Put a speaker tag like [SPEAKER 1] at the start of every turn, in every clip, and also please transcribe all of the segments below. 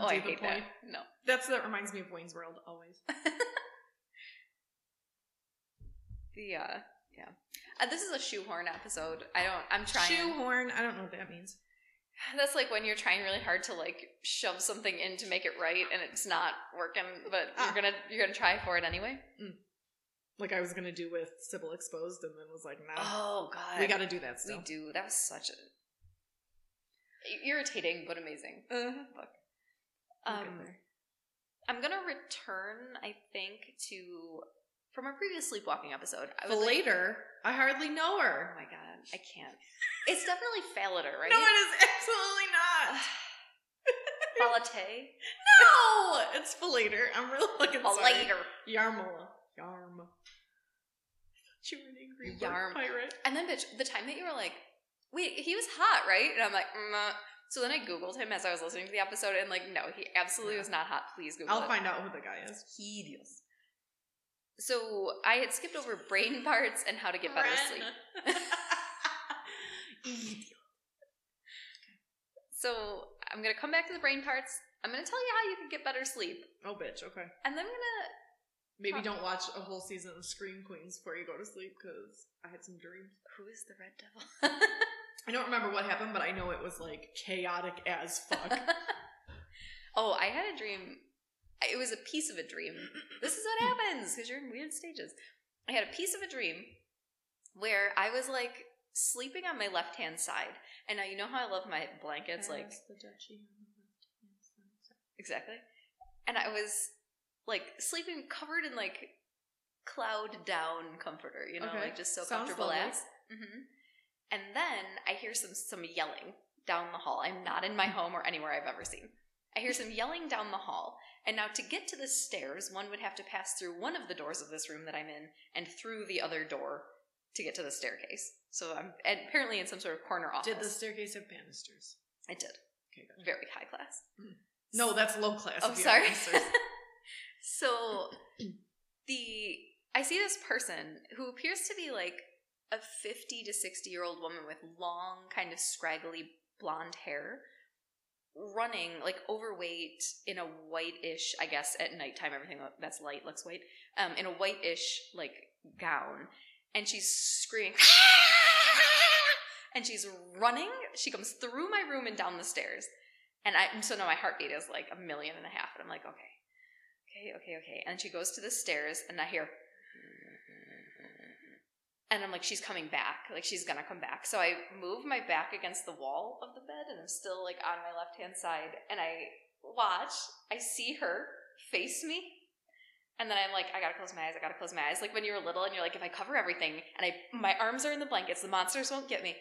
[SPEAKER 1] oh, I hate that. No.
[SPEAKER 2] That's that reminds me of Wayne's World always.
[SPEAKER 1] The uh, yeah. Uh, this is a shoehorn episode. I don't. I'm trying.
[SPEAKER 2] Shoehorn. I don't know what that means.
[SPEAKER 1] That's like when you're trying really hard to like shove something in to make it right, and it's not working, but
[SPEAKER 2] Ah.
[SPEAKER 1] you're gonna you're gonna try for it anyway.
[SPEAKER 2] Like I was gonna do with Sybil Exposed, and then was like, nah,
[SPEAKER 1] Oh god,
[SPEAKER 2] we got to do that
[SPEAKER 1] We do. That was such a irritating but amazing.
[SPEAKER 2] Uh-huh.
[SPEAKER 1] Book. Um. I'm gonna return, I think, to from our previous sleepwalking episode. I would like-
[SPEAKER 2] later, I hardly know her.
[SPEAKER 1] oh my god, I can't. It's definitely Fallader, right?
[SPEAKER 2] No, it is absolutely not.
[SPEAKER 1] Falate.
[SPEAKER 2] no, it's Falater. I'm really fucking sorry.
[SPEAKER 1] Falater.
[SPEAKER 2] Yarmila. Yarm. You were an angry
[SPEAKER 1] Yarm.
[SPEAKER 2] pirate.
[SPEAKER 1] And then, bitch, the time that you were like, wait, he was hot, right? And I'm like, mm, uh. So then I Googled him as I was listening to the episode, and like, no, he absolutely was not hot. Please Google
[SPEAKER 2] I'll
[SPEAKER 1] it.
[SPEAKER 2] find out who the guy is.
[SPEAKER 1] Hideous. So I had skipped over brain parts and how to get better sleep. So I'm gonna come back to the brain parts. I'm gonna tell you how you can get better sleep,
[SPEAKER 2] oh, bitch. Okay.
[SPEAKER 1] and then I'm gonna.
[SPEAKER 2] Maybe
[SPEAKER 1] Huh.
[SPEAKER 2] don't watch a whole season of Scream Queens before you go to sleep because I had some dreams.
[SPEAKER 1] Who is the red devil?
[SPEAKER 2] I don't remember what happened, but I know it was like chaotic as fuck.
[SPEAKER 1] oh, I had a dream. It was a piece of a dream. This is what happens because you're in weird stages. I had a piece of a dream where I was like sleeping on my left hand side, and now you know how I love my blankets, like
[SPEAKER 2] the duchy on the left-hand side.
[SPEAKER 1] exactly. And I was like sleeping covered in like cloud down comforter, you know,
[SPEAKER 2] Okay.
[SPEAKER 1] like just so
[SPEAKER 2] Sounds
[SPEAKER 1] comfortable
[SPEAKER 2] lovely.
[SPEAKER 1] as. hmm And then I hear some some yelling down the hall. I'm not in my home or anywhere I've ever seen. I hear some yelling down the hall, and now to get to the stairs, one would have to pass through one of the doors of this room that I'm in, and through the other door to get to the staircase. So I'm apparently in some sort of corner office.
[SPEAKER 2] Did the staircase have banisters?
[SPEAKER 1] I did.
[SPEAKER 2] Okay, good.
[SPEAKER 1] Very high class. Mm.
[SPEAKER 2] No, that's low class.
[SPEAKER 1] Oh, sorry. so the I see this person who appears to be like a 50 to 60 year old woman with long, kind of scraggly blonde hair, running like overweight in a white-ish, I guess at nighttime everything that's light looks white, um, in a white-ish like gown, and she's screaming. And she's running. She comes through my room and down the stairs. And I so now my heartbeat is like a million and a half. And I'm like, okay, okay, okay, okay. And she goes to the stairs, and I hear, and I'm like, she's coming back. Like she's gonna come back. So I move my back against the wall of the bed, and I'm still like on my left hand side, and I watch. I see her face me. And then I'm like, I gotta close my eyes. I gotta close my eyes. Like when you were little, and you're like, if I cover everything, and I my arms are in the blankets, the monsters won't get me.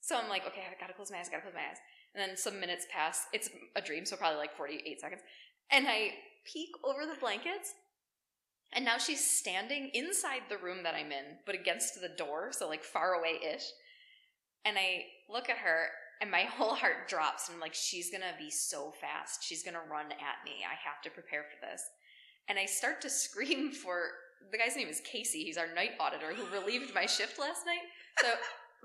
[SPEAKER 1] So I'm like, okay, I gotta close my eyes. I gotta close my eyes. And then some minutes pass. It's a dream, so probably like 48 seconds. And I peek over the blankets, and now she's standing inside the room that I'm in, but against the door, so like far away ish. And I look at her, and my whole heart drops. And I'm like, she's gonna be so fast. She's gonna run at me. I have to prepare for this. And I start to scream for the guy's name is Casey. He's our night auditor who relieved my shift last night. So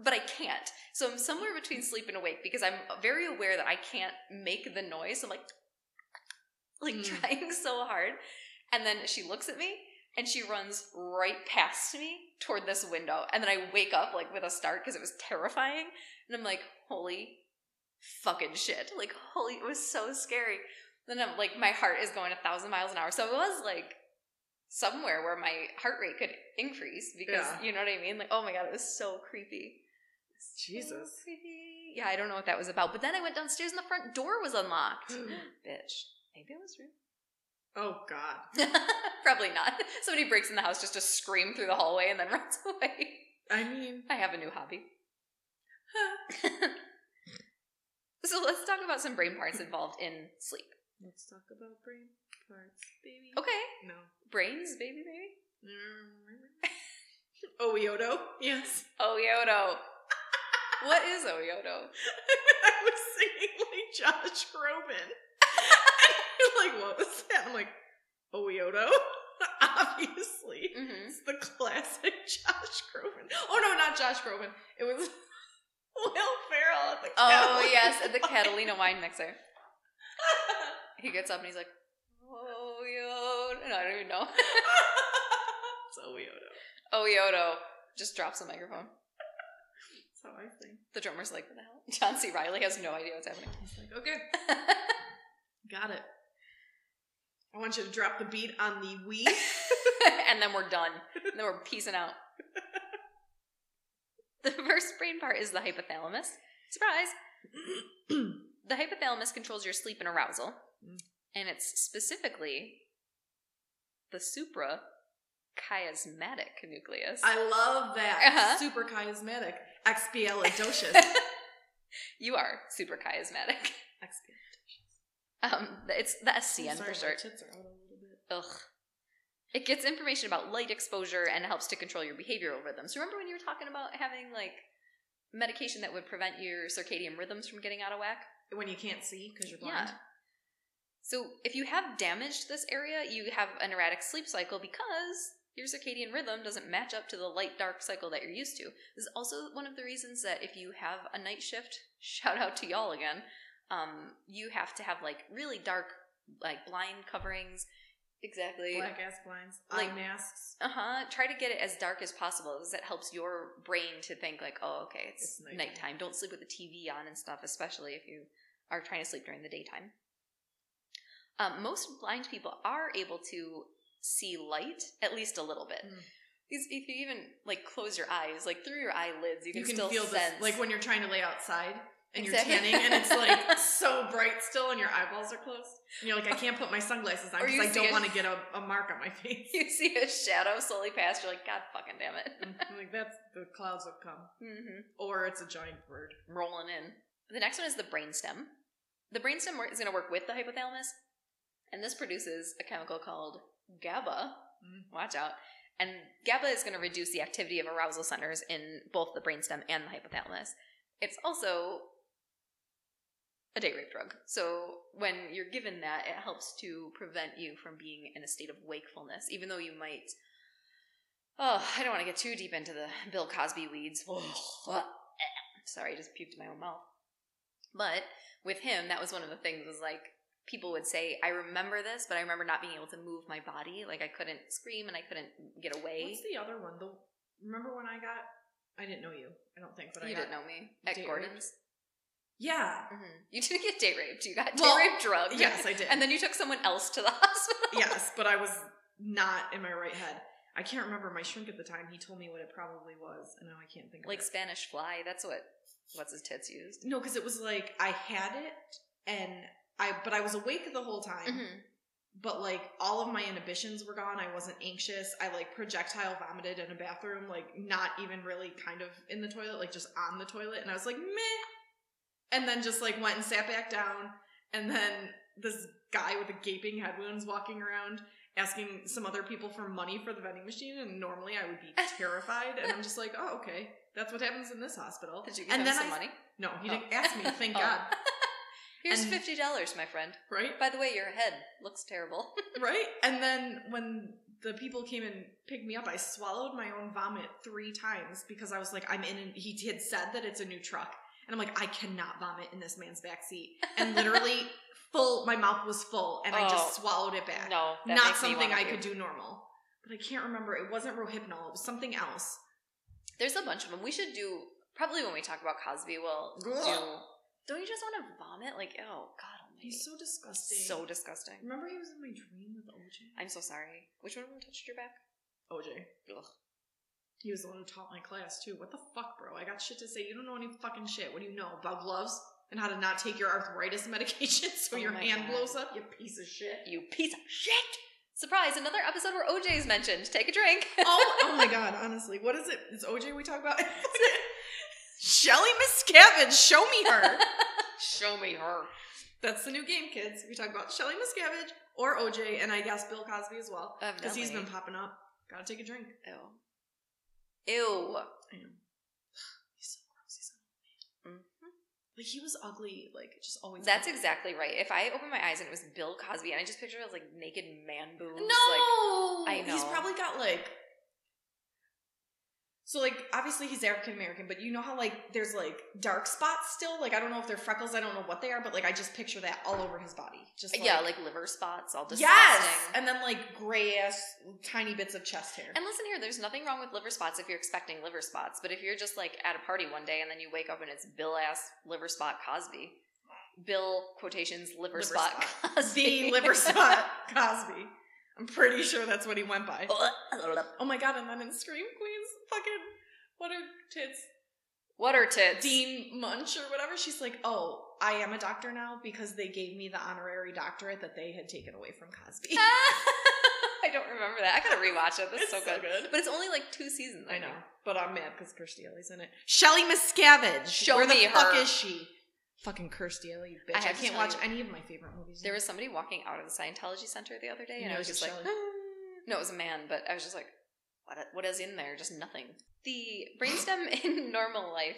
[SPEAKER 1] but I can't. So I'm somewhere between sleep and awake because I'm very aware that I can't make the noise. I'm like, like
[SPEAKER 2] Mm.
[SPEAKER 1] trying so hard. And then she looks at me and she runs right past me toward this window. And then I wake up like with a start because it was terrifying. And I'm like, holy fucking shit. Like, holy, it was so scary. Then I'm like, my heart is going a thousand miles an hour. So it was like somewhere where my heart rate could increase because
[SPEAKER 2] Yeah.
[SPEAKER 1] you know what I mean? Like, oh my god, it was so creepy. So
[SPEAKER 2] Jesus.
[SPEAKER 1] creepy. Yeah, I don't know what that was about. But then I went downstairs and the front door was unlocked. Bitch. Maybe it was real.
[SPEAKER 2] Oh God.
[SPEAKER 1] Probably not. Somebody breaks in the house just to scream through the hallway and then runs away.
[SPEAKER 2] I mean,
[SPEAKER 1] I have a new hobby. so let's talk about some brain parts involved in sleep.
[SPEAKER 2] let's talk about brain parts, baby.
[SPEAKER 1] Okay.
[SPEAKER 2] No.
[SPEAKER 1] Brains, baby, baby.
[SPEAKER 2] Oyoto. Yes.
[SPEAKER 1] Oyoto. what is Oyoto?
[SPEAKER 2] I was singing like Josh Groban. Like, what was that? I'm like, Oyoto. Obviously.
[SPEAKER 1] Mm-hmm.
[SPEAKER 2] It's the classic Josh Groban. Oh no, not Josh Groban. It was Will Ferrell at the
[SPEAKER 1] Oh
[SPEAKER 2] Catalina
[SPEAKER 1] yes, at the
[SPEAKER 2] Wine.
[SPEAKER 1] Catalina wine mixer. he gets up and he's like, "Oh, Yodo," no, I don't even know.
[SPEAKER 2] so Yodo.
[SPEAKER 1] oh, Yodo just drops the microphone.
[SPEAKER 2] That's how I think.
[SPEAKER 1] The drummer's like, "What the hell?" John C. Reilly has no idea what's happening.
[SPEAKER 2] He's like, okay, got it. I want you to drop the beat on the we.
[SPEAKER 1] and then we're done. And then we're peacing out. The first brain part is the hypothalamus. Surprise! the hypothalamus controls your sleep and arousal,
[SPEAKER 2] Mm.
[SPEAKER 1] and it's specifically the supra chiasmatic nucleus.
[SPEAKER 2] I love that.
[SPEAKER 1] Uh-huh.
[SPEAKER 2] Super chiasmatic. Expialidocious.
[SPEAKER 1] you are super chiasmatic.
[SPEAKER 2] Expialidocious.
[SPEAKER 1] Um, it's the SCN
[SPEAKER 2] sorry,
[SPEAKER 1] for short.
[SPEAKER 2] tits are out a little bit.
[SPEAKER 1] Ugh. It gets information about light exposure and helps to control your behavior over them. So remember when you were talking about having like medication that would prevent your circadian rhythms from getting out of whack?
[SPEAKER 2] When you can't see because you're blind.
[SPEAKER 1] Yeah. So if you have damaged this area, you have an erratic sleep cycle because your circadian rhythm doesn't match up to the light dark cycle that you're used to. This is also one of the reasons that if you have a night shift, shout out to y'all again, um, you have to have like really dark like blind coverings. Exactly.
[SPEAKER 2] Black ass blinds.
[SPEAKER 1] Like-
[SPEAKER 2] eye masks.
[SPEAKER 1] Uh huh. Try to get it as dark as possible because that helps your brain to think like, oh, okay, it's,
[SPEAKER 2] It's nighttime.
[SPEAKER 1] nighttime. Don't sleep with the TV on and stuff, especially if you are trying to sleep during the daytime. Um, most blind people are able to see light at least a little bit.
[SPEAKER 2] Mm.
[SPEAKER 1] If you even like close your eyes, like through your eyelids, you can,
[SPEAKER 2] You can
[SPEAKER 1] still
[SPEAKER 2] feel
[SPEAKER 1] sense.
[SPEAKER 2] this, like when you're trying to lay outside and
[SPEAKER 1] Exactly.
[SPEAKER 2] you're tanning and it's like so bright still and your eyeballs are closed. And you're like, I can't put my sunglasses on because I don't want to get a, a mark on my face.
[SPEAKER 1] you see a shadow slowly pass, you're like, God fucking damn it.
[SPEAKER 2] I'm like, that's the clouds have come.
[SPEAKER 1] mm-hmm.
[SPEAKER 2] Or it's a giant bird.
[SPEAKER 1] rolling in. The next one is the brainstem. The brainstem is going to work with the hypothalamus, and this produces a chemical called GABA.
[SPEAKER 2] Mm.
[SPEAKER 1] Watch out. And GABA is going to reduce the activity of arousal centers in both the brainstem and the hypothalamus. It's also a date rape drug. So when you're given that, it helps to prevent you from being in a state of wakefulness, even though you might. Oh, I don't want to get too deep into the Bill Cosby weeds. Sorry, I just puked in my own mouth. But with him, that was one of the things was like people would say, I remember this, but I remember not being able to move my body. Like I couldn't scream and I couldn't get away.
[SPEAKER 2] What's the other one? The remember when I got? I didn't know you. I don't think, but
[SPEAKER 1] you
[SPEAKER 2] I
[SPEAKER 1] didn't know me at Gordon's.
[SPEAKER 2] Yeah.
[SPEAKER 1] hmm You didn't get date raped. You got date raped drugged.
[SPEAKER 2] Yes, I did.
[SPEAKER 1] And then you took someone else to the hospital.
[SPEAKER 2] yes, but I was not in my right head. I can't remember my shrink at the time. He told me what it probably was, and now I can't think of
[SPEAKER 1] like
[SPEAKER 2] it.
[SPEAKER 1] Spanish fly. That's what what's his tits used.
[SPEAKER 2] No, because it was like I had it, and I but I was awake the whole time.
[SPEAKER 1] Mm-hmm.
[SPEAKER 2] But like all of my inhibitions were gone. I wasn't anxious. I like projectile vomited in a bathroom, like not even really kind of in the toilet, like just on the toilet. And I was like, meh. And then just like went and sat back down. And then this guy with a gaping head wounds walking around asking some other people for money for the vending machine. And normally I would be terrified. And I'm just like, oh, okay. That's what happens in this hospital.
[SPEAKER 1] Did you give
[SPEAKER 2] and
[SPEAKER 1] him
[SPEAKER 2] then
[SPEAKER 1] some
[SPEAKER 2] I,
[SPEAKER 1] money?
[SPEAKER 2] No, he
[SPEAKER 1] Oh.
[SPEAKER 2] didn't ask me, thank
[SPEAKER 1] Oh.
[SPEAKER 2] God.
[SPEAKER 1] Here's
[SPEAKER 2] And-
[SPEAKER 1] fifty dollars, my friend.
[SPEAKER 2] Right?
[SPEAKER 1] By the way, your head looks terrible.
[SPEAKER 2] right? And then when the people came and picked me up, I swallowed my own vomit three times because I was like, I'm in. An, he had said that it's a new truck, and I'm like, I cannot vomit in this man's backseat. And literally, full, my mouth was full, and I
[SPEAKER 1] Oh.
[SPEAKER 2] just swallowed it back.
[SPEAKER 1] no,
[SPEAKER 2] Not something I could do normal. But I can't remember. It wasn't Rohypnol. It was something else.
[SPEAKER 1] There's a bunch of them. We should do probably when we talk about Cosby. We'll do. Don't you just want to vomit? Like, oh God Almighty,
[SPEAKER 2] He's so disgusting.
[SPEAKER 1] so disgusting.
[SPEAKER 2] Remember he was in my dream with OJ?
[SPEAKER 1] I'm so sorry. Which one of them touched your back?
[SPEAKER 2] OJ.
[SPEAKER 1] Ugh.
[SPEAKER 2] He was the one who taught my class too. What the fuck, bro? I got shit to say. You don't know any fucking shit. What do you know about gloves and how to not take your arthritis medication so
[SPEAKER 1] Oh
[SPEAKER 2] your hand
[SPEAKER 1] God.
[SPEAKER 2] blows up? You piece of shit.
[SPEAKER 1] You piece of shit! Surprise! Another episode where OJ is mentioned. Take a drink.
[SPEAKER 2] oh, oh my god! Honestly, what is it? Is OJ we talk about? Shelly Miscavige, show me her.
[SPEAKER 1] Show me her.
[SPEAKER 2] That's the new game, kids. We talk about Shelly Miscavige or OJ, and I guess Bill Cosby as well because he's been popping up. Gotta take a drink.
[SPEAKER 1] Ew. Ew.
[SPEAKER 2] I know. He's so gross. He's so
[SPEAKER 1] Mhm.
[SPEAKER 2] like he was ugly. Like just always.
[SPEAKER 1] That's
[SPEAKER 2] ugly.
[SPEAKER 1] exactly right. If I open my eyes and it was Bill Cosby, and I just picture it as like naked man boobs,
[SPEAKER 2] No,
[SPEAKER 1] like I know.
[SPEAKER 2] He's probably got like So like obviously he's African American, but you know how like there's like dark spots still? Like I don't know if they're freckles, I don't know what they are, but like I just picture that all over his body. Just like,
[SPEAKER 1] yeah, like liver spots, all disgusting.
[SPEAKER 2] Yes! And then like gray ass tiny bits of chest hair.
[SPEAKER 1] And listen here, there's nothing wrong with liver spots if you're expecting liver spots, but if you're just like at a party one day and then you wake up and it's Bill ass liver spot Cosby. Bill quotations liver,
[SPEAKER 2] Liver
[SPEAKER 1] spot,
[SPEAKER 2] spot.
[SPEAKER 1] Cosby.
[SPEAKER 2] the liver spot Cosby. I'm pretty sure that's what he went by. Oh my god, and then in Scream Queens, fucking what are tits?
[SPEAKER 1] what are tits?
[SPEAKER 2] Dean Munsch or whatever. She's like, oh, I am a doctor now because they gave me the honorary doctorate that they had taken away from Cosby.
[SPEAKER 1] I don't remember that. I gotta rewatch it. This is
[SPEAKER 2] It's
[SPEAKER 1] so
[SPEAKER 2] so
[SPEAKER 1] good.
[SPEAKER 2] good.
[SPEAKER 1] But it's only like two seasons.
[SPEAKER 2] I know, but I'm mad because Kirstie Alley's in it. Shelly Miscavige.
[SPEAKER 1] Show
[SPEAKER 2] Where
[SPEAKER 1] me
[SPEAKER 2] the fuck
[SPEAKER 1] her.
[SPEAKER 2] is she? Fucking cursed Alley, bitch.
[SPEAKER 1] I
[SPEAKER 2] I, can't watch
[SPEAKER 1] you-
[SPEAKER 2] any of my favorite movies.
[SPEAKER 1] There was somebody walking out of the Scientology Center the other day,
[SPEAKER 2] You
[SPEAKER 1] and I was just like, no, it was a man, but I was just like, what? What is in there? Just nothing. The brainstem in normal life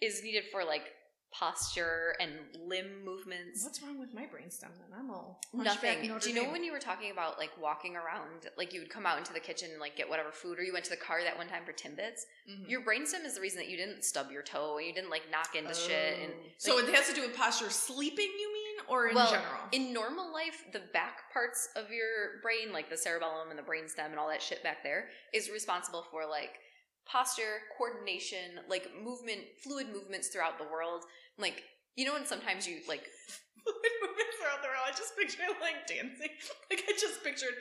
[SPEAKER 1] is needed for like posture and limb movements.
[SPEAKER 2] What's wrong with my brainstem then? I'm all
[SPEAKER 1] Nothing. Do you know
[SPEAKER 2] Dame.
[SPEAKER 1] when you were talking about like walking around, like you would come out into the kitchen and like get whatever food, or you went to the car that one time for Timbits?
[SPEAKER 2] Mhm.
[SPEAKER 1] Your brainstem is the reason that you didn't stub your toe, and you didn't like knock into shit, and
[SPEAKER 2] Oh. so it has to do with posture. Sleeping, you mean, or in
[SPEAKER 1] well,
[SPEAKER 2] general?
[SPEAKER 1] in normal life, the back parts of your brain, like the cerebellum and the brainstem and all that shit back there, is responsible for like posture, coordination, like movement, fluid movements throughout the world. Like you know, when sometimes you like
[SPEAKER 2] fluid movements around the world. I just picture like dancing. Like I just pictured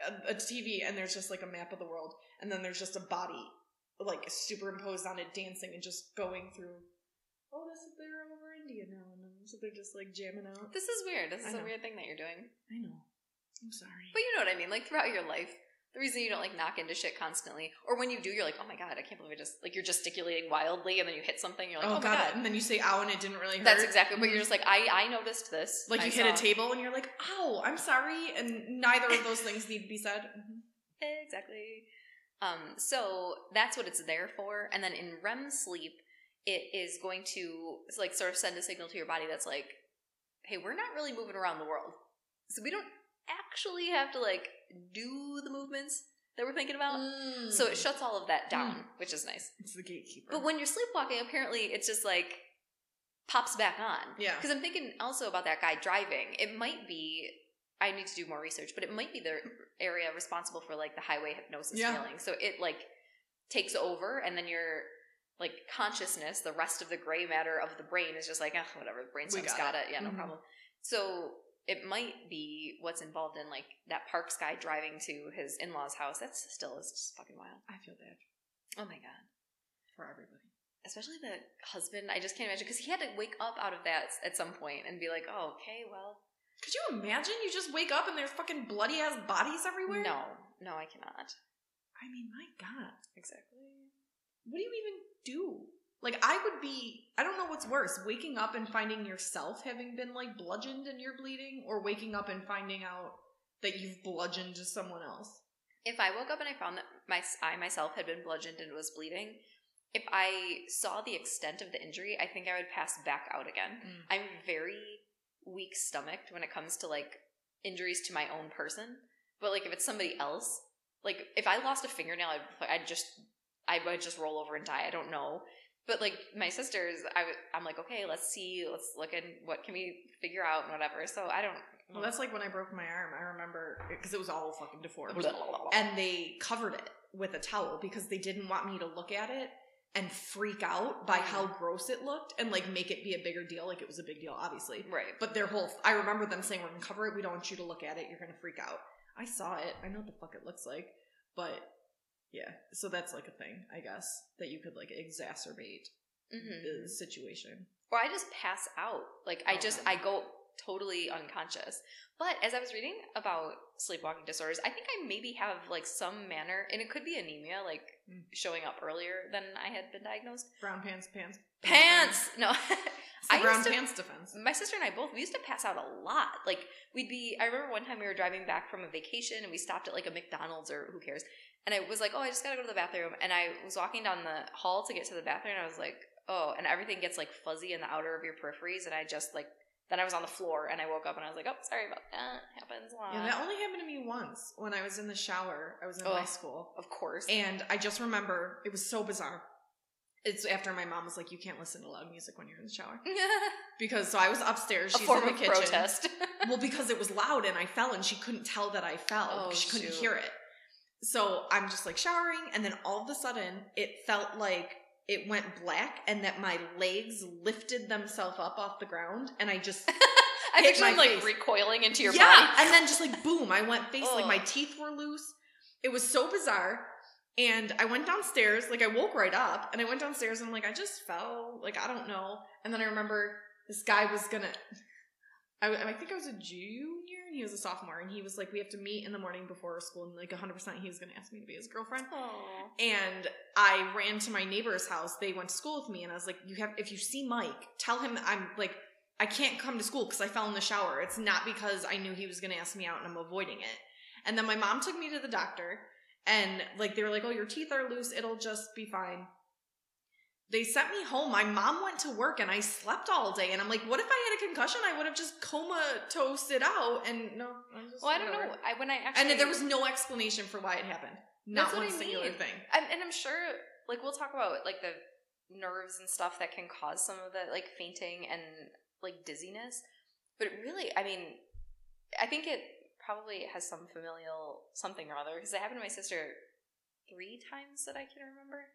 [SPEAKER 2] a, a TV and there's just like a map of the world, and then there's just a body like superimposed on it, dancing and just going through. Oh, this is they're over India now, and then so they're just like jamming out.
[SPEAKER 1] this is weird. This is a
[SPEAKER 2] know.
[SPEAKER 1] weird thing that you're doing.
[SPEAKER 2] I know. I'm sorry.
[SPEAKER 1] But you know what I mean? Like throughout your life, the reason you don't like knock into shit constantly, or when you do, you're like, oh my god, I can't believe I just like you're gesticulating wildly, and then you hit something, you're like,
[SPEAKER 2] oh,
[SPEAKER 1] oh, my
[SPEAKER 2] god.
[SPEAKER 1] god.
[SPEAKER 2] And then you say ow, and it didn't really hurt.
[SPEAKER 1] That's exactly. But you're just like, I I noticed this.
[SPEAKER 2] like
[SPEAKER 1] I
[SPEAKER 2] you hit a table and you're like, ow, I'm sorry, and neither of those things need to be said.
[SPEAKER 1] Exactly. Um, so that's what it's there for. And then in REM sleep, it is going to like sort of send a signal to your body that's like, hey, we're not really moving around the world. So we don't actually have to like do the movements that we're thinking about. So it shuts all of that down, which is nice.
[SPEAKER 2] It's the gatekeeper.
[SPEAKER 1] But when you're sleepwalking, apparently it's just like pops back on.
[SPEAKER 2] yeah.
[SPEAKER 1] Because I'm thinking also about that guy driving. It might be. I need to do more research, but it might be the area responsible for like the highway hypnosis
[SPEAKER 2] Yeah.
[SPEAKER 1] feeling. So it like takes over, and then your like consciousness, the rest of the gray matter of the brain is just like, ah, whatever. The brainstem's
[SPEAKER 2] got
[SPEAKER 1] got,
[SPEAKER 2] it.
[SPEAKER 1] it. Yeah, no
[SPEAKER 2] Mhm.
[SPEAKER 1] problem. So it might be what's involved in like that Parks guy driving to his in law's house. That's still is just fucking wild.
[SPEAKER 2] I feel bad
[SPEAKER 1] Oh my god.
[SPEAKER 2] for everybody.
[SPEAKER 1] Especially the husband, I just can't imagine because he had to wake up out of that at some point and be like, "Oh, okay, well,
[SPEAKER 2] Could you imagine? You just wake up and there's fucking bloody ass bodies everywhere.
[SPEAKER 1] no, no, I cannot."
[SPEAKER 2] I mean, my God,
[SPEAKER 1] Exactly.
[SPEAKER 2] what do you even do? Like, I would be. I don't know what's worse: waking up and finding yourself having been like bludgeoned and you're bleeding, or waking up and finding out that you've bludgeoned someone else.
[SPEAKER 1] If I woke up and I found that my I myself had been bludgeoned and was bleeding, if I saw the extent of the injury, I think I would pass back out again.
[SPEAKER 2] Mm.
[SPEAKER 1] I'm very weak stomached when it comes to like injuries to my own person. But like if it's somebody else, like if I lost a fingernail, I'd, I'd just I would just roll over and die. I don't know. But like my sisters, I w- I'm like, okay, let's see, let's look and what can we figure out and whatever. So I don't.
[SPEAKER 2] Well, that's like when I broke my arm. I remember because it was all fucking deformed. and they covered it with a towel because they didn't want me to look at it and freak out by how mm. gross it looked and like make it be a bigger deal like it was a big deal obviously
[SPEAKER 1] right.
[SPEAKER 2] but their whole i remember them saying we're gonna cover it we don't want you to look at it you're gonna freak out i saw it i know what the fuck it looks like but yeah so that's like a thing i guess that you could like exacerbate
[SPEAKER 1] hmm
[SPEAKER 2] the situation
[SPEAKER 1] or I just pass out. Like I just. I go totally unconscious. But as I was reading about sleepwalking disorders, I think I maybe have like some manner, and it could be anemia, like
[SPEAKER 2] Mm.
[SPEAKER 1] showing up earlier than I had been diagnosed.
[SPEAKER 2] brown pants pants
[SPEAKER 1] Pants, no. I
[SPEAKER 2] brown
[SPEAKER 1] used to-
[SPEAKER 2] pants defense
[SPEAKER 1] My sister and I both we used to pass out a lot. Like we'd be. I remember one time we were driving back from a vacation and we stopped at like a McDonald's or who cares. And I was like, oh, I just gotta go to the bathroom. And I was walking down the hall to get to the bathroom, and I was like, oh, and everything gets like fuzzy in the outer of your peripheries, and I just like then I was on the floor and I woke up and I was like, oh, sorry about that. Happens a lot.
[SPEAKER 2] Yeah, that only happened to me once when I was in the shower. I was in high school.
[SPEAKER 1] of course.
[SPEAKER 2] And I just remember it was so bizarre. It's after my mom was like, "You can't listen to loud music when you're in the shower," because so I was upstairs.
[SPEAKER 1] a
[SPEAKER 2] She's
[SPEAKER 1] form
[SPEAKER 2] in the
[SPEAKER 1] of
[SPEAKER 2] kitchen.
[SPEAKER 1] protest.
[SPEAKER 2] Well, because it was loud and I fell and she couldn't tell that I fell.
[SPEAKER 1] Oh,
[SPEAKER 2] because she couldn't
[SPEAKER 1] shoot.
[SPEAKER 2] hear it. So I'm just like showering, and then all of a sudden, it felt like it went black, and that my legs lifted themselves up off the ground, and I just
[SPEAKER 1] I
[SPEAKER 2] hit my
[SPEAKER 1] them like
[SPEAKER 2] face.
[SPEAKER 1] recoiling into your
[SPEAKER 2] yeah,
[SPEAKER 1] body.
[SPEAKER 2] and then just like boom, I went face like my teeth were loose. It was so bizarre. And I went downstairs, like I woke right up, and I went downstairs and I'm like, I just fell, like I don't know. And then I remember this guy was gonna, I, I think I was a junior and he was a sophomore, and he was like, we have to meet in the morning before school, and like 100 percent he was gonna ask me to be his girlfriend.
[SPEAKER 1] Aw.
[SPEAKER 2] And I ran to my neighbor's house. They went to school with me, and I was like, "You have, if you see Mike, tell him I'm like, I can't come to school because I fell in the shower. It's not because I knew he was to ask me out and I'm avoiding it." And then my mom took me to the doctor, and like they were like, "Oh, your teeth are loose. It'll just be fine." They sent me home. My mom went to work, and I slept all day. And I'm like, "What if I had a concussion? I would have just comatose it out." And no, I'm just
[SPEAKER 1] Well, I don't know. I, when I actually
[SPEAKER 2] And there was no explanation for why it happened. Not one
[SPEAKER 1] I
[SPEAKER 2] singular
[SPEAKER 1] mean.
[SPEAKER 2] thing.
[SPEAKER 1] I'm, and I'm sure, like, we'll talk about like the nerves and stuff that can cause some of the like fainting and like dizziness. But it really, I mean, I think it probably has some familial something or other because it happened to my sister three times that I can remember.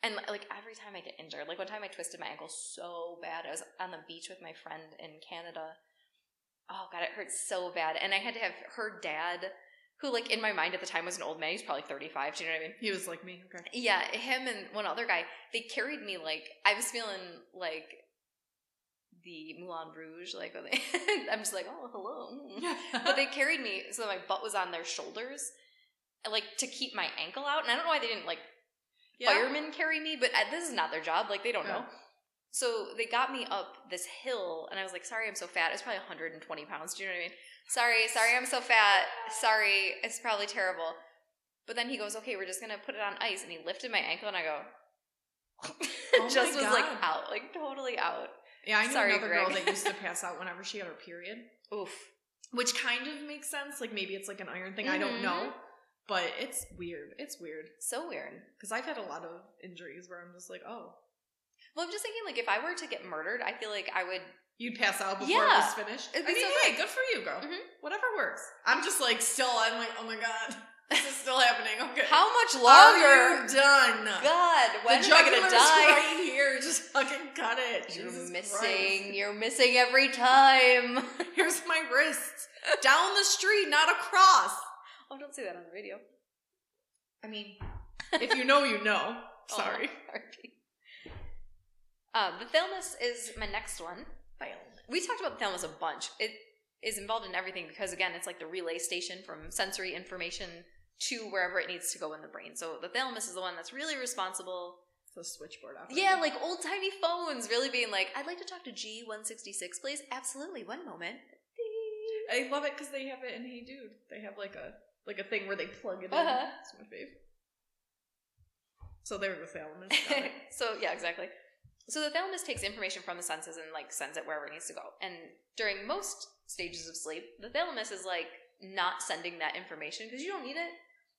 [SPEAKER 1] And like every time I get injured, like one time I twisted my ankle so bad. I was on the beach with my friend in Canada. Oh god, it hurt so bad. And I had to have her dad, who like in my mind at the time was an old man. He's probably thirty five. Do you know what I mean?
[SPEAKER 2] He was like me. Okay.
[SPEAKER 1] Yeah, him and one other guy. They carried me like I was feeling like the Moulin Rouge. Like when they, I'm just like, oh hello. But they carried me so my butt was on their shoulders, like to keep my ankle out. And I don't know why they didn't like firemen carry me, but uh, this is not their job. Like they don't
[SPEAKER 2] Yeah.
[SPEAKER 1] know. So they got me up this hill, and I was like, "Sorry, I'm so fat." It's probably 120 pounds. Do you know what I mean? Sorry, sorry, I'm so fat. Sorry, it's probably terrible. But then he goes, "Okay, we're just gonna put it on ice," and he lifted my ankle, and I go,
[SPEAKER 2] Oh
[SPEAKER 1] just was like out, like totally out.
[SPEAKER 2] Yeah, I knew
[SPEAKER 1] Sorry,
[SPEAKER 2] another girl that used to pass out whenever she had her period,
[SPEAKER 1] Oof.
[SPEAKER 2] which kind of makes sense. Like maybe it's like an iron thing. I don't
[SPEAKER 1] Mhm.
[SPEAKER 2] know, but it's weird. It's weird
[SPEAKER 1] So weird.
[SPEAKER 2] because I've had a lot of injuries where I'm just like, oh,
[SPEAKER 1] Well, I'm just thinking, like, if I were to get murdered, I feel like I would.
[SPEAKER 2] you'd pass out before
[SPEAKER 1] Yeah.
[SPEAKER 2] it was finished.
[SPEAKER 1] It'd
[SPEAKER 2] I mean,
[SPEAKER 1] so
[SPEAKER 2] hey, good for you, girl.
[SPEAKER 1] Mhm.
[SPEAKER 2] Whatever works. I'm just like still. I'm like, oh my god, this is still happening. Okay,
[SPEAKER 1] How much
[SPEAKER 2] Are
[SPEAKER 1] longer?
[SPEAKER 2] you done?
[SPEAKER 1] God, when
[SPEAKER 2] the
[SPEAKER 1] am I gonna die?
[SPEAKER 2] right here. Just fucking cut it.
[SPEAKER 1] You're
[SPEAKER 2] Jesus
[SPEAKER 1] missing.
[SPEAKER 2] Christ.
[SPEAKER 1] You're missing every time.
[SPEAKER 2] Here's my wrist. Down the street, not across.
[SPEAKER 1] Oh, don't say that on the radio.
[SPEAKER 2] I mean, if you know, you know.
[SPEAKER 1] Oh,
[SPEAKER 2] Sorry.
[SPEAKER 1] sorry. Uh, the thalamus is my next one. We talked about the thalamus a bunch. It is involved in everything because, again, it's like the relay station from sensory information to wherever it needs to go in the brain. So the thalamus is the one that's really responsible.
[SPEAKER 2] The switchboard operator.
[SPEAKER 1] Yeah, like old timey phones, really being like, I'd like to talk to G166, please. Absolutely, one moment.
[SPEAKER 2] I love it because they have it in Hey Dude. They have like a like a thing where they plug it in.
[SPEAKER 1] Uh-huh.
[SPEAKER 2] It's my fave. So they're the thalamus.
[SPEAKER 1] So yeah, exactly. So the thalamus takes information from the senses and like sends it wherever it needs to go. And during most stages of sleep, the thalamus is like not sending that information because you don't need it.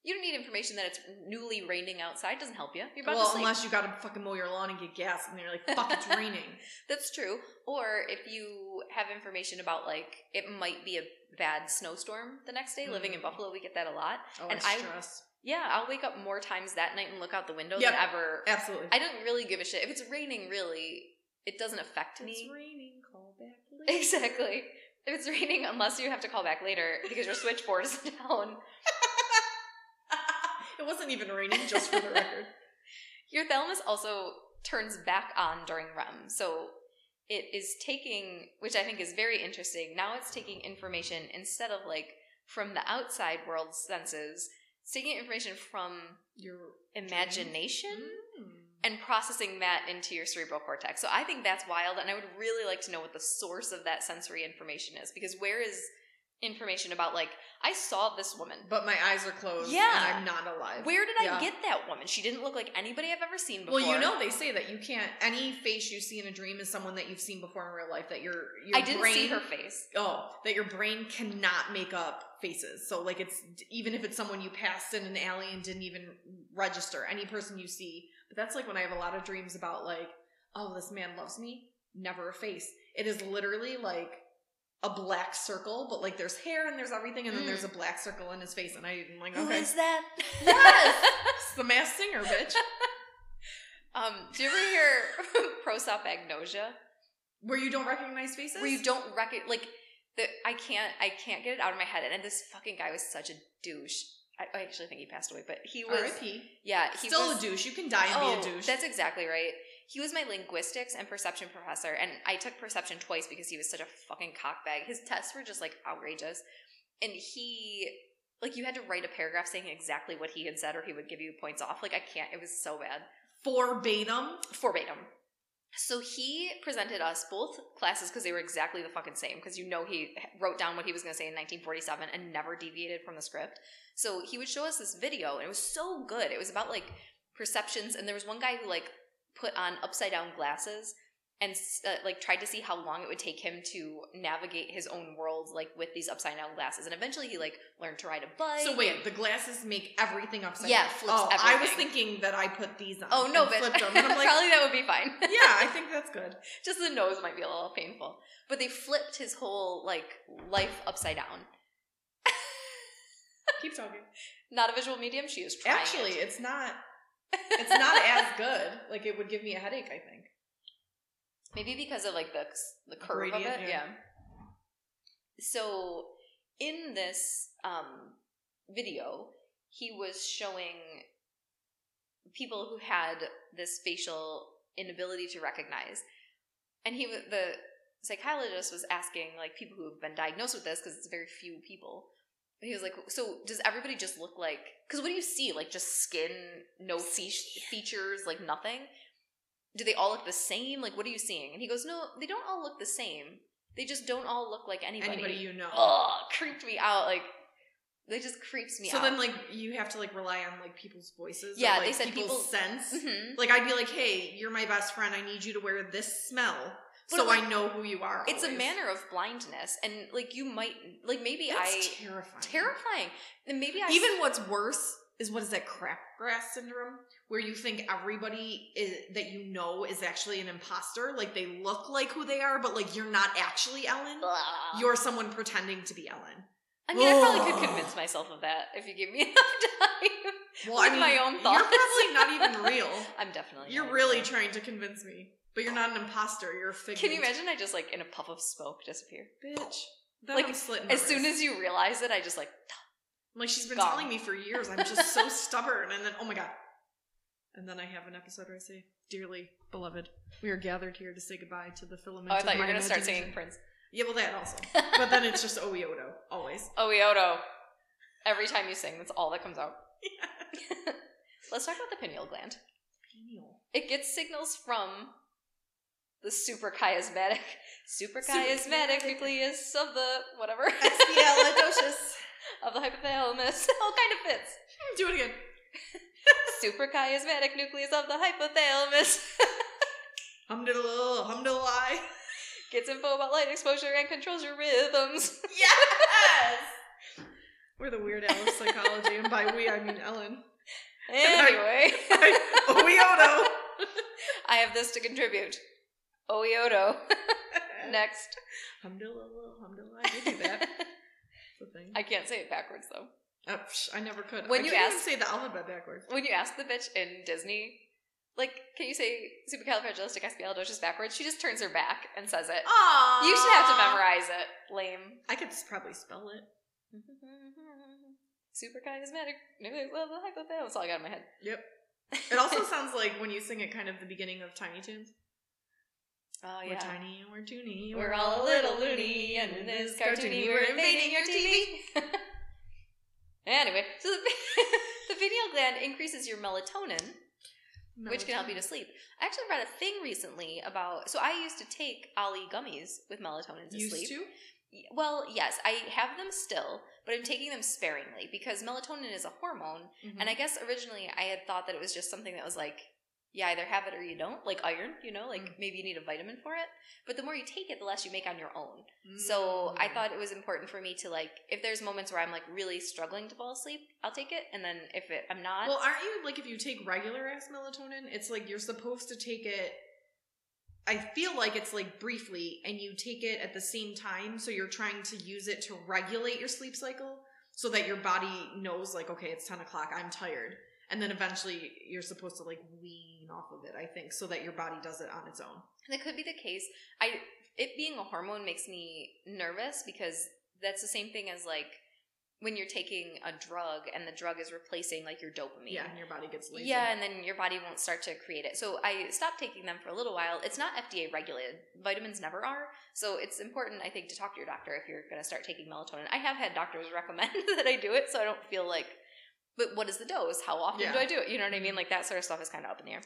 [SPEAKER 1] You don't need information that it's newly raining outside. Doesn't help you. You're about
[SPEAKER 2] well,
[SPEAKER 1] to sleep.
[SPEAKER 2] unless you gotta fucking mow your lawn and get gas, and then you're like, "Fuck, it's raining."
[SPEAKER 1] That's true. Or if you have information about like it might be a bad snowstorm the next day. Living in
[SPEAKER 2] Mm.
[SPEAKER 1] Buffalo, we get that a lot.
[SPEAKER 2] Oh,
[SPEAKER 1] And
[SPEAKER 2] I
[SPEAKER 1] I-
[SPEAKER 2] stress.
[SPEAKER 1] Yeah, I'll wake up more times that night and look out the window
[SPEAKER 2] Yep.
[SPEAKER 1] than ever.
[SPEAKER 2] Absolutely.
[SPEAKER 1] I don't really give a shit if it's raining. Really, it doesn't affect me.
[SPEAKER 2] It's raining. Call back later.
[SPEAKER 1] Exactly. If it's raining, unless you have to call back later because your switchboard is down,
[SPEAKER 2] it wasn't even raining, just for the record.
[SPEAKER 1] your thalamus also turns back on during REM. So it is taking, which I think is very interesting. Now it's taking information instead of like from the outside world senses, it's taking information from
[SPEAKER 2] Your
[SPEAKER 1] imagination.
[SPEAKER 2] Mm.
[SPEAKER 1] and processing that into your cerebral cortex. So I think that's wild, and I would really like to know what the source of that sensory information is because where is information about like I saw this woman.
[SPEAKER 2] But my eyes are closed.
[SPEAKER 1] Yeah.
[SPEAKER 2] And I'm not alive.
[SPEAKER 1] Where did I
[SPEAKER 2] Yeah.
[SPEAKER 1] get that woman? She didn't look like anybody I've ever seen before.
[SPEAKER 2] Well, you know they say that you can't. Any face you see in a dream is someone that you've seen before in real life. That your your
[SPEAKER 1] I didn't
[SPEAKER 2] brain,
[SPEAKER 1] see her face.
[SPEAKER 2] Oh, that your brain cannot make up faces. So like it's even if it's someone you passed in an alley and didn't even register, any person you see. But that's like when I have a lot of dreams about like, oh, this man loves me. Never a face. It is literally like a black circle, but like there's hair and there's everything, and then
[SPEAKER 1] Mm.
[SPEAKER 2] there's a black circle in his face, and I'm like,
[SPEAKER 1] Who
[SPEAKER 2] okay,
[SPEAKER 1] is that?
[SPEAKER 2] Yes! it's the masked singer, bitch.
[SPEAKER 1] um, do you ever hear prosopagnosia?
[SPEAKER 2] Where you don't recognize faces?
[SPEAKER 1] Where you don't recognize like the I can't I can't get it out of my head. And this fucking guy was such a douche. I, I actually think he passed away, but he was
[SPEAKER 2] R.I.P.
[SPEAKER 1] yeah he
[SPEAKER 2] Still
[SPEAKER 1] was,
[SPEAKER 2] a douche. You can die and
[SPEAKER 1] oh,
[SPEAKER 2] be a douche.
[SPEAKER 1] That's exactly right. He was my linguistics and perception professor, and I took perception twice because he was such a fucking cockbag. His tests were just like outrageous, and he like you had to write a paragraph saying exactly what he had said, or he would give you points off. Like I can't. It was so bad.
[SPEAKER 2] Verbatim.
[SPEAKER 1] verbatim. So he presented us both classes because they were exactly the fucking same. Because you know he wrote down what he was going to say in 1947 and never deviated from the script. So he would show us this video, and it was so good. It was about like perceptions, and there was one guy who like put on upside down glasses and uh, like tried to see how long it would take him to navigate his own world like with these upside down glasses. And eventually he like learned to ride a bike.
[SPEAKER 2] So wait, the glasses make everything upside
[SPEAKER 1] Yeah,
[SPEAKER 2] down.
[SPEAKER 1] flips
[SPEAKER 2] oh, I was thinking that I put these on.
[SPEAKER 1] Oh no, bitch!
[SPEAKER 2] flipped them. And I'm like,
[SPEAKER 1] Probably that would be fine.
[SPEAKER 2] yeah, I think that's good.
[SPEAKER 1] just the nose might be a little painful. But they flipped his whole like life upside down.
[SPEAKER 2] Keep talking.
[SPEAKER 1] Not a visual medium. She is trying.
[SPEAKER 2] Actually,
[SPEAKER 1] it.
[SPEAKER 2] it's not. It's not as good. Like it would give me a headache. I think.
[SPEAKER 1] maybe because of like the the curve of it.
[SPEAKER 2] yeah.
[SPEAKER 1] Yeah. So in this um, video, he was showing people who had this facial inability to recognize, and he the psychologist was asking like people who have been diagnosed with this because it's very few people. He was like, "So does everybody just look like? Because what do you see? Like just skin, no fe- features, like nothing? Do they all look the same? Like what are you seeing?" And he goes, "No, they don't all look the same. They just don't all look like anybody."
[SPEAKER 2] Anybody you know.
[SPEAKER 1] oh, creeped me out. Like they just creeps me
[SPEAKER 2] so
[SPEAKER 1] out.
[SPEAKER 2] then, like, you have to like rely on like people's voices. or,
[SPEAKER 1] Yeah,
[SPEAKER 2] like,
[SPEAKER 1] they said
[SPEAKER 2] people's
[SPEAKER 1] people-
[SPEAKER 2] sense.
[SPEAKER 1] Mhm.
[SPEAKER 2] Like, I'd be like, "Hey, you're my best friend. I need you to wear this smell,
[SPEAKER 1] But,
[SPEAKER 2] so
[SPEAKER 1] like,
[SPEAKER 2] I know who you are."
[SPEAKER 1] it's a
[SPEAKER 2] always."
[SPEAKER 1] manner of blindness, and like you might, like maybe
[SPEAKER 2] That's
[SPEAKER 1] I
[SPEAKER 2] terrifying.
[SPEAKER 1] terrifying, and maybe I
[SPEAKER 2] Even what's worse is what is that crabgrass syndrome, where you think everybody is, that you know is actually an imposter. Like they look like who they are, but like you're not actually Ellen.
[SPEAKER 1] Blah.
[SPEAKER 2] You're someone pretending to be Ellen.
[SPEAKER 1] I mean, I probably could convince myself of that if you give me enough time.
[SPEAKER 2] Well, I mean,
[SPEAKER 1] my own thoughts you're
[SPEAKER 2] probably not even real.
[SPEAKER 1] I'm definitely.
[SPEAKER 2] You're really
[SPEAKER 1] real.
[SPEAKER 2] trying to convince me, but you're not an imposter. You're a figment.
[SPEAKER 1] Can you imagine? I just like in a puff of smoke disappear.
[SPEAKER 2] bitch? Then
[SPEAKER 1] Like,
[SPEAKER 2] slitting
[SPEAKER 1] As soon as you realize it, I just like.
[SPEAKER 2] like she's been
[SPEAKER 1] gone.
[SPEAKER 2] telling me for years, I'm just so stubborn, and then oh my god, and then I have an episode where I say, "Dearly beloved, we are gathered here to say goodbye to the filament."
[SPEAKER 1] Oh, I thought you were gonna start singing Prince.
[SPEAKER 2] Yeah, well, that also. But then it's just Oioto, always.
[SPEAKER 1] Oioto. Every time you sing, that's all that comes out. Yeah. Let's talk about the pineal gland.
[SPEAKER 2] Pineal.
[SPEAKER 1] It gets signals from the suprachiasmatic, suprachiasmatic nucleus of the whatever
[SPEAKER 2] Expialidocious.
[SPEAKER 1] of the hypothalamus. All kind of fits.
[SPEAKER 2] Do it again.
[SPEAKER 1] Suprachiasmatic nucleus of the hypothalamus
[SPEAKER 2] Humdiddle, humdiddle
[SPEAKER 1] gets info about light exposure and controls your rhythms.
[SPEAKER 2] Yes! We're the Weird Al of psychology, and by we, I mean Ellen.
[SPEAKER 1] Anyway,
[SPEAKER 2] Oioto!
[SPEAKER 1] Oh, I have this to contribute. Oioto. Next.
[SPEAKER 2] Humdiddle, humdiddle, I give you that. A thing.
[SPEAKER 1] I can't say it backwards though.
[SPEAKER 2] Oh, psh, I never could.
[SPEAKER 1] When
[SPEAKER 2] I
[SPEAKER 1] you
[SPEAKER 2] can't
[SPEAKER 1] ask-
[SPEAKER 2] even say the alphabet backwards.
[SPEAKER 1] When you ask the bitch in Disney, like, can you say supercalifragilisticexpialidocious backwards? She just turns her back and says it.
[SPEAKER 2] Aww.
[SPEAKER 1] You should have to memorize it. Lame.
[SPEAKER 2] I could s- probably spell it.
[SPEAKER 1] Superchiasmatic nucleus of the hypothalamus. That's all I got in my head.
[SPEAKER 2] Yep. It also sounds like when you sing it kind of the beginning of Tiny Toons.
[SPEAKER 1] Oh
[SPEAKER 2] We're tiny and we're toony.
[SPEAKER 1] We're all a little loony, and in this cartoony, we're invading your TV. anyway, so the, the pineal gland increases your melatonin, which can help you to sleep. I actually read a thing recently about. So I used to take Olly gummies with melatonin to
[SPEAKER 2] Used
[SPEAKER 1] sleep.
[SPEAKER 2] to?
[SPEAKER 1] Well, yes, I have them still, but I'm taking them sparingly because melatonin is a hormone.
[SPEAKER 2] Mm-hmm.
[SPEAKER 1] And I guess originally I had thought that it was just something that was like, you either have it or you don't, like iron, you know, like
[SPEAKER 2] Mm.
[SPEAKER 1] maybe you need a vitamin for it. But the more you take it, the less you make on your own. So I
[SPEAKER 2] Mm.
[SPEAKER 1] thought it was important for me to like, if there's moments where I'm like really struggling to fall asleep, I'll take it. And then if it, I'm not,
[SPEAKER 2] Well, aren't you like if you take regular ass melatonin, it's like you're supposed to take it. I feel like it's like briefly, and you take it at the same time, so you're trying to use it to regulate your sleep cycle, so that your body knows like, okay, it's ten o'clock, I'm tired, and then eventually you're supposed to like wean off of it. I think so that your body does it on its own.
[SPEAKER 1] that could be the case. I it being a hormone makes me nervous because that's the same thing as like when you're taking a drug and the drug is replacing like your dopamine.
[SPEAKER 2] Yeah, and your body gets lazy.
[SPEAKER 1] Yeah, and then your body won't start to create it. So I stopped taking them for a little while. It's not FDA regulated. Vitamins never are. So it's important, I think, to talk to your doctor if you're going to start taking melatonin. I have had doctors recommend that I do it, so I don't feel like, but what is the dose? How often
[SPEAKER 2] Yeah.
[SPEAKER 1] do I do it? You know what I mean? Like that sort of stuff is kind of up in the air.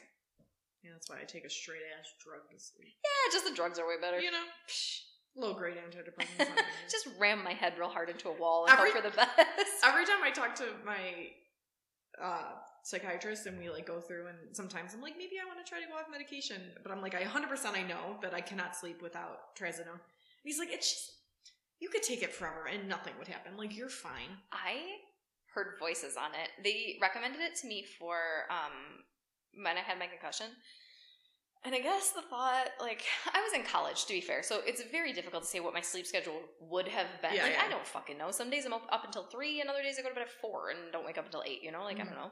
[SPEAKER 2] yeah, that's why I take a straight ass drug to sleep.
[SPEAKER 1] Yeah, just the drugs are way better.
[SPEAKER 2] You know,
[SPEAKER 1] Psh,
[SPEAKER 2] low grade antidepressants.
[SPEAKER 1] just ram my head real hard into a wall and
[SPEAKER 2] Every-
[SPEAKER 1] hope for the best.
[SPEAKER 2] every time I talk to my uh, psychiatrist and we like go through and sometimes I'm like maybe I want to try to go off medication but I'm like I 100% I know that I cannot sleep without trazodone and he's like it's just you could take it forever and nothing would happen like you're fine
[SPEAKER 1] I heard voices on it. They recommended it to me for um when I had my concussion. And I guess the thought, like, I was in college, to be fair, so it's very difficult to say what my sleep schedule would have been.
[SPEAKER 2] Yeah,
[SPEAKER 1] like,
[SPEAKER 2] yeah.
[SPEAKER 1] I don't fucking know. Some days I'm up, until three, and other days I go to bed at four and don't wake up until eight, you know? Like, I
[SPEAKER 2] Mhm.
[SPEAKER 1] don't know.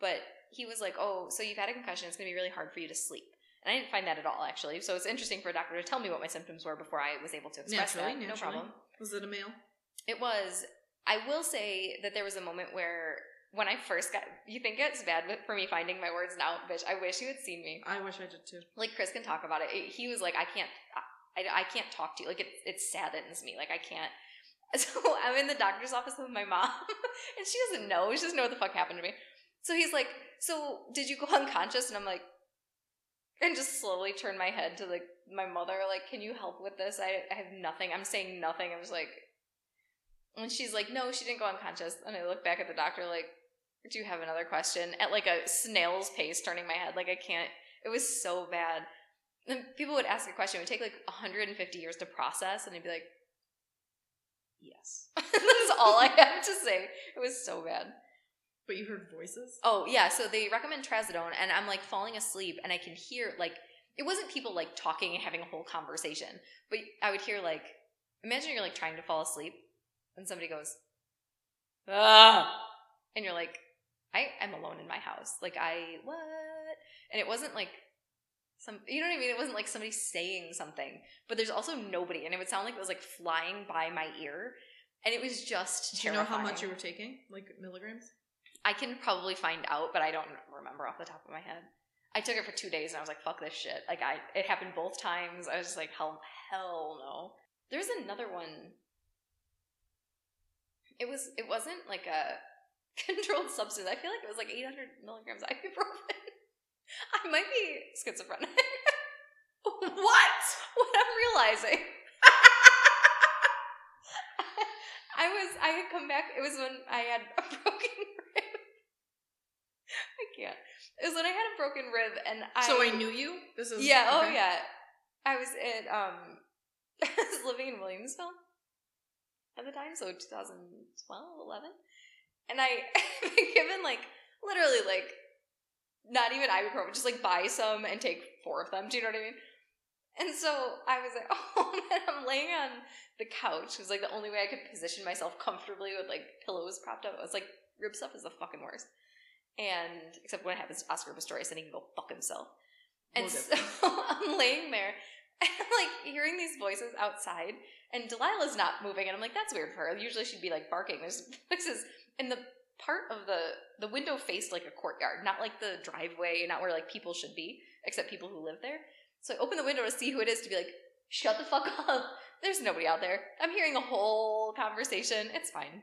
[SPEAKER 1] But he was like, oh, so you've had a concussion, it's gonna be really hard for you to sleep. And I didn't find that at all, actually. So it's interesting for a doctor to tell me what my symptoms were before I was able to express
[SPEAKER 2] Naturally,
[SPEAKER 1] that.
[SPEAKER 2] naturally.
[SPEAKER 1] No problem.
[SPEAKER 2] was it a male
[SPEAKER 1] It was. I will say that there was a moment where when I first got, you think it's bad for me finding my words now, bitch. I wish you had seen me.
[SPEAKER 2] I wish I did too
[SPEAKER 1] Like Chris can talk about it. It- He was like, I can't, I, I can't talk to you. Like it, it saddens me. Like I can't. So I'm in the doctor's office with my mom, and she doesn't know. She doesn't know what the fuck happened to me. So he's like, "So did you go unconscious?" And I'm like, and just slowly turn my head to like my mother, like, "Can you help with this? I, I have nothing. I'm saying nothing." I'm just like, and she's like, "No, she didn't go unconscious." And I look back at the doctor, like, "Do you have another question?" At like a snail's pace, turning my head, like I can't. It was so bad. And people would ask a question. It would take like 150 years to process, and I'd be like, "Yes." That's all I have to say. It was so bad.
[SPEAKER 2] but you heard voices
[SPEAKER 1] Oh yeah, so they recommend trazodone, and I'm like falling asleep, and I can hear like it wasn't people like talking and having a whole conversation, but I would hear like imagine you're like trying to fall asleep, and somebody goes, ah, and you're like, I am alone in my house, like I what, and it wasn't like some you know what I mean? It wasn't like somebody saying something, but there's also nobody, and it would sound like it was like flying by my ear, and it was just
[SPEAKER 2] do you know how much you were taking like milligrams
[SPEAKER 1] I can probably find out, but I don't remember off the top of my head. I took it for two days and I was like, "Fuck this shit!" Like I, it happened both times. I was just like, "Hell, hell no." There's another one. It was. It wasn't like a controlled substance. I feel like it was like 800 milligrams ibuprofen. I might be schizophrenic.
[SPEAKER 2] what
[SPEAKER 1] what I'm realizing. I was I had come back. It was when I had a broken rib. I can't. It was when I had a broken rib, and I.
[SPEAKER 2] so I knew you this is
[SPEAKER 1] Yeah. Oh yeah. I was at um. I was living in Williamsville at the time, so 2012, 11, and I been given like literally like not even ibuprofen, just like buy some and take four of them. Do you know what I mean? And so I was like, oh man, I'm laying on the couch. It was like the only way I could position myself comfortably with like pillows propped up. I was like, rib stuff is the fucking worst. And except when it happens to Oscar Pistorius, then he can go fuck himself. And
[SPEAKER 2] We'll
[SPEAKER 1] so I'm laying there and like hearing these voices outside, and Delilah's not moving, and I'm like, that's weird for her. Usually she'd be like barking. There's voices, and the part of the the window faced like a courtyard, not like the driveway, not where like people should be, except people who live there. So I open the window to see who it is to be like, shut the fuck up. There's nobody out there. I'm hearing a whole conversation. It's fine.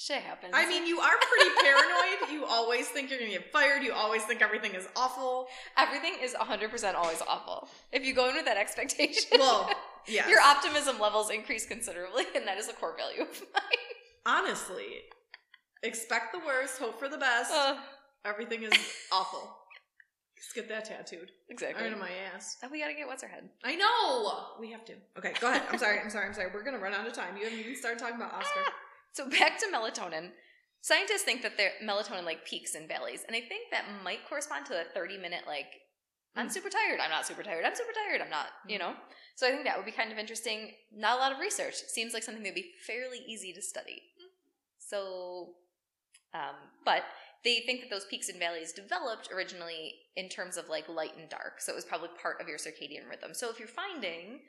[SPEAKER 1] Shit happens.
[SPEAKER 2] I mean, you are pretty paranoid. You always think you're gonna get fired. You always think everything is awful.
[SPEAKER 1] everything is 100% always awful. If you go in with that expectation.
[SPEAKER 2] Well, Yes.
[SPEAKER 1] Your optimism levels increase considerably, and that is a core value of mine.
[SPEAKER 2] Honestly, expect the worst, hope for the best.
[SPEAKER 1] Uh,
[SPEAKER 2] Everything is awful. Just get that tattooed.
[SPEAKER 1] exactly.
[SPEAKER 2] Right in my ass.
[SPEAKER 1] And we gotta get what's her head.
[SPEAKER 2] I know. We have to. Okay, go ahead. I'm sorry. I'm sorry. I'm sorry. We're gonna run out of time. You haven't even started talking about Oscar.
[SPEAKER 1] So back to melatonin. Scientists think that the melatonin like peaks and valleys, and I think that might correspond to a 30 minute like I'm
[SPEAKER 2] Mm.
[SPEAKER 1] super tired, I'm not super tired, I'm super tired, I'm not, you know? So I think that would be kind of interesting. Not a lot of research. Seems like something that would be fairly easy to study. So um, but they think that those peaks and valleys developed originally in terms of like light and dark. So it was probably part of your circadian rhythm. So if you're finding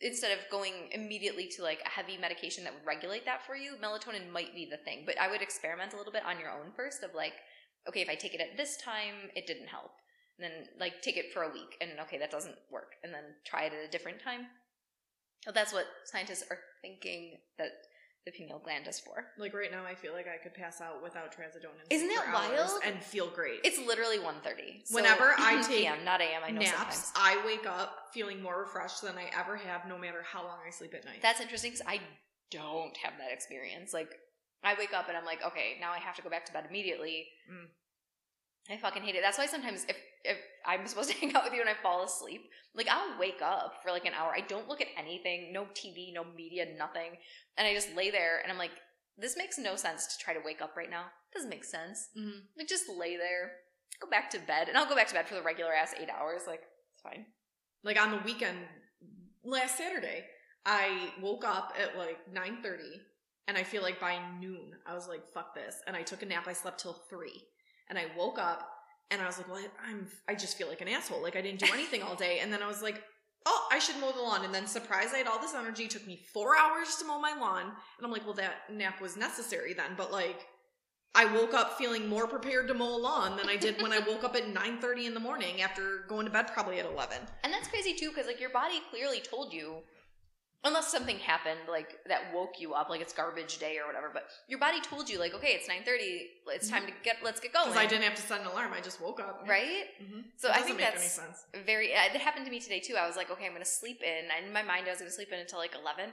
[SPEAKER 1] instead of going immediately to like a heavy medication that would regulate that for you, melatonin might be the thing. But I would experiment a little bit on your own first of like, okay, if I take it at this time, it didn't help. And then like take it for a week and okay, that doesn't work. And then try it at a different time. That's what scientists are thinking that the pineal gland is for.
[SPEAKER 2] Like right now, I feel like I could pass out without trazodone. and
[SPEAKER 1] Isn't that wild?
[SPEAKER 2] And feel great.
[SPEAKER 1] It's literally 1.30. So
[SPEAKER 2] Whenever I take
[SPEAKER 1] PM, not AM, I know
[SPEAKER 2] naps.
[SPEAKER 1] sometimes.
[SPEAKER 2] I wake up feeling more refreshed than I ever have, no matter how long I sleep at night.
[SPEAKER 1] That's interesting because I don't have that experience. Like, I wake up and I'm like, okay, now I have to go back to bed immediately.
[SPEAKER 2] Mm.
[SPEAKER 1] I fucking hate it. That's why sometimes if if I'm supposed to hang out with you and I fall asleep, like I'll wake up for like an hour. I don't look at anything, no TV, no media, nothing, and I just lay there and I'm like, this makes no sense to try to wake up right now. doesn't make sense.
[SPEAKER 2] Mm-hmm.
[SPEAKER 1] Like just lay there, go back to bed, and I'll go back to bed for the regular ass eight hours. Like it's fine.
[SPEAKER 2] like on the weekend last Saturday, I woke up at like nine thirty, and I feel like by noon I was like, "Fuck this!" And I took a nap. I slept till three, and I woke up and I was like, "Well, I'm I just feel like an asshole. Like I didn't do anything all day." And then I was like. Oh, I should mow the lawn. And then surprise, I had all this energy. It took me four hours to mow my lawn. And I'm like, well, that nap was necessary then. But like, I woke up feeling more prepared to mow a lawn than I did when I woke up at 9.30 in the morning after going to bed probably at 11.
[SPEAKER 1] And that's crazy too, because like your body clearly told you, unless something happened like that woke you up, like it's garbage day or whatever. But your body told you, like, okay, it's nine thirty. It's time to get. Let's get going.
[SPEAKER 2] Because I didn't have to set an alarm. I just woke up.
[SPEAKER 1] Right.
[SPEAKER 2] Mhm.
[SPEAKER 1] So I think
[SPEAKER 2] make
[SPEAKER 1] that's
[SPEAKER 2] any sense.
[SPEAKER 1] very. It happened to me today too. I was like, okay, I'm going to sleep in. And in my mind, I was going to sleep in until like eleven.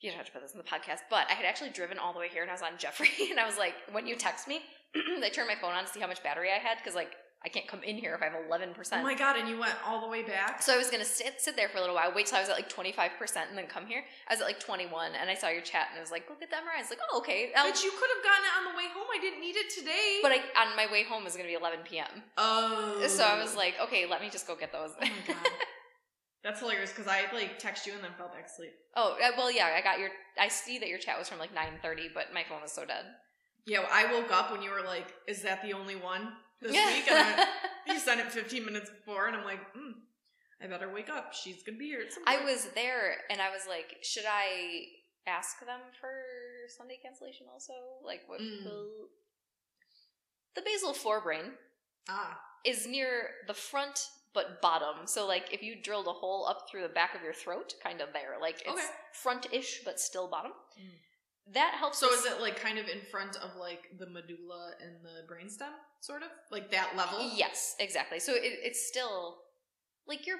[SPEAKER 1] You don't have to put this in the podcast, but I had actually driven all the way here and I was on Jeffrey, and I was like, when you text me, I turned my phone on to see how much battery I had because like I can't come in here if I have eleven percent.
[SPEAKER 2] Oh my god, and you went all the way back?
[SPEAKER 1] So I was gonna sit sit there for a little while, wait till I was at like twenty five percent, and then come here. I was at like twenty one, and I saw your chat, and I was like, "Go get that MRI." I was like, "Oh, okay." I'll-
[SPEAKER 2] But you could have gotten it on the way home. I didn't need it today.
[SPEAKER 1] but I, on my way home is gonna be eleven p.m.
[SPEAKER 2] oh.
[SPEAKER 1] So I was like, "Okay, let me just go get those."
[SPEAKER 2] oh my god. That's hilarious because I like text you and then fell back asleep.
[SPEAKER 1] oh uh, well, yeah, I got your. I see that your chat was from like nine thirty, but my phone was so dead.
[SPEAKER 2] Yeah, I woke up when you were like, "Is that the only one this
[SPEAKER 1] Yeah.
[SPEAKER 2] week?" And I, you sent it 15 minutes before, and I'm like, hmm, "I better wake up. She's gonna be here." At some
[SPEAKER 1] I was there, and I was like, "Should I ask them for Sunday cancellation also? Like, what
[SPEAKER 2] Mm.
[SPEAKER 1] will the basal forebrain?"
[SPEAKER 2] ah.
[SPEAKER 1] is near the front but bottom. So like if you drilled a hole up through the back of your throat, kind of there, like it's
[SPEAKER 2] Okay.
[SPEAKER 1] front-ish but still bottom.
[SPEAKER 2] Mm.
[SPEAKER 1] That helps.
[SPEAKER 2] So
[SPEAKER 1] us-
[SPEAKER 2] is it like kind of in front of like the medulla and the brainstem, sort of like that level?
[SPEAKER 1] Yes, exactly. So it, it's still like your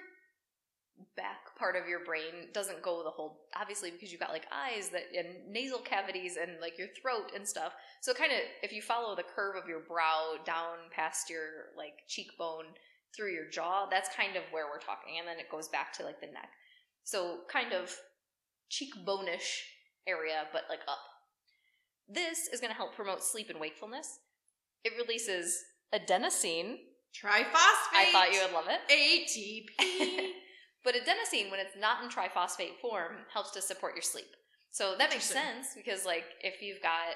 [SPEAKER 1] back part of your brain doesn't go the whole obviously because you've got like eyes that and nasal cavities and like your throat and stuff so kind of if you follow the curve of your brow down past your like cheekbone through your jaw that's kind of where we're talking and then it goes back to like the neck so kind of cheekbone-ish area but like up this is going to help promote sleep and wakefulness it releases adenosine
[SPEAKER 2] Triphosphate.
[SPEAKER 1] I thought you would love it.
[SPEAKER 2] ATP.
[SPEAKER 1] But adenosine, when it's not in triphosphate form, helps to support your sleep. So that makes sense because, like, if you've got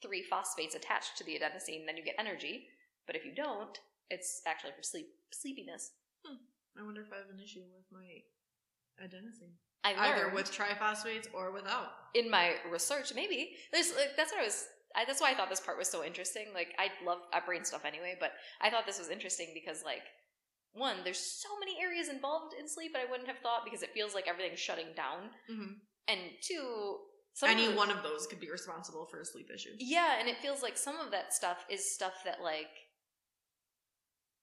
[SPEAKER 1] three phosphates attached to the adenosine, then you get energy. But if you don't, it's actually for sleep sleepiness. Hmm.
[SPEAKER 2] I wonder if I have an issue with my adenosine,
[SPEAKER 1] I
[SPEAKER 2] either
[SPEAKER 1] learned
[SPEAKER 2] with triphosphates or without.
[SPEAKER 1] in my research, maybe there's like, that's what I was. I, that's why I thought this part was so interesting. Like, I love brain stuff anyway, but I thought this was interesting because, like, one, there's so many areas involved in sleep that I wouldn't have thought because it feels like everything's shutting down.
[SPEAKER 2] Mhm.
[SPEAKER 1] And two, some of
[SPEAKER 2] Any one of those could be responsible for a sleep issue.
[SPEAKER 1] Yeah, and it feels like some of that stuff is stuff that like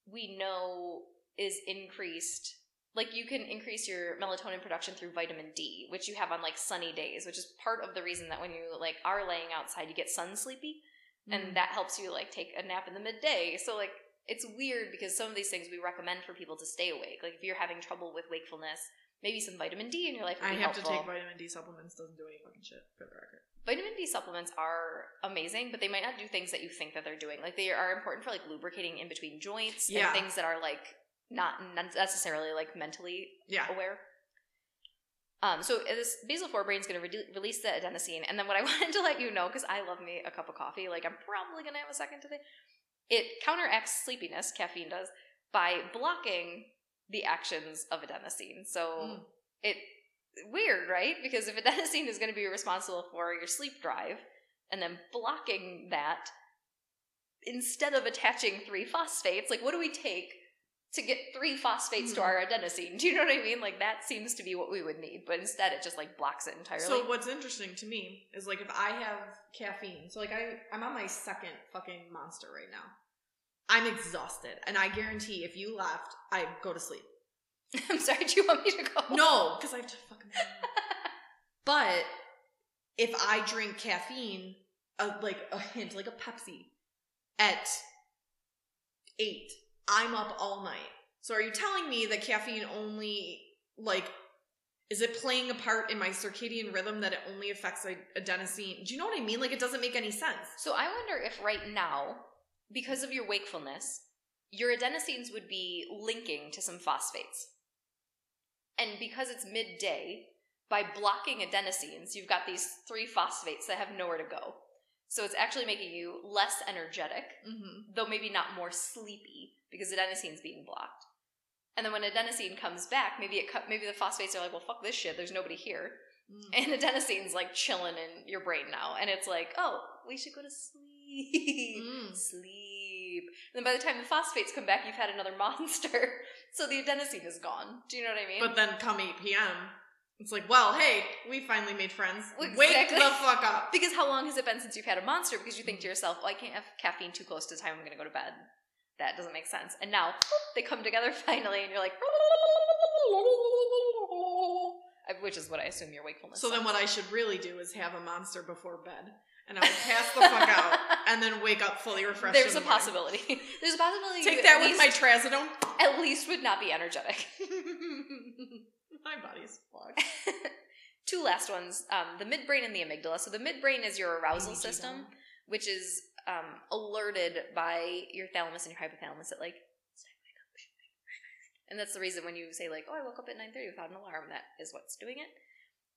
[SPEAKER 1] we know is increased like you can increase your melatonin production through vitamin D, which you have on like sunny days, which is part of the reason that when you like are laying outside, you get sun sleepy,
[SPEAKER 2] Mm.
[SPEAKER 1] and that helps you like take a nap in the midday. So like it's weird because some of these things we recommend for people to stay awake. Like if you're having trouble with wakefulness, maybe some vitamin D in your life would
[SPEAKER 2] I have
[SPEAKER 1] helpful.
[SPEAKER 2] to take vitamin D supplements. Doesn't do any fucking shit for the record.
[SPEAKER 1] vitamin D supplements are amazing, but they might not do things that you think that they're doing. Like they are important for like lubricating in between joints
[SPEAKER 2] Yeah.
[SPEAKER 1] and things that are like not necessarily like mentally
[SPEAKER 2] Yeah.
[SPEAKER 1] aware. Um, so this basal forebrain is going to re- release the adenosine, and then what I wanted to let you know, because I love me a cup of coffee, like I'm probably going to have a second today. It counteracts sleepiness, caffeine does, by blocking the actions of adenosine. So
[SPEAKER 2] Mm.
[SPEAKER 1] it weird, right? Because if adenosine is going to be responsible for your sleep drive, and then blocking that instead of attaching three phosphates, like what do we take to get three phosphates to
[SPEAKER 2] Hmm.
[SPEAKER 1] our adenosine? Do you know what I mean? Like that seems to be what we would need, but instead it just like blocks it entirely.
[SPEAKER 2] So what's interesting to me is like if I have caffeine, so like I I'm on my second fucking monster right now. I'm exhausted, and I guarantee if you left, I go to sleep.
[SPEAKER 1] I'm sorry, do you want me to go?
[SPEAKER 2] No, because I have to fucking. but if I drink caffeine, a, like a hint, like a Pepsi, at eight, I'm up all night. So are you telling me that caffeine only like is it playing a part in my circadian rhythm that it only affects adenosine? Do you know what I mean? Like it doesn't make any sense.
[SPEAKER 1] So I wonder if right now, because of your wakefulness, your adenosines would be linking to some phosphates. And because it's midday, by blocking adenosines, you've got these three phosphates that have nowhere to go. So it's actually making you less energetic,
[SPEAKER 2] Mm-hmm.
[SPEAKER 1] though maybe not more sleepy because adenosine's being blocked. And then when adenosine comes back, maybe it cut, maybe the phosphates are like, well, fuck this shit. There's nobody here, and adenosine's like chilling in your brain now, and it's like, oh, we should go to sleep,
[SPEAKER 2] Mm.
[SPEAKER 1] sleep. And then by the time the phosphates come back, you've had another monster, so the adenosine is gone. Do you know what I mean?
[SPEAKER 2] But then come 8 p.m., it's like, well, hey, we finally made friends. Wake the fuck up.
[SPEAKER 1] because how long has it been since you've had a monster? Because you think to yourself, oh, I can't have caffeine too close to the time I'm going to go to bed. That doesn't make sense. And now they come together finally, and you're like, which is what I assume your wakefulness.
[SPEAKER 2] So then what I should really do is have a monster before bed. And I would pass the fuck out and then wake up fully refreshed.
[SPEAKER 1] There's a possibility. There's a possibility.
[SPEAKER 2] Take
[SPEAKER 1] you
[SPEAKER 2] that
[SPEAKER 1] at
[SPEAKER 2] with my
[SPEAKER 1] least,
[SPEAKER 2] trazodone.
[SPEAKER 1] At least would not be energetic.
[SPEAKER 2] My body's fucked.
[SPEAKER 1] Two last ones: um, the midbrain and the amygdala. So the midbrain is your arousal system, which is um, alerted by your thalamus and your hypothalamus at like. And that's the reason when you say like, "Oh, I woke up at nine thirty without an alarm," that is what's doing it.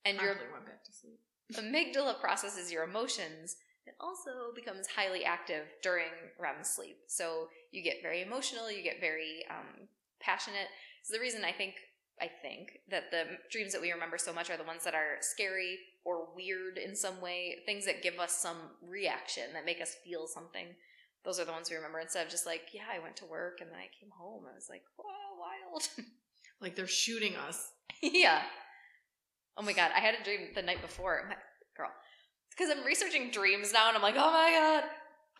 [SPEAKER 1] And your
[SPEAKER 2] Actually went back to sleep.
[SPEAKER 1] amygdala processes your emotions. It also becomes highly active during REM sleep. So you get very emotional, you get very um, passionate. So the reason I think I think that the dreams that we remember so much are the ones that are scary or weird in some way, things that give us some reaction that make us feel something. Those are the ones we remember instead of just like, yeah, I went to work and then I came home. I was like, wow, wild.
[SPEAKER 2] Like they're shooting us.
[SPEAKER 1] yeah. Oh my god, I had a dream the night before. My, girl, because I'm researching dreams now, and I'm like, oh my god.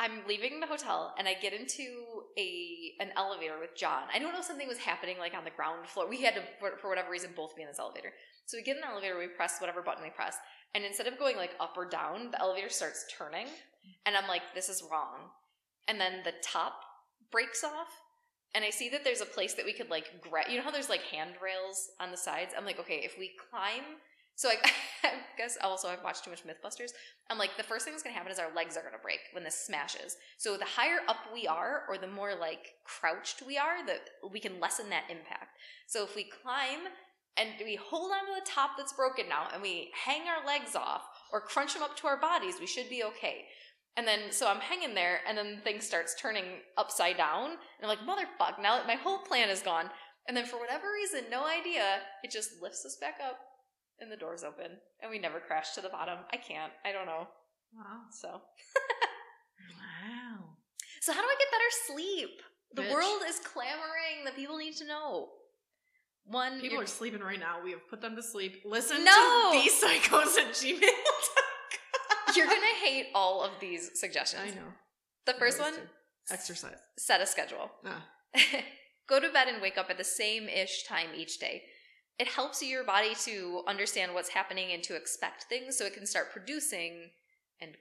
[SPEAKER 1] I'm leaving the hotel, and I get into a an elevator with John. I don't know if something was happening like on the ground floor. We had to, for, for whatever reason, both be in this elevator. So we get in the elevator, we press whatever button we press, and instead of going like up or down, the elevator starts turning, and I'm like, this is wrong. And then the top breaks off, and I see that there's a place that we could like grab. You know how there's like handrails on the sides? I'm like, okay, if we climb. So I, I guess also I've watched too much MythBusters. I'm like, the first thing that's gonna happen is our legs are gonna break when this smashes. So the higher up we are, or the more like crouched we are, that we can lessen that impact. So if we climb and we hold on to the top that's broken now, and we hang our legs off or crunch them up to our bodies, we should be okay. And then, so I'm hanging there, and then the thing starts turning upside down. And I'm like, motherfuck, now my whole plan is gone. And then, for whatever reason, no idea, it just lifts us back up, and the door's open. And we never crash to the bottom. I can't. I don't know.
[SPEAKER 2] Wow.
[SPEAKER 1] So,
[SPEAKER 2] Wow.
[SPEAKER 1] so how do I get better sleep? The
[SPEAKER 2] Bitch.
[SPEAKER 1] world is clamoring that people need to know. One,
[SPEAKER 2] People
[SPEAKER 1] you're-
[SPEAKER 2] are sleeping right now. We have put them to sleep. Listen
[SPEAKER 1] No!
[SPEAKER 2] to these psychos at gmail.
[SPEAKER 1] you're gonna hate all of these suggestions.
[SPEAKER 2] I know.
[SPEAKER 1] The first one,
[SPEAKER 2] Exercise.
[SPEAKER 1] set a schedule.
[SPEAKER 2] Ah.
[SPEAKER 1] Go to bed and wake up at the same ish time each day. It helps your body to understand what's happening and to expect things so it can start producing and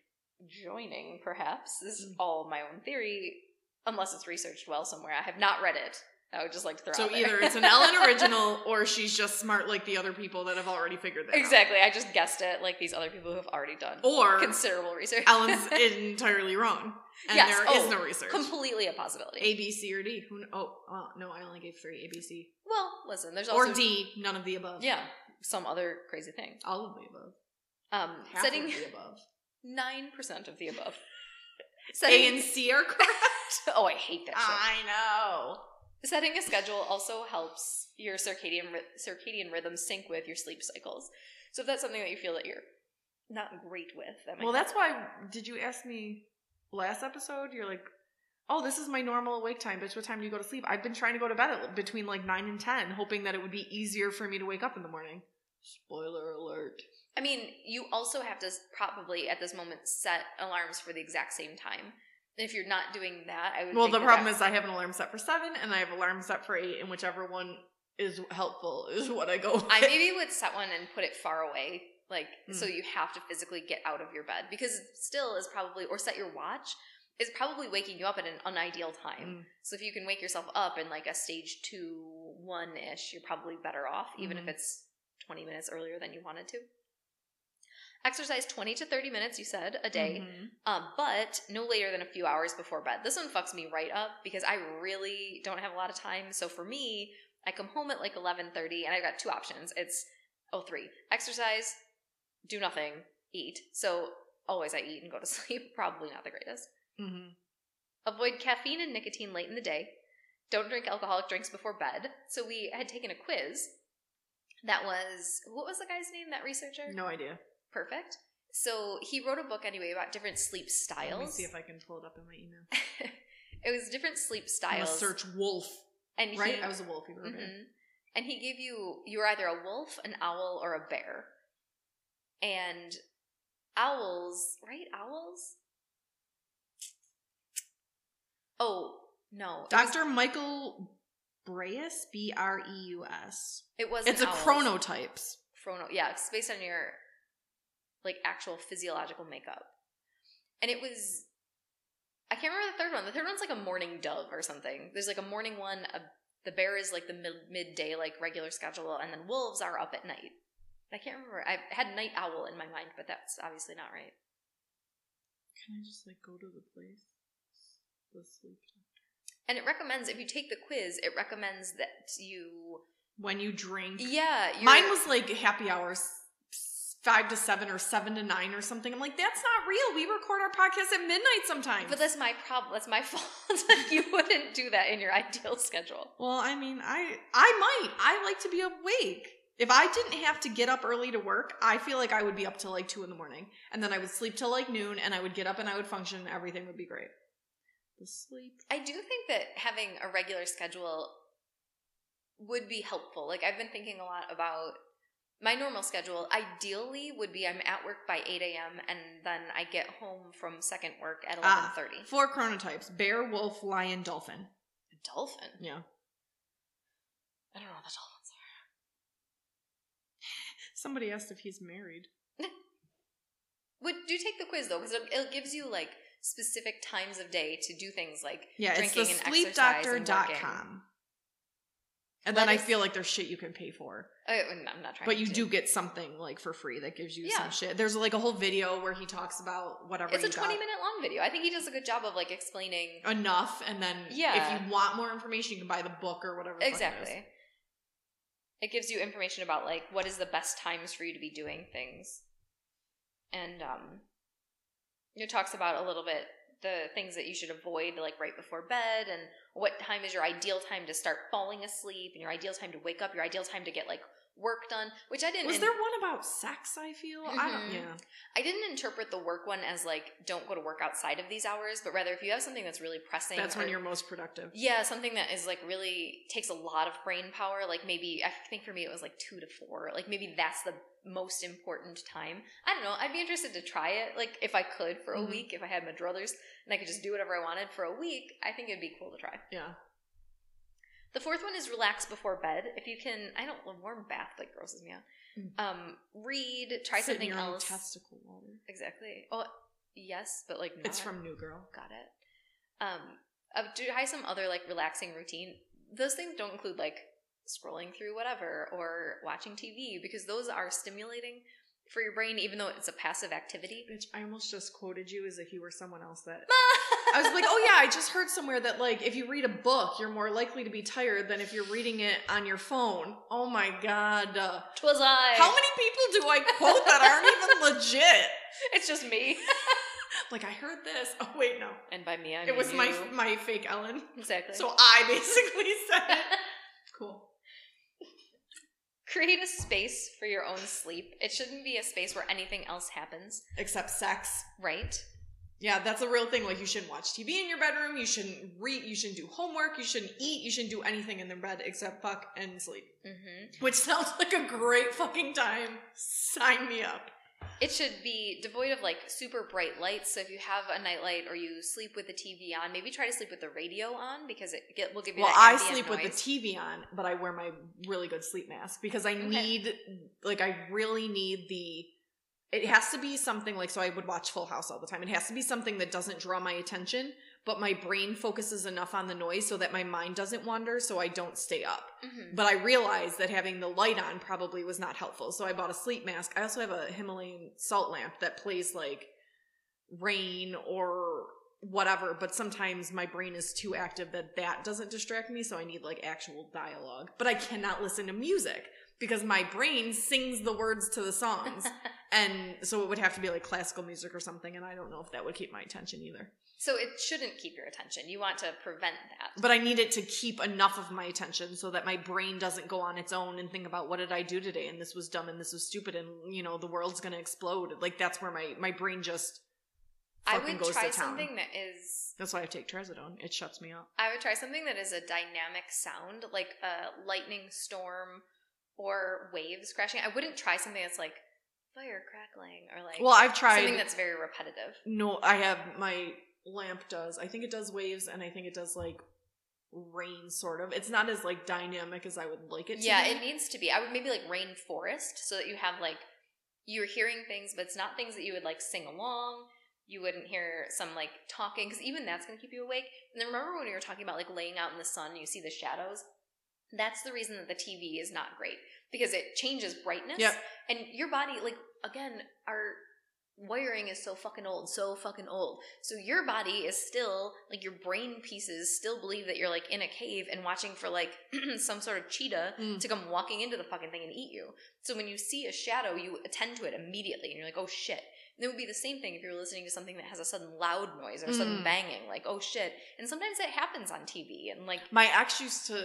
[SPEAKER 1] joining, perhaps. This is
[SPEAKER 2] Mm.
[SPEAKER 1] all my own theory, unless it's researched well somewhere. I have not read it. I would just like to throw
[SPEAKER 2] So
[SPEAKER 1] out there.
[SPEAKER 2] either it's an Ellen original or she's just smart like the other people that have already figured that out.
[SPEAKER 1] Exactly. I just guessed it like these other people who have already done
[SPEAKER 2] Or
[SPEAKER 1] considerable research.
[SPEAKER 2] Ellen's entirely wrong. And
[SPEAKER 1] Yes.
[SPEAKER 2] there is
[SPEAKER 1] Oh,
[SPEAKER 2] no research.
[SPEAKER 1] Completely a possibility.
[SPEAKER 2] A, B, C, or D. Who? Oh, well, no, I only gave three. A, B, C,
[SPEAKER 1] well, listen, there's also
[SPEAKER 2] or D. None of the above.
[SPEAKER 1] Yeah, some other crazy thing.
[SPEAKER 2] all of the above.
[SPEAKER 1] Um,
[SPEAKER 2] Half
[SPEAKER 1] setting
[SPEAKER 2] of the above.
[SPEAKER 1] nine percent of the above.
[SPEAKER 2] A and C are correct.
[SPEAKER 1] oh, I hate that shit.
[SPEAKER 2] I know.
[SPEAKER 1] Setting a schedule also helps your circadian circadian rhythm sync with your sleep cycles. So if that's something that you feel that you're not great with, that might
[SPEAKER 2] Well, that's why. Did you ask me last episode? You're like, oh, this is my normal awake time. Bitch, what time do you go to sleep? I've been trying to go to bed at between like nine and ten, hoping that it would be easier for me to wake up in the morning. Spoiler alert.
[SPEAKER 1] I mean, you also have to probably at this moment set alarms for the exact same time. If you're not doing that, I would.
[SPEAKER 2] Well, the problem is I have an alarm set for seven, and I have alarm set for eight, and whichever one is helpful is what I go with.
[SPEAKER 1] I maybe would set one and put it far away, like
[SPEAKER 2] Mm.
[SPEAKER 1] so you have to physically get out of your bed because it still is probably or set your watch is probably waking you up at an unideal time.
[SPEAKER 2] Mm.
[SPEAKER 1] So if you can wake yourself up in like a stage two one ish, you're probably better off, even
[SPEAKER 2] Mhm.
[SPEAKER 1] if it's twenty minutes earlier than you wanted to. Exercise twenty to thirty minutes, you said a day,
[SPEAKER 2] Mhm.
[SPEAKER 1] um, but no later than a few hours before bed. This one fucks me right up because I really don't have a lot of time. So for me, I come home at like eleven thirty, and I've got two options. It's oh three exercise, do nothing, eat. So always I eat and go to sleep. Probably not the greatest.
[SPEAKER 2] Mhm.
[SPEAKER 1] Avoid caffeine and nicotine late in the day. Don't drink alcoholic drinks before bed. So we had taken a quiz. That was what was the guy's name? That researcher.
[SPEAKER 2] No idea.
[SPEAKER 1] Perfect. So he wrote a book anyway about different sleep styles.
[SPEAKER 2] Let me see if I can pull it up in my email.
[SPEAKER 1] it was different sleep styles.
[SPEAKER 2] search wolf.
[SPEAKER 1] and
[SPEAKER 2] Right?
[SPEAKER 1] He,
[SPEAKER 2] I was a wolf. You were a bear.
[SPEAKER 1] Mhm. And he gave you you were either a wolf, an owl, or a bear. And owls, right? Owls. Oh no,
[SPEAKER 2] Dr. Michael Breus, B R E U S.
[SPEAKER 1] It was.
[SPEAKER 2] It's a chronotypes.
[SPEAKER 1] Chrono. Yeah, it's based on your like actual physiological makeup, and it was. I can't remember the third one. The third one's like a morning dove or something. There's like a morning one. A, the bear is like the mid midday like regular schedule, and then wolves are up at night. I can't remember. I had night owl in my mind, but that's obviously not right.
[SPEAKER 2] Can I just like go to the place? The sleep.
[SPEAKER 1] And it recommends if you take the quiz, it recommends that you.
[SPEAKER 2] When you drink.
[SPEAKER 1] Yeah,
[SPEAKER 2] Mine was like happy hours, five to seven or seven to nine or something. I'm like, that's not real. We record our podcast at midnight sometimes.
[SPEAKER 1] But that's my problem. That's my fault. you wouldn't do that in your ideal schedule.
[SPEAKER 2] well, I mean, I I might. I like to be awake. If I didn't have to get up early to work, I feel like I would be up till like two in the morning, and then I would sleep till like noon, and I would get up and I would function. and Everything would be great. The sleep.
[SPEAKER 1] I do think that having a regular schedule would be helpful. Like I've been thinking a lot about my normal schedule. Ideally, would be I'm at work by eight a.m. and then I get home from second work at 11:30.
[SPEAKER 2] Ah. Four chronotypes: bear, wolf, lion, dolphin.
[SPEAKER 1] Dolphin.
[SPEAKER 2] Yeah.
[SPEAKER 1] I don't know what the dolphins are.
[SPEAKER 2] Somebody asked if he's married.
[SPEAKER 1] Would do take the quiz though, because it, it gives you like specific times of day to do things like
[SPEAKER 2] Yeah, it's the
[SPEAKER 1] drinking and exercise and.
[SPEAKER 2] Then I feel like there's shit you can pay for.
[SPEAKER 1] I, I'm not trying.
[SPEAKER 2] But you
[SPEAKER 1] to.
[SPEAKER 2] do get something like for free that gives you
[SPEAKER 1] Yeah.
[SPEAKER 2] some shit. There's like a whole video where he talks about whatever
[SPEAKER 1] It's a 20
[SPEAKER 2] got.
[SPEAKER 1] minute long video. I think he does a good job of like explaining
[SPEAKER 2] enough and then
[SPEAKER 1] Yeah.
[SPEAKER 2] if you want more information you can buy the book or whatever fuck it is.
[SPEAKER 1] exactly. It gives you information about like what is the best times for you to be doing things, and um, it talks about a little bit the things that you should avoid like right before bed and what time is your ideal time to start falling asleep and your ideal time to wake up, your ideal time to get like work done. Which I didn't.
[SPEAKER 2] Was there one about sex, I feel? I don't
[SPEAKER 1] Mhm.
[SPEAKER 2] yeah.
[SPEAKER 1] I didn't interpret the work one as like don't go to work outside of these hours, but rather if you have something that's really pressing,
[SPEAKER 2] That's when you're most productive.
[SPEAKER 1] Yeah, something that is like really takes a lot of brain power. Like maybe I think for me it was like two to four. Like maybe that's the most important time. I don't know. I'd be interested to try it. Like if I could for a
[SPEAKER 2] Mhm.
[SPEAKER 1] week, if I had my druthers and I could just do whatever I wanted for a week, I think it'd be cool to try.
[SPEAKER 2] Yeah.
[SPEAKER 1] The fourth one is relax before bed. If you can, I don't a warm bath like grosses me out.
[SPEAKER 2] Mm.
[SPEAKER 1] Um, read, try
[SPEAKER 2] Sit in
[SPEAKER 1] something else.
[SPEAKER 2] Testicle water.
[SPEAKER 1] Exactly. Oh, yes, but like
[SPEAKER 2] It's from New Girl.
[SPEAKER 1] Got it. Um, uh, try some other like relaxing routine. Those things don't include like scrolling through whatever or watching TV because those are stimulating for your brain, even though it's a passive activity.
[SPEAKER 2] Bitch, I almost just quoted you as if you were someone else that. I was like, oh yeah, I just heard somewhere that like if you read a book, you're more likely to be tired than if you're reading it on your phone. Oh my god. Uh,
[SPEAKER 1] Twas I.
[SPEAKER 2] how many people do I quote that aren't even legit?
[SPEAKER 1] It's just me.
[SPEAKER 2] Like I heard this. Oh wait, no.
[SPEAKER 1] And by me, I
[SPEAKER 2] It
[SPEAKER 1] mean
[SPEAKER 2] was my
[SPEAKER 1] you.
[SPEAKER 2] my fake Ellen.
[SPEAKER 1] exactly.
[SPEAKER 2] So I basically said it.
[SPEAKER 1] Create a space for your own sleep. It shouldn't be a space where anything else happens,
[SPEAKER 2] Except sex.
[SPEAKER 1] right?
[SPEAKER 2] Yeah, that's a real thing. Like you shouldn't watch TV in your bedroom. You shouldn't read. You shouldn't do homework. You shouldn't eat. You shouldn't do anything in the bed except fuck and sleep.
[SPEAKER 1] Mm-hmm.
[SPEAKER 2] Which sounds like a great fucking time. Sign me up.
[SPEAKER 1] It should be devoid of like super bright lights. So if you have a nightlight or you sleep with the TV on, maybe try to sleep with the radio on because it get, will give you.
[SPEAKER 2] Well, I sleep with the. TV on, but I wear my really good sleep mask because I
[SPEAKER 1] Okay.
[SPEAKER 2] need, like, I really need the. It has to be something like so. I would watch Full House all the time. It has to be something that doesn't draw my attention, but my brain focuses enough on the noise so that my mind doesn't wander, so I don't stay up.
[SPEAKER 1] Mhm.
[SPEAKER 2] But I realized that having the light on probably was not helpful, so I bought a sleep mask. I also have a Himalayan salt lamp that plays like rain or whatever, but sometimes my brain is too active that that doesn't distract me, so I need like actual dialogue. But I cannot listen to music because my brain sings the words to the songs. and so it would have to be like classical music or something, and I don't know if that would keep my attention either.
[SPEAKER 1] So it shouldn't keep your attention. You want to prevent that.
[SPEAKER 2] But I need it to keep enough of my attention so that my brain doesn't go on its own and think about what did I do today and this was dumb and this was stupid and you know the world's gonna explode. Like that's where my my brain just
[SPEAKER 1] I would try
[SPEAKER 2] to
[SPEAKER 1] something that is.
[SPEAKER 2] That's why I take trazodone. It shuts me up.
[SPEAKER 1] I would try something that is a dynamic sound, like a lightning storm or waves crashing. I wouldn't try something that's like fire crackling or like
[SPEAKER 2] Well, I've tried.
[SPEAKER 1] something that's very repetitive.
[SPEAKER 2] no, I have my lamp does. I think it does waves and I think it does like rain sort of. It's not as like dynamic as I would like it to
[SPEAKER 1] Yeah,
[SPEAKER 2] be.
[SPEAKER 1] it needs to be. I would maybe like rainforest so that you have like you're hearing things, but it's not things that you would like sing along. You wouldn't hear some like talking because even that's going to keep you awake. And then remember when we were talking about like laying out in the sun, and you see the shadows. That's the reason that the TV is not great because it changes brightness.
[SPEAKER 2] Yep.
[SPEAKER 1] And your body, like again, our wiring is so fucking old, so fucking old. So your body is still like your brain pieces still believe that you're like in a cave and watching for like some sort of cheetah
[SPEAKER 2] Mm.
[SPEAKER 1] to come walking into the fucking thing and eat you. So when you see a shadow, you attend to it immediately and you're like, oh shit. And it would be the same thing if you're listening to something that has a sudden loud noise or a sudden
[SPEAKER 2] Mm.
[SPEAKER 1] banging, like, oh shit. And sometimes that happens on TV and like
[SPEAKER 2] My ex used to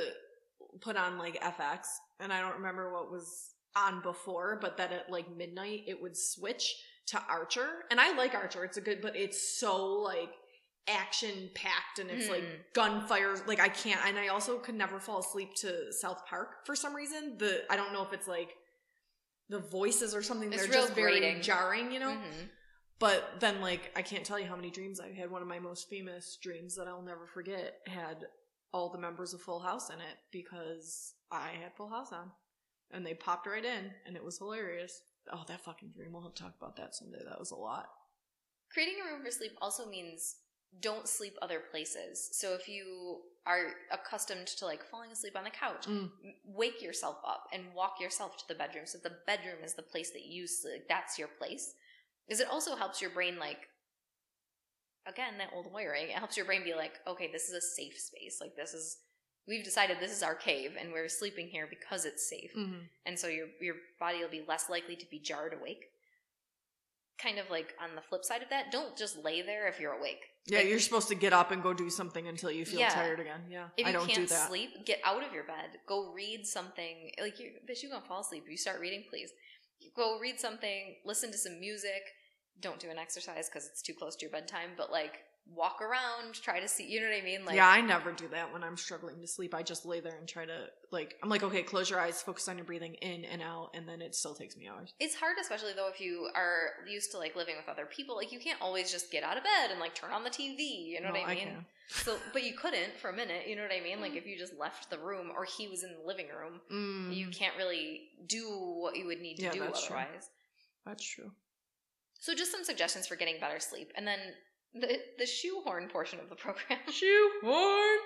[SPEAKER 2] put on like FX, and I don't remember what was on before, but that at like midnight it would switch to Archer. And I like Archer, it's a good, but it's so like action packed and it's like
[SPEAKER 1] Mm.
[SPEAKER 2] gunfire. Like I can't, and I also could never fall asleep to South Park for some reason. The I don't know if it's like the voices or something.
[SPEAKER 1] It's
[SPEAKER 2] They're just very jarring, you know.
[SPEAKER 1] mhm.
[SPEAKER 2] But then, like, I can't tell you how many dreams I've had. One of my most famous dreams that I'll never forget had all the members of Full House in it because I had Full House on. And they popped right in, and it was hilarious. Oh, that fucking dream. We'll have to talk about that someday. That was a lot.
[SPEAKER 1] creating a room for sleep also means don't sleep other places. So if you are accustomed to like falling asleep on the couch,
[SPEAKER 2] Mm.
[SPEAKER 1] wake yourself up and walk yourself to the bedroom. So the bedroom is the place that you sleep. That's your place. Because it also helps your brain like again that old wiring. It helps your brain be like, okay, this is a safe space. Like this is we've decided this is our cave and we're sleeping here because it's safe.
[SPEAKER 2] Mm-hmm.
[SPEAKER 1] And so your your body will be less likely to be jarred awake. Kind of like on the flip side of that, don't just lay there if you're awake.
[SPEAKER 2] Yeah,
[SPEAKER 1] Like,
[SPEAKER 2] you're supposed to get up and go do something until you feel
[SPEAKER 1] Yeah.
[SPEAKER 2] tired again. Yeah,
[SPEAKER 1] If
[SPEAKER 2] I
[SPEAKER 1] you
[SPEAKER 2] don't
[SPEAKER 1] can't
[SPEAKER 2] do that.
[SPEAKER 1] sleep, get out of your bed. Go read something. Like you, bitch, you gonna fall asleep. You start reading, please. Go read something. Listen to some music. Don't do an exercise because it's too close to your bedtime. But like, walk around, try to see. You know what I mean? Like,
[SPEAKER 2] yeah, I never do that when I'm struggling to sleep. I just lay there and try to like. I'm like, okay, close your eyes, focus on your breathing in and out, and then it still takes me hours.
[SPEAKER 1] It's hard, especially though if you are used to like living with other people. Like you can't always just get out of bed and like turn on the TV. You know
[SPEAKER 2] No,
[SPEAKER 1] what I mean?
[SPEAKER 2] can.
[SPEAKER 1] So, but you couldn't for a minute. You know what I mean?
[SPEAKER 2] Mm.
[SPEAKER 1] Like if you just left the room or he was in the living room,
[SPEAKER 2] Mm,
[SPEAKER 1] you can't really do what you would need to
[SPEAKER 2] Yeah,
[SPEAKER 1] do
[SPEAKER 2] that's true.
[SPEAKER 1] otherwise.
[SPEAKER 2] that's true.
[SPEAKER 1] So, just some suggestions for getting better sleep, and then the the shoehorn portion of the program.
[SPEAKER 2] Shoehorn.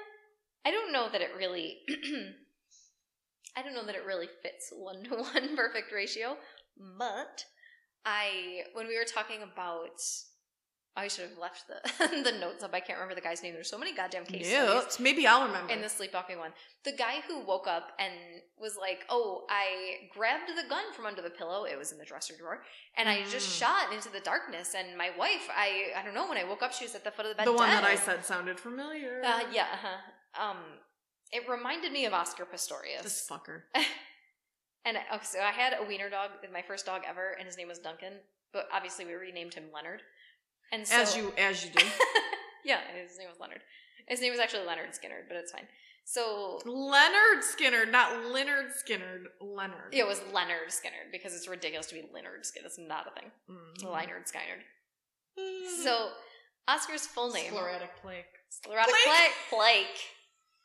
[SPEAKER 1] I don't know that it really. I don't know that it really fits one to one perfect ratio, but I when we were talking about. I should have left the the notes up. I can't remember the guy's name. There's so many goddamn case studies.
[SPEAKER 2] Maybe I'll remember.
[SPEAKER 1] in the sleepwalking one. The guy who woke up and was like, "Oh, I grabbed the gun from under the pillow. It was in the dresser drawer, and I just
[SPEAKER 2] Mm.
[SPEAKER 1] shot into the darkness. And my wife, I I don't know. When I woke up, she was at the foot of the bed.
[SPEAKER 2] the one that I said sounded familiar.
[SPEAKER 1] Uh, yeah. Uh-huh. Um, it reminded me of Oscar Pistorius.
[SPEAKER 2] This fucker.
[SPEAKER 1] And I- okay, so I had a wiener dog, my first dog ever, and his name was Duncan. But obviously, we renamed him Leonard. And so,
[SPEAKER 2] as you as you do.
[SPEAKER 1] yeah, his name was Leonard. His name was actually Leonard Skinner, but it's fine. So
[SPEAKER 2] Leonard Skinner, not Leonard Skinner. Leonard.
[SPEAKER 1] it was Leonard Skinner because it's ridiculous to be Leonard Skinner. It's not a thing.
[SPEAKER 2] Mm.
[SPEAKER 1] Leonard Skinner. So Oscar's full name,
[SPEAKER 2] Sclerotic plaque.
[SPEAKER 1] sclerotic
[SPEAKER 2] Plaque.
[SPEAKER 1] plaque.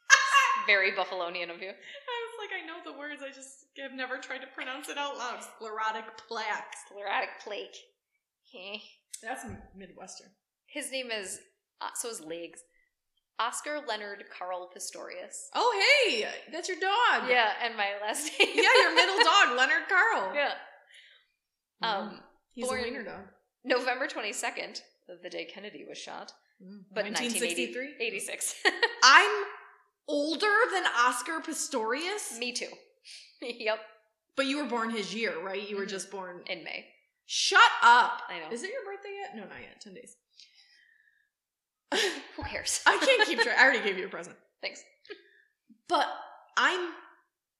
[SPEAKER 1] Very Buffalonian of you.
[SPEAKER 2] I was like, I know the words, I just have never tried to pronounce it out loud. Sclerotic plaque.
[SPEAKER 1] Sclerotic plaque. Heh.
[SPEAKER 2] That's Midwestern.
[SPEAKER 1] His name is uh, so his legs. Oscar Leonard Carl Pistorius.
[SPEAKER 2] Oh, hey, that's your dog.
[SPEAKER 1] Yeah, and my last name.
[SPEAKER 2] yeah, your middle dog, Leonard Carl.
[SPEAKER 1] yeah.
[SPEAKER 2] Mm.
[SPEAKER 1] Um,
[SPEAKER 2] he's
[SPEAKER 1] born-
[SPEAKER 2] a wiener dog.
[SPEAKER 1] November twenty second, the day Kennedy was shot,
[SPEAKER 2] Mm.
[SPEAKER 1] but 1963,
[SPEAKER 2] 1963.
[SPEAKER 1] 86.
[SPEAKER 2] I'm older than Oscar Pistorius,
[SPEAKER 1] Me too. yep,
[SPEAKER 2] but you were born his year, right? You were
[SPEAKER 1] Mhm.
[SPEAKER 2] just born.
[SPEAKER 1] in May.
[SPEAKER 2] Shut up.
[SPEAKER 1] I know.
[SPEAKER 2] Is it your birthday yet? No, not yet. Ten days.
[SPEAKER 1] Who cares?
[SPEAKER 2] I can't keep track. I already gave you a present.
[SPEAKER 1] Thanks.
[SPEAKER 2] But I'm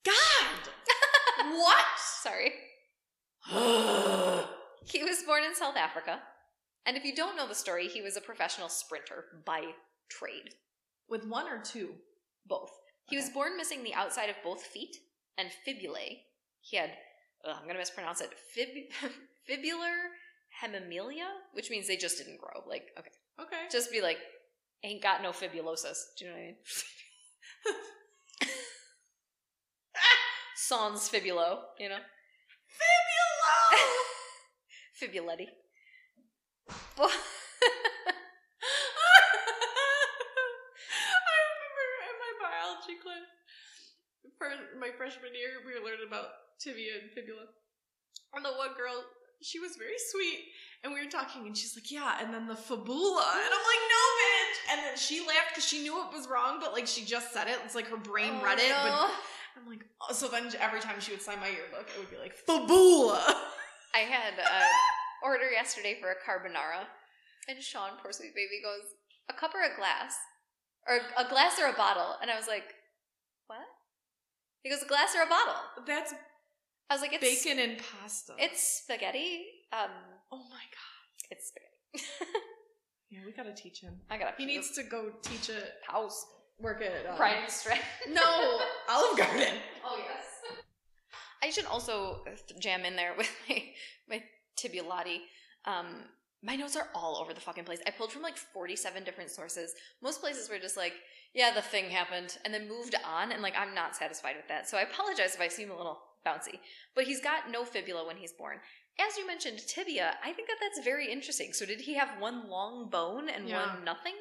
[SPEAKER 2] God. what?
[SPEAKER 1] Sorry. He was born in South Africa. And if you don't know the story, he was a professional sprinter by trade.
[SPEAKER 2] With one or two?
[SPEAKER 1] Both. He was born missing the outside of both feet and fibulae. He had, ugh, I'm going to mispronounce it, fib- fibular hemimelia, which means they just didn't grow. Like, okay.
[SPEAKER 2] Okay.
[SPEAKER 1] Just be like, ain't got no fibulosis. Do you know what I mean? Sans fibulo, you know? Fibulo! Fibuletti. Well,
[SPEAKER 2] I remember in my biology class, for my freshman year, we were learning about tibia and fibula. And the one girl, she was very sweet, and we were talking, and she's like, "Yeah," and then the fabula. and I'm like, "No, bitch!" And then she laughed because she knew it was wrong, but like she just said it. It's like her brain
[SPEAKER 1] Oh,
[SPEAKER 2] read it, but. I'm like, oh, so then every time she would sign my yearbook, it would be like fabula.
[SPEAKER 1] I had uh, an order yesterday for a carbonara, and Sean, poor sweet baby, goes, a cup or a glass? Or a glass or a bottle? And I was like, what? He goes, a glass or a bottle?
[SPEAKER 2] That's
[SPEAKER 1] I was like, it's
[SPEAKER 2] bacon and pasta.
[SPEAKER 1] It's spaghetti. Um,
[SPEAKER 2] oh my god.
[SPEAKER 1] it's spaghetti.
[SPEAKER 2] Yeah, we gotta teach him.
[SPEAKER 1] I gotta.
[SPEAKER 2] He needs to go teach it.
[SPEAKER 1] house.
[SPEAKER 2] Work at uh,
[SPEAKER 1] Brian Stratton.
[SPEAKER 2] No, Olive Garden.
[SPEAKER 1] Oh yes. I should also jam in there with my my tibulati. Um, my notes are all over the fucking place. I pulled from like forty-seven different sources. Most places were just like, "Yeah, the thing happened," and then moved on. And like, I'm not satisfied with that. So I apologize if I seem a little bouncy. But he's got no fibula when he's born. As you mentioned, tibia. I think that that's very interesting. So did he have one long bone and
[SPEAKER 2] Yeah.
[SPEAKER 1] one nothing?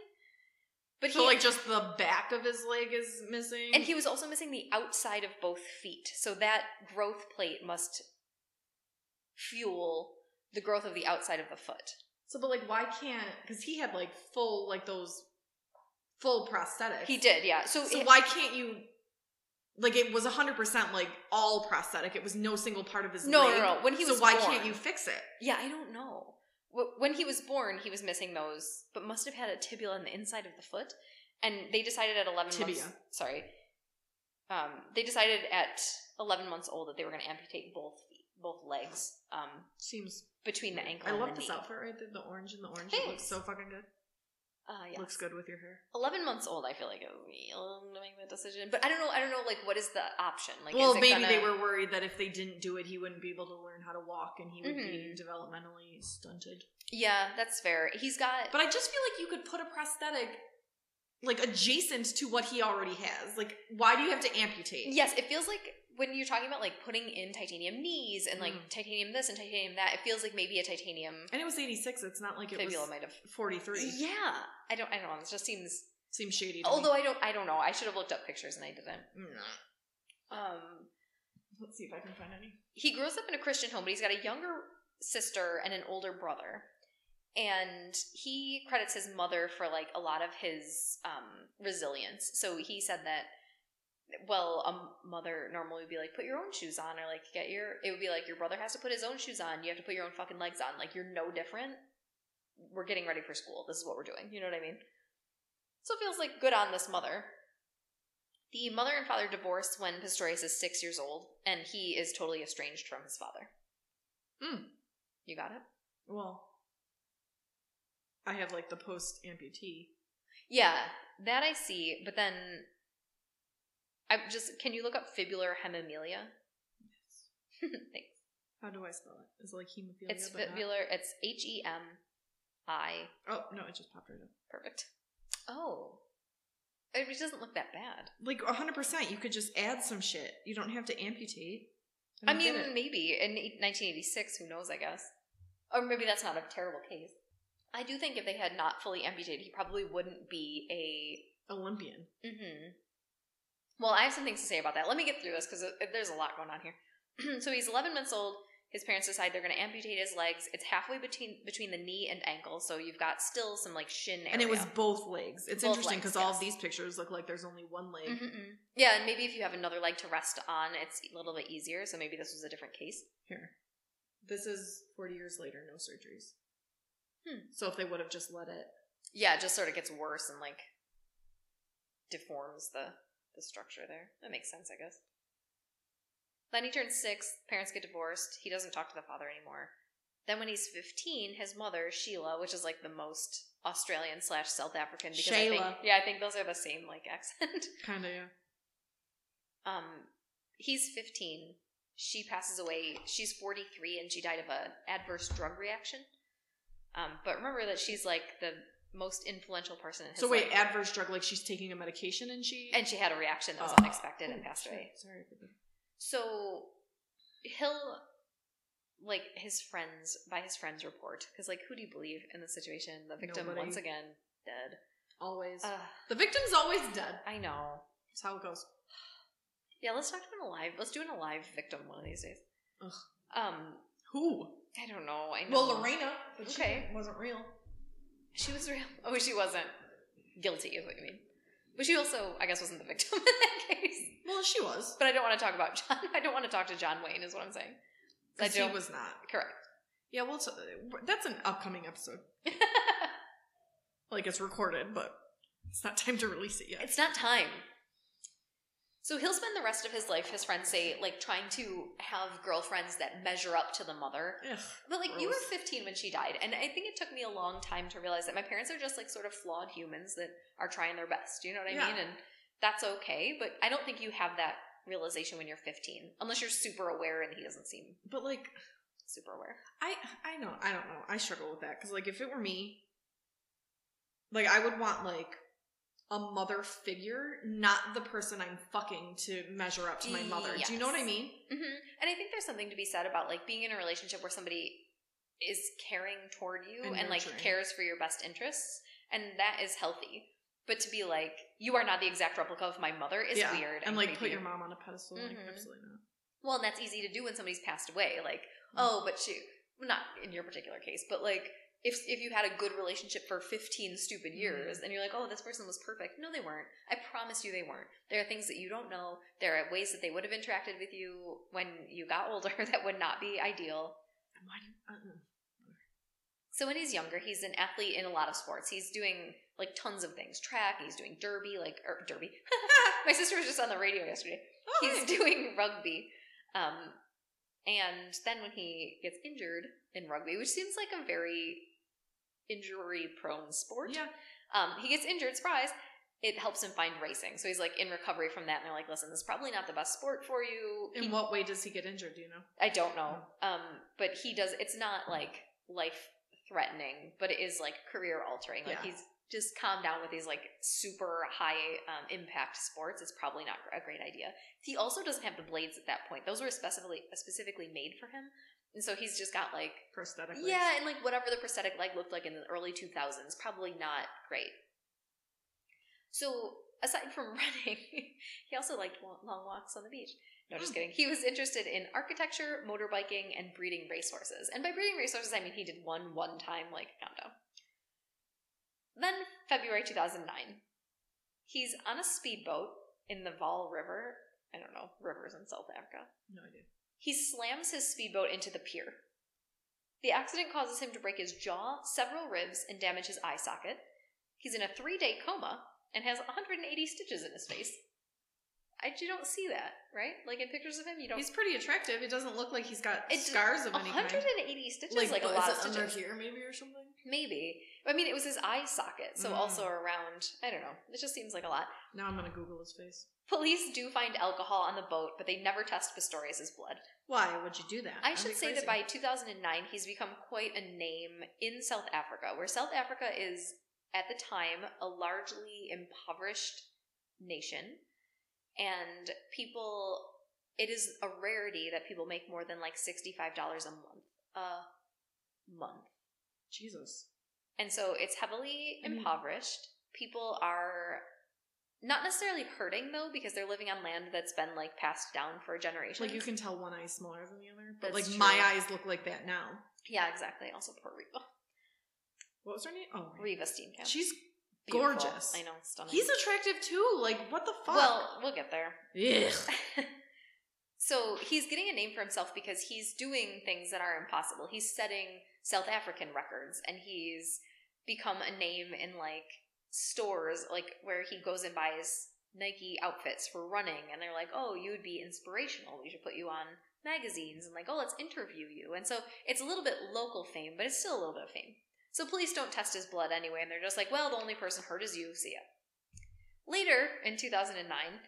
[SPEAKER 1] But
[SPEAKER 2] So like just the back of his leg is missing.
[SPEAKER 1] and he was also missing the outside of both feet. So that growth plate must fuel the growth of the outside of the foot.
[SPEAKER 2] so, but like, why can't? Because he had like full like those full prosthetics.
[SPEAKER 1] He did, yeah. So,
[SPEAKER 2] So
[SPEAKER 1] it-
[SPEAKER 2] why can't you? Like it was hundred percent like all prosthetic. It was no single part of his
[SPEAKER 1] No,
[SPEAKER 2] leg.
[SPEAKER 1] no, no. When he was so
[SPEAKER 2] why
[SPEAKER 1] born-
[SPEAKER 2] can't you fix it?
[SPEAKER 1] yeah, I don't know. When he was born, he was missing those, but must have had a tibia on the inside of the foot. And they decided at 11
[SPEAKER 2] Tibia.
[SPEAKER 1] months. Sorry. Um, they decided at 11 months old that they were going to amputate both feet, both legs um,
[SPEAKER 2] Seems.
[SPEAKER 1] between the ankle
[SPEAKER 2] I love this
[SPEAKER 1] knee.
[SPEAKER 2] outfit right there. The orange and the orange. It looks so fucking good.
[SPEAKER 1] Uh, yes.
[SPEAKER 2] Looks good with your hair.
[SPEAKER 1] 11 months old, I feel like it would be um, to make that decision. But I don't know, I don't know, like, what is the option? Like,
[SPEAKER 2] well, maybe
[SPEAKER 1] gonna-
[SPEAKER 2] they were worried that if they didn't do it, he wouldn't be able to learn how to walk and he would be
[SPEAKER 1] Mhm.
[SPEAKER 2] developmentally stunted.
[SPEAKER 1] Yeah, that's fair. He's got.
[SPEAKER 2] But I just feel like you could put a prosthetic like adjacent to what he already has. Like, why do you have to amputate?
[SPEAKER 1] Yes, it feels like when you're talking about, like, putting in titanium knees and, like,
[SPEAKER 2] Mm.
[SPEAKER 1] titanium this and titanium that, it feels like maybe a titanium
[SPEAKER 2] And it was 86. It's not like it
[SPEAKER 1] fibula
[SPEAKER 2] was
[SPEAKER 1] might have.
[SPEAKER 2] 43.
[SPEAKER 1] Yeah. I don't, I don't know. It just seems.
[SPEAKER 2] Seems shady.
[SPEAKER 1] Although
[SPEAKER 2] me.
[SPEAKER 1] I don't, I don't know. I should have looked up pictures and I didn't.
[SPEAKER 2] Mm.
[SPEAKER 1] Um,
[SPEAKER 2] let's see if I can find any.
[SPEAKER 1] he grows up in a Christian home, but he's got a younger sister and an older brother. And he credits his mother for like a lot of his um, resilience. So he said that, well, a mother normally would be like, put your own shoes on, or like get your. It would be like your brother has to put his own shoes on. You have to put your own fucking legs on. Like you're no different. We're getting ready for school. This is what we're doing. You know what I mean? So it feels like good on this mother. The mother and father divorced when Pistorius is six years old, and he is totally estranged from his father.
[SPEAKER 2] Hmm.
[SPEAKER 1] You got it?
[SPEAKER 2] Well, I have like the post amputee.
[SPEAKER 1] Yeah, that I see, but then I just can you look up fibular hemimelia? Yes. Thanks.
[SPEAKER 2] How do I spell it? Is it like hemophilia?
[SPEAKER 1] It's fibular. It's H E M I.
[SPEAKER 2] Oh no, it just popped right up.
[SPEAKER 1] Perfect. Oh, it doesn't look that bad.
[SPEAKER 2] Like 100. percent You could just add some shit. You don't have to amputate.
[SPEAKER 1] I,
[SPEAKER 2] don't
[SPEAKER 1] mean, maybe in 1986, who knows? I guess, or maybe that's not a terrible case. I do think if they had not fully amputated, he probably wouldn't be a
[SPEAKER 2] Olympian.
[SPEAKER 1] Mm-hmm. Well, I have some things to say about that. Let me get through this because there's a lot going on here. so he's 11 months old. His parents decide they're going to amputate his legs. It's halfway between between the knee and ankle, so you've got still some like shin area.
[SPEAKER 2] And it was both legs. It's
[SPEAKER 1] Both
[SPEAKER 2] interesting because all of these pictures look like there's only one leg.
[SPEAKER 1] Mhm. yeah, and maybe if you have another leg to rest on, it's a little bit easier. So maybe this was a different case.
[SPEAKER 2] Here. This is 40 years later, no surgeries.
[SPEAKER 1] Hmm.
[SPEAKER 2] So if they would have just let it.
[SPEAKER 1] Yeah, it just sort of gets worse and like deforms the the structure there. That makes sense, I guess. Then he turns six. Parents get divorced. He doesn't talk to the father anymore. Then when he's fifteen, his mother Sheila, which is like the most Australian slash South African, because I think yeah, I think those are the same like accent.
[SPEAKER 2] Kind of, yeah.
[SPEAKER 1] Um, he's fifteen. She passes away. She's forty three, and she died of an adverse drug reaction. Um, but remember that she's like the most influential person in his
[SPEAKER 2] So wait,
[SPEAKER 1] life.
[SPEAKER 2] adverse drug, like she's taking a medication and she.
[SPEAKER 1] and she had a reaction that was
[SPEAKER 2] Oh.
[SPEAKER 1] unexpected and
[SPEAKER 2] Oh,
[SPEAKER 1] passed
[SPEAKER 2] shit.
[SPEAKER 1] away.
[SPEAKER 2] Sorry.
[SPEAKER 1] So he'll like his friends by his friends report because like who do you believe in the situation? The victim
[SPEAKER 2] Nobody.
[SPEAKER 1] once again dead.
[SPEAKER 2] Always.
[SPEAKER 1] Ugh,
[SPEAKER 2] the victim's always dead.
[SPEAKER 1] I know.
[SPEAKER 2] That's how it goes.
[SPEAKER 1] Yeah, let's talk to an alive. Let's do an alive victim one of these days.
[SPEAKER 2] Ugh.
[SPEAKER 1] Um,
[SPEAKER 2] Who?
[SPEAKER 1] I don't know. I know.
[SPEAKER 2] Well, Lorena. But
[SPEAKER 1] Okay.
[SPEAKER 2] She wasn't real.
[SPEAKER 1] She was real. Oh, she wasn't guilty, is what you mean. But she also, I guess, wasn't the victim in that case.
[SPEAKER 2] Well, she was.
[SPEAKER 1] But I don't want to talk about John. I don't want to talk to John Wayne, is what I'm saying.
[SPEAKER 2] Because he was not.
[SPEAKER 1] Correct.
[SPEAKER 2] Yeah, well, it's, uh, that's an upcoming episode. Like, it's recorded, but it's not time to release it yet.
[SPEAKER 1] it's not time. So he'll spend the rest of his life, his friends say, like trying to have girlfriends that measure up to the mother.
[SPEAKER 2] Ugh.
[SPEAKER 1] But like you were 15 when she died, and I think it took me a long time to realize that my parents are just like sort of flawed humans that are trying their best. You know what I
[SPEAKER 2] Yeah.
[SPEAKER 1] mean? And that's okay. But I don't think you have that realization when you're 15, unless you're super aware, and he doesn't seem
[SPEAKER 2] But, like,
[SPEAKER 1] super aware.
[SPEAKER 2] I I know I don't know I struggle with that because like if it were me, like I would want like a mother figure, not the person I'm fucking to measure up to my mother. Do you know what I
[SPEAKER 1] Yes.
[SPEAKER 2] mean?
[SPEAKER 1] hmm And I think there's something to be said about like being in a relationship where somebody is caring toward you
[SPEAKER 2] And
[SPEAKER 1] and, like cares for your best interests, and that is healthy. But to be like, you are not the exact replica of my mother is
[SPEAKER 2] yeah,
[SPEAKER 1] weird.
[SPEAKER 2] and like put your mom on a pedestal. Like
[SPEAKER 1] Mhm.
[SPEAKER 2] absolutely not.
[SPEAKER 1] Well, and that's easy to do when somebody's passed away. Like,
[SPEAKER 2] Mm.
[SPEAKER 1] oh, but she, not in your particular case, but like, if if you had a good relationship for 15 stupid
[SPEAKER 2] Mm.
[SPEAKER 1] years and you're like, oh, this person was perfect. No, they weren't. I promise you they weren't. There are things that you don't know. There are ways that they would have interacted with you when you got older that would not be ideal.
[SPEAKER 2] And why do you, uh-uh.
[SPEAKER 1] So when he's younger, he's an athlete in a lot of sports. He's doing like tons of things. Track, he's doing derby, like or derby. My sister was just on the radio yesterday.
[SPEAKER 2] Oh,
[SPEAKER 1] he's
[SPEAKER 2] hey.
[SPEAKER 1] doing rugby. Um, and then when he gets injured in rugby, which seems like a very injury prone sport,
[SPEAKER 2] yeah.
[SPEAKER 1] Um, he gets injured, surprise. It helps him find racing. So he's like in recovery from that, and they're like, listen, this is probably not the best sport for you.
[SPEAKER 2] In
[SPEAKER 1] He-
[SPEAKER 2] what way does he get injured? Do you know?
[SPEAKER 1] I don't know. Um, but he does. It's not like life threatening, but it is like career altering. Like
[SPEAKER 2] Yeah.
[SPEAKER 1] he's just calmed down with these like super high um, impact sports. It's probably not a great idea. He also doesn't have the blades at that point. Those were specifically specifically made for him, and so he's just got like
[SPEAKER 2] Prosthetic. legs?
[SPEAKER 1] yeah, and like whatever the prosthetic leg looked like in the early 2000s, probably not great. So, aside from running, he also liked long walks on the beach. No, just
[SPEAKER 2] Hmm.
[SPEAKER 1] kidding. He was interested in architecture, motorbiking, and breeding racehorses. And by breeding racehorses, I mean he did one one time, like countdown. Then, February 2009, he's on a speedboat in the Vaal River. I don't know, rivers in South Africa.
[SPEAKER 2] No idea.
[SPEAKER 1] He slams his speedboat into the pier. The accident causes him to break his jaw, several ribs, and damage his eye socket. He's in a three day coma and has 180 stitches in his face. I, you don't see that, right? Like in pictures of him, you don't.
[SPEAKER 2] He's pretty attractive. It doesn't look like he's got
[SPEAKER 1] It's
[SPEAKER 2] scars of any kind.
[SPEAKER 1] 180 stitches, like, a lot of stitches.
[SPEAKER 2] here, maybe or something.
[SPEAKER 1] Maybe. I mean, it was his eye socket, so
[SPEAKER 2] Mm.
[SPEAKER 1] also around. I don't know. It just seems like a lot.
[SPEAKER 2] Now I'm gonna Google his face.
[SPEAKER 1] Police do find alcohol on the boat, but they never test Pistorius' blood.
[SPEAKER 2] Why would you do that?
[SPEAKER 1] I
[SPEAKER 2] That'd
[SPEAKER 1] should say that by 2009, he's become quite a name in South Africa, where South Africa is, at the time, a largely impoverished nation. And people, it is a rarity that people make more than like $65 a month. A month.
[SPEAKER 2] Jesus.
[SPEAKER 1] And so it's heavily
[SPEAKER 2] mean-
[SPEAKER 1] impoverished. People are not necessarily hurting though, because they're living on land that's been like passed down for generations.
[SPEAKER 2] Like you can tell one eye's smaller than the other, but
[SPEAKER 1] That's
[SPEAKER 2] like
[SPEAKER 1] true.
[SPEAKER 2] my eyes look like that now.
[SPEAKER 1] Yeah, exactly. Also, poor Reeva.
[SPEAKER 2] What was her name? Oh,
[SPEAKER 1] Reeva Steenkamp.
[SPEAKER 2] she's
[SPEAKER 1] Beautiful.
[SPEAKER 2] gorgeous.
[SPEAKER 1] I know, stunning.
[SPEAKER 2] He's attractive too. Like what the fuck?
[SPEAKER 1] well, we'll get there.
[SPEAKER 2] Ugh.
[SPEAKER 1] so he's getting a name for himself because he's doing things that are impossible. He's setting South African records, and he's become a name in like stores, like where he goes and buys Nike outfits for running, and they're like, "Oh, you would be inspirational. We should put you on magazines," and like, "Oh, let's interview you." And so it's a little bit local fame, but it's still a little bit of fame. So police don't test his blood anyway, and they're just like, "Well, the only person hurt is you. See ya." Later in 2009,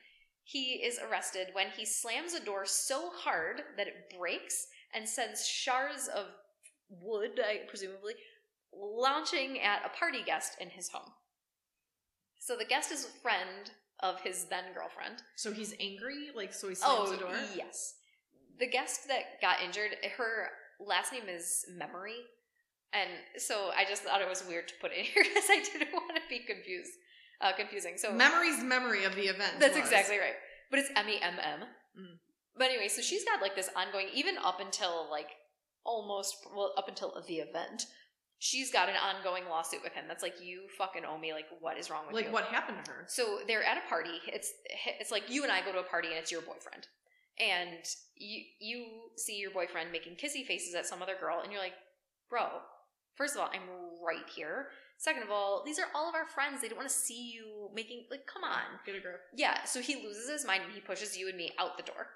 [SPEAKER 1] he is arrested when he slams a door so hard that it breaks and sends shards of wood, I, presumably, launching at a party guest in his home. So the guest is a friend of his then girlfriend.
[SPEAKER 2] so he's angry. Like so he slams
[SPEAKER 1] Oh,
[SPEAKER 2] the door.
[SPEAKER 1] yes. The guest that got injured, her last name is Memory. And so I just thought it was weird to put in here because I didn't want to be confused, uh, confusing. So
[SPEAKER 2] Memory's memory of the event.
[SPEAKER 1] That's
[SPEAKER 2] was.
[SPEAKER 1] exactly right. But it's M E M M.
[SPEAKER 2] Mm.
[SPEAKER 1] But anyway, so she's got like this ongoing, even up until like almost, well, up until the event, she's got an ongoing lawsuit with him. That's like, you fucking owe me. Like, what is wrong with you?
[SPEAKER 2] Like what happened to her?
[SPEAKER 1] So they're at a party. It's it's like you and I go to a party and it's your boyfriend, and you you see your boyfriend making kissy faces at some other girl, and you're like, bro. First of all, I'm right here. Second of all, these are all of our friends. They don't want to see you making like, come on.
[SPEAKER 2] Get a grip.
[SPEAKER 1] Yeah, so he loses his mind and he pushes you and me out the door.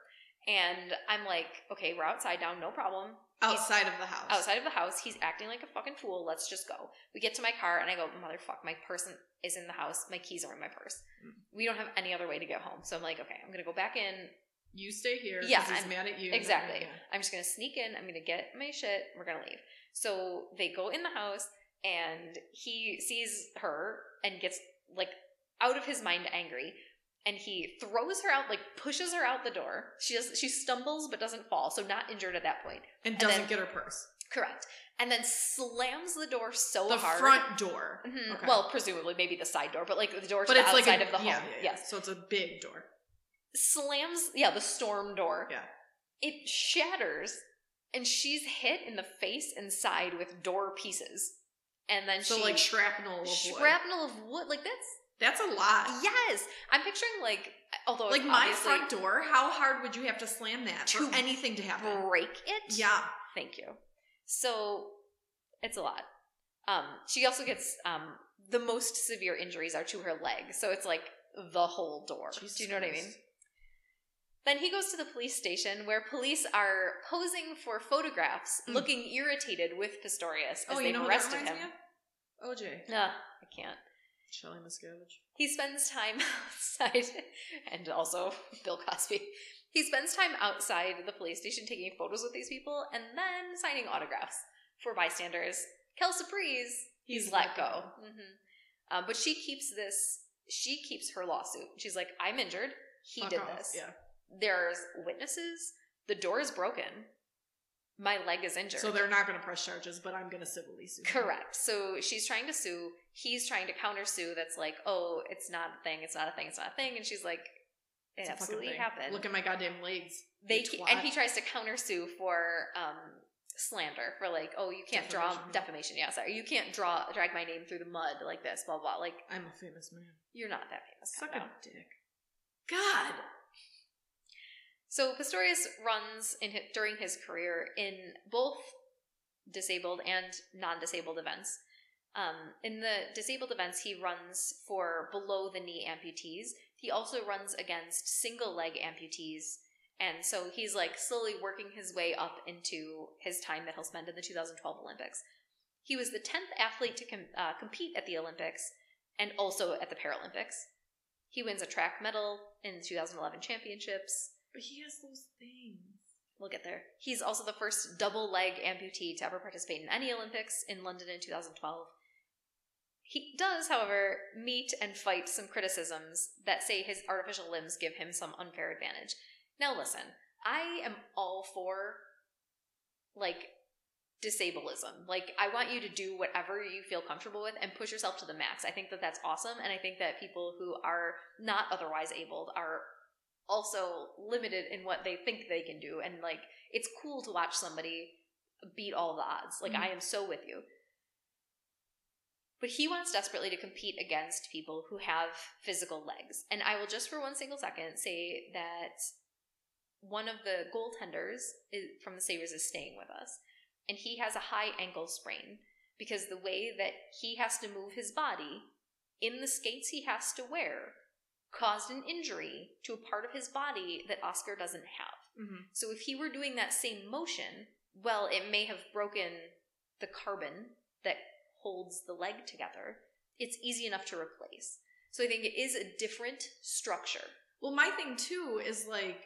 [SPEAKER 1] And I'm like, okay, we're outside now, no problem.
[SPEAKER 2] Outside of the house.
[SPEAKER 1] Outside of the house, he's acting like a fucking fool. Let's just go. We get to my car and I go, motherfuck, my purse is in the house. My keys are in my purse.
[SPEAKER 2] Mm.
[SPEAKER 1] We don't have any other way to get home. So I'm like, okay, I'm gonna go back in.
[SPEAKER 2] You stay here.
[SPEAKER 1] Yeah,
[SPEAKER 2] he's
[SPEAKER 1] I'm-
[SPEAKER 2] mad at you.
[SPEAKER 1] Exactly.
[SPEAKER 2] Yeah.
[SPEAKER 1] I'm just gonna sneak in. I'm gonna get my shit. We're gonna leave. So they go in the house, and he sees her and gets like out of his mind angry, and he throws her out, like pushes her out the door. She does. She stumbles but doesn't fall, so not injured at that point.
[SPEAKER 2] And
[SPEAKER 1] And
[SPEAKER 2] doesn't
[SPEAKER 1] then-
[SPEAKER 2] get her purse.
[SPEAKER 1] Correct. And then slams the door so
[SPEAKER 2] The
[SPEAKER 1] hard.
[SPEAKER 2] The front door.
[SPEAKER 1] Mhm.
[SPEAKER 2] Okay.
[SPEAKER 1] Well, presumably maybe the side door, but like the door to
[SPEAKER 2] but
[SPEAKER 1] the
[SPEAKER 2] it's like
[SPEAKER 1] outside
[SPEAKER 2] a,
[SPEAKER 1] of the home.
[SPEAKER 2] yeah, yeah, yeah.
[SPEAKER 1] Yes.
[SPEAKER 2] So it's a big door.
[SPEAKER 1] slams yeah the storm door
[SPEAKER 2] Yeah.
[SPEAKER 1] it shatters and she's hit in the face and side with door pieces and then
[SPEAKER 2] So
[SPEAKER 1] she
[SPEAKER 2] like shrapnel of wood.
[SPEAKER 1] shrapnel of wood like that's
[SPEAKER 2] That's a lot.
[SPEAKER 1] yes i'm picturing like although
[SPEAKER 2] Like my front door, how hard would you have to slam that
[SPEAKER 1] To
[SPEAKER 2] for anything to happen?
[SPEAKER 1] break it
[SPEAKER 2] Yeah.
[SPEAKER 1] thank you so it's a lot um she also gets um the most severe injuries are to her leg so it's like the whole door
[SPEAKER 2] Jesus
[SPEAKER 1] do you know what i mean Then he goes to the police station where police are posing for photographs,
[SPEAKER 2] Mm.
[SPEAKER 1] looking irritated with Pistorius as
[SPEAKER 2] Oh, you
[SPEAKER 1] they've
[SPEAKER 2] know
[SPEAKER 1] arrested him.
[SPEAKER 2] OJ.
[SPEAKER 1] Nah, I can't.
[SPEAKER 2] Shelly Miscavige.
[SPEAKER 1] He spends time outside, and also Bill Cosby. He spends time outside the police station taking photos with these people and then signing autographs for bystanders. Kel Surprise, he's,
[SPEAKER 2] He's
[SPEAKER 1] let go.
[SPEAKER 2] go.
[SPEAKER 1] hmm Um, but she keeps this. She keeps her lawsuit. She's like, "I'm injured. He
[SPEAKER 2] Fuck
[SPEAKER 1] did
[SPEAKER 2] off.
[SPEAKER 1] this.
[SPEAKER 2] Yeah.
[SPEAKER 1] There's witnesses. The door is broken. My leg is injured.
[SPEAKER 2] So they're not going to press charges, but I'm going to civilly sue.
[SPEAKER 1] Correct. So she's trying to sue. He's trying to counter Sue That's like, oh, it's not a thing. It's not a thing. It's not a thing. And she's like, it
[SPEAKER 2] It's
[SPEAKER 1] absolutely happened.
[SPEAKER 2] Look at my goddamn legs.
[SPEAKER 1] they and he tries to counter Sue for um, slander for like, oh, you can't draw
[SPEAKER 2] Defamation.
[SPEAKER 1] defamation. Yeah, sorry, you can't draw drag my name through the mud like this. Blah blah. Like
[SPEAKER 2] I'm a famous man.
[SPEAKER 1] you're not that famous.
[SPEAKER 2] Suck a dick. God.
[SPEAKER 1] So Pistorius runs in during his career in both disabled and non-disabled events. Um, in the disabled events, he runs for below the knee amputees. He also runs against single leg amputees, and so he's like slowly working his way up into his time that he'll spend in the 2012 Olympics. He was the 10th athlete to com- uh, compete at the Olympics and also at the Paralympics. He wins a track medal in the 2011 championships.
[SPEAKER 2] But he has those things.
[SPEAKER 1] We'll get there. He's also the first double leg amputee to ever participate in any Olympics in London in 2012. He does, however, meet and fight some criticisms that say his artificial limbs give him some unfair advantage. Now, listen, I am all for, like, disableism. Like, I want you to do whatever you feel comfortable with and push yourself to the max. I think that that's awesome, and I think that people who are not otherwise abled are also limited in what they think they can do and like it's cool to watch somebody beat all the odds like
[SPEAKER 2] Mhm.
[SPEAKER 1] i am so with you but he wants desperately to compete against people who have physical legs and i will just for one single second say that one of the goaltenders is, from the sabres is staying with us and he has a high ankle sprain because the way that he has to move his body in the skates he has to wear caused an injury to a part of his body that Oscar doesn't have.
[SPEAKER 2] Mm-hmm.
[SPEAKER 1] So if he were doing that same motion, well, it may have broken the carbon holds the leg together. It's easy enough to replace. So I think it is a different structure.
[SPEAKER 2] Well, my thing too is like,